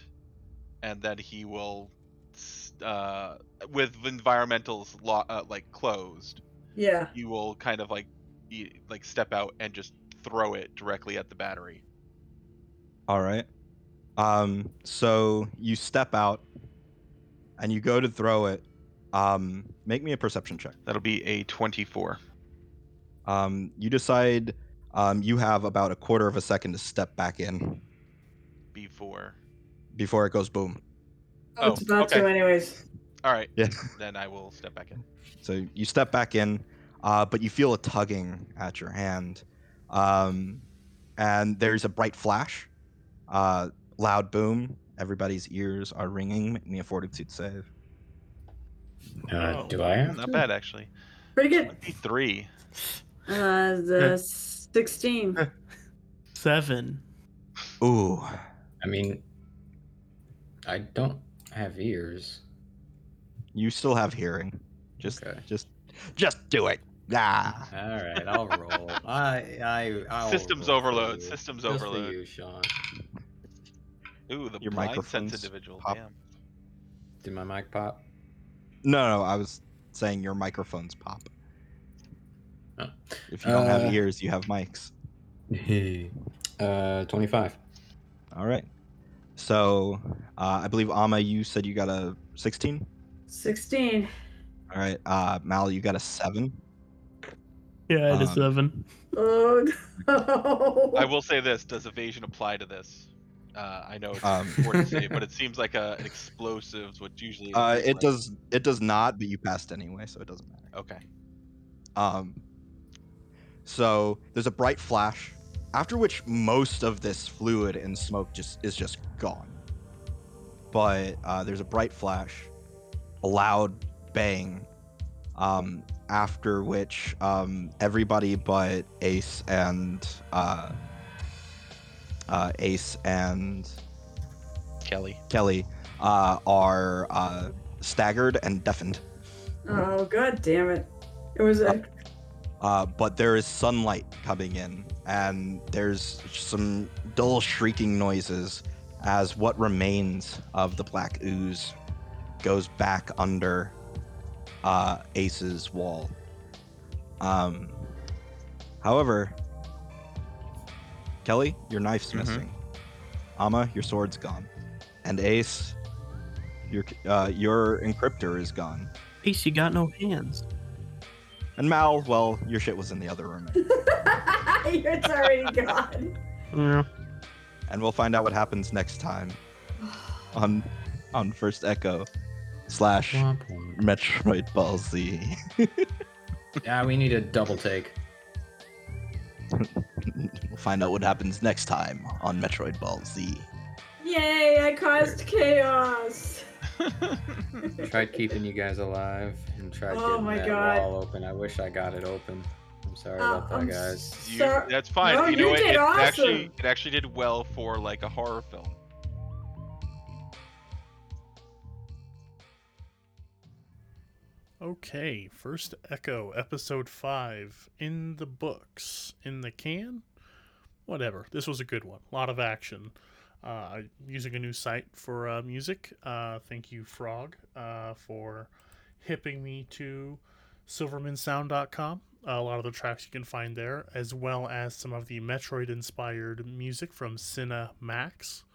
[SPEAKER 4] and then he will, s- uh, with environmentals lo- uh, like closed,
[SPEAKER 5] Yeah.
[SPEAKER 4] he will kind of like e- like step out and just throw it directly at the battery.
[SPEAKER 1] all right. Um, so you step out and you go to throw it. Um, make me a perception check.
[SPEAKER 4] That'll be a twenty-four.
[SPEAKER 1] Um, you decide um, you have about a quarter of a second to step back in
[SPEAKER 4] Before.
[SPEAKER 1] before it goes boom.
[SPEAKER 5] Oh, it's about to,
[SPEAKER 4] okay.
[SPEAKER 5] anyways.
[SPEAKER 4] All right.
[SPEAKER 1] Yeah. [LAUGHS]
[SPEAKER 4] Then I will step back in.
[SPEAKER 1] So you step back in, uh, but you feel a tugging at your hand. Um, and there's a bright flash, uh, loud boom. Everybody's ears are ringing. Make me a fortitude save.
[SPEAKER 2] Uh,
[SPEAKER 3] Oh.
[SPEAKER 2] do I have
[SPEAKER 4] Not
[SPEAKER 2] to?
[SPEAKER 4] bad actually.
[SPEAKER 5] Pretty good.
[SPEAKER 4] Three.
[SPEAKER 5] Uh, the 16.
[SPEAKER 3] Seven.
[SPEAKER 1] Ooh.
[SPEAKER 2] I mean, I don't have ears.
[SPEAKER 1] You still have hearing. Just,
[SPEAKER 2] Okay.
[SPEAKER 1] just, just do it. Ah.
[SPEAKER 2] All right, I'll roll. [LAUGHS] I, I, I'll
[SPEAKER 4] Systems
[SPEAKER 2] roll
[SPEAKER 4] overload.
[SPEAKER 2] you.
[SPEAKER 4] Systems
[SPEAKER 2] Just
[SPEAKER 4] overload.
[SPEAKER 2] you, Sean.
[SPEAKER 4] Ooh, the
[SPEAKER 1] Your
[SPEAKER 4] blind
[SPEAKER 1] microphone's
[SPEAKER 4] sense individual.
[SPEAKER 1] pop.
[SPEAKER 4] Damn.
[SPEAKER 2] Did my mic pop?
[SPEAKER 1] No, no, I was saying your microphones pop.
[SPEAKER 2] Oh.
[SPEAKER 1] If you don't
[SPEAKER 2] Uh,
[SPEAKER 1] have ears, you have mics. [LAUGHS]
[SPEAKER 2] uh, twenty-five.
[SPEAKER 1] All right. So, uh, I believe Ama, you said you got a 16.
[SPEAKER 5] 16.
[SPEAKER 1] All right. Uh, Mal, you got a seven.
[SPEAKER 3] Yeah, it is
[SPEAKER 1] Um,
[SPEAKER 3] seven.
[SPEAKER 5] Oh, no.
[SPEAKER 4] I will say this: Does evasion apply to this? Uh, I know it's
[SPEAKER 1] Um,
[SPEAKER 4] important to say, [LAUGHS] but it seems like a, an explosives, which usually. is,
[SPEAKER 1] Uh, it
[SPEAKER 4] right?
[SPEAKER 1] does. It does not, but you passed anyway, so it doesn't matter.
[SPEAKER 4] Okay.
[SPEAKER 1] Um. So there's a bright flash, after which most of this fluid and smoke just is just gone. But uh, there's a bright flash, a loud bang, um, after which um, everybody but Ace and uh, uh, Ace and
[SPEAKER 4] Kelly.
[SPEAKER 1] Kelly uh, are uh, staggered and deafened.
[SPEAKER 5] Oh, god damn it. It was a.
[SPEAKER 1] Uh, but there is sunlight coming in, and there's some dull shrieking noises as what remains of the black ooze goes back under uh, Ace's wall. Um, however, Kelly, your knife's
[SPEAKER 4] Mhm.
[SPEAKER 1] missing. Ama, your sword's gone, and Ace, your uh, your encryptor is gone.
[SPEAKER 3] Ace, you got no hands.
[SPEAKER 1] And Mal, well, your shit was in the other room. [LAUGHS]
[SPEAKER 5] it's already gone.
[SPEAKER 3] Yeah.
[SPEAKER 1] and we'll find out what happens next time [SIGHS] on on First Echo slash
[SPEAKER 2] Womp womp.
[SPEAKER 1] Metroid Ball Z. [LAUGHS]
[SPEAKER 2] Yeah, we need a double take.
[SPEAKER 1] we'll find out what happens next time on Metroid Ball Z.
[SPEAKER 5] Yay, I caused chaos. [LAUGHS]
[SPEAKER 2] Tried keeping you guys alive and tried
[SPEAKER 5] Oh
[SPEAKER 2] getting
[SPEAKER 5] my
[SPEAKER 2] that
[SPEAKER 5] God.
[SPEAKER 2] wall open. I wish I got it open. I'm sorry
[SPEAKER 5] Uh,
[SPEAKER 2] about that,
[SPEAKER 5] I'm
[SPEAKER 2] guys.
[SPEAKER 4] You, that's fine.
[SPEAKER 5] No,
[SPEAKER 4] you
[SPEAKER 5] you
[SPEAKER 4] know what?
[SPEAKER 5] did
[SPEAKER 4] it
[SPEAKER 5] awesome.
[SPEAKER 4] actually it actually did well for like a horror film.
[SPEAKER 7] Okay, first Echo, episode 5, in the books. In the can? Whatever. This was a good one. A lot of action. Uh, using a new site for uh, music. Uh, thank you, Frog, uh, for hipping me to silvermansound.com. a lot of the tracks you can find there, as well as some of the Metroid inspired music from Cine Max.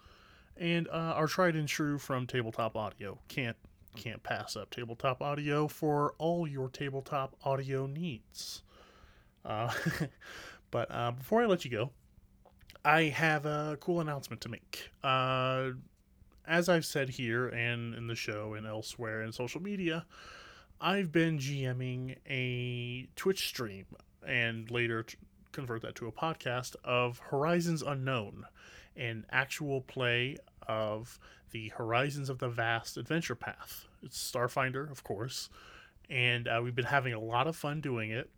[SPEAKER 7] And uh, our tried and true from Tabletop Audio. Can't can't pass up tabletop audio for all your tabletop audio needs. Uh, [LAUGHS] but before I let you go, I have a cool announcement to make. Uh, as I've said here and in the show and elsewhere in social media, I've been GMing a Twitch stream and later t- convert that to a podcast of Horizons Unknown, an actual play of the Horizons of the Vast adventure path. It's Starfinder, of course, and uh, we've been having a lot of fun doing it.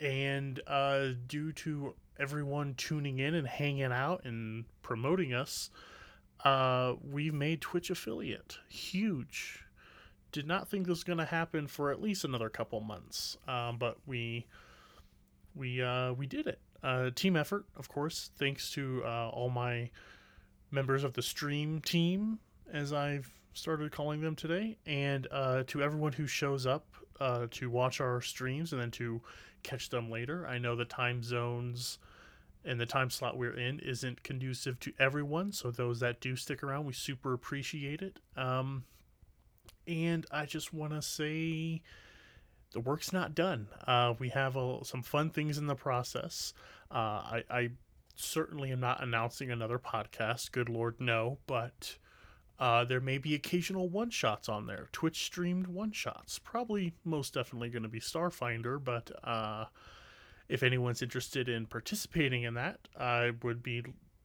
[SPEAKER 7] And uh, due to everyone tuning in and hanging out and promoting us. Uh, we've made Twitch affiliate huge. Did not think this was going to happen for at least another couple months, um, but we we uh, we did it. Uh, team effort, of course. Thanks to uh, all my members of the stream team, as I've started calling them today, and uh, to everyone who shows up uh, to watch our streams and then to catch them later. I know the time zones and the time slot we're in isn't conducive to everyone, so those that do stick around, we super appreciate it. Um, and I just want to say the work's not done. Uh, we have uh, some fun things in the process. Uh, I, I certainly am not announcing another podcast. Good Lord, no. But uh, there may be occasional one shots on there, Twitch streamed one shots. Probably most definitely going to be Starfinder, but uh, if anyone's interested in participating in that, I would be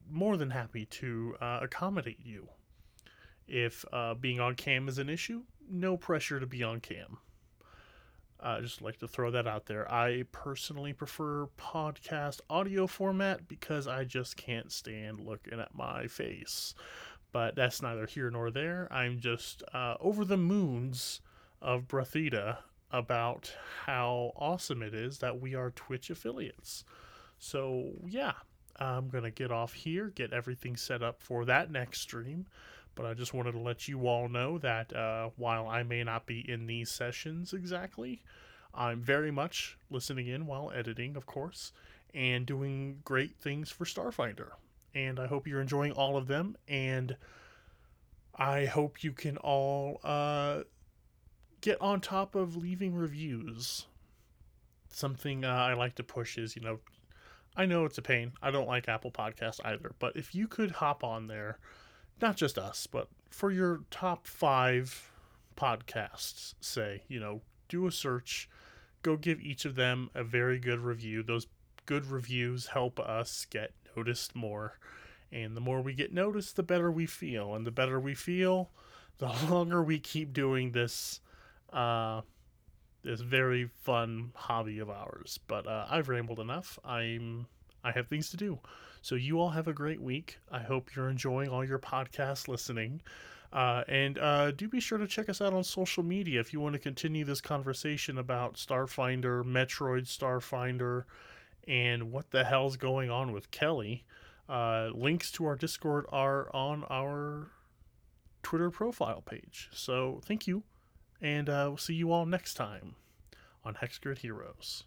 [SPEAKER 7] more than happy to uh, accommodate you. If uh, being on cam is an issue, no pressure to be on cam. I uh, just like to throw that out there. I personally prefer podcast audio format because I just can't stand looking at my face. But that's neither here nor there. I'm just uh, over the moons of Brathita about how awesome it is that we are Twitch affiliates. So, yeah, I'm going to get off here, get everything set up for that next stream. But I just wanted to let you all know that uh, while I may not be in these sessions exactly, I'm very much listening in while editing, of course, and doing great things for Starfinder. And I hope you're enjoying all of them. And I hope you can all uh, get on top of leaving reviews. Something uh, I like to push is, you know, I know it's a pain. I don't like Apple Podcasts either. But if you could hop on there, not just us, but for your top five podcasts, say, you know, do a search, go give each of them a very good review. Those good reviews help us get noticed more. And the more we get noticed, the better we feel. And the better we feel, [LAUGHS] the longer we keep doing this uh, this very fun hobby of ours. But uh, I've rambled enough. I'm I have things to do. So you all have a great week. I hope you're enjoying all your podcast listening. Uh, and uh, do be sure to check us out on social media if you want to continue this conversation about Starfinder, Metroid Starfinder, and what the hell's going on with Kelly. Uh, links to our Discord are on our Twitter profile page. So thank you, and uh, we'll see you all next time on Hexgrid Heroes.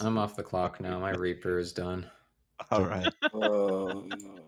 [SPEAKER 2] I'm off the clock now. My Reaper is done.
[SPEAKER 1] All right.
[SPEAKER 8] Oh, no.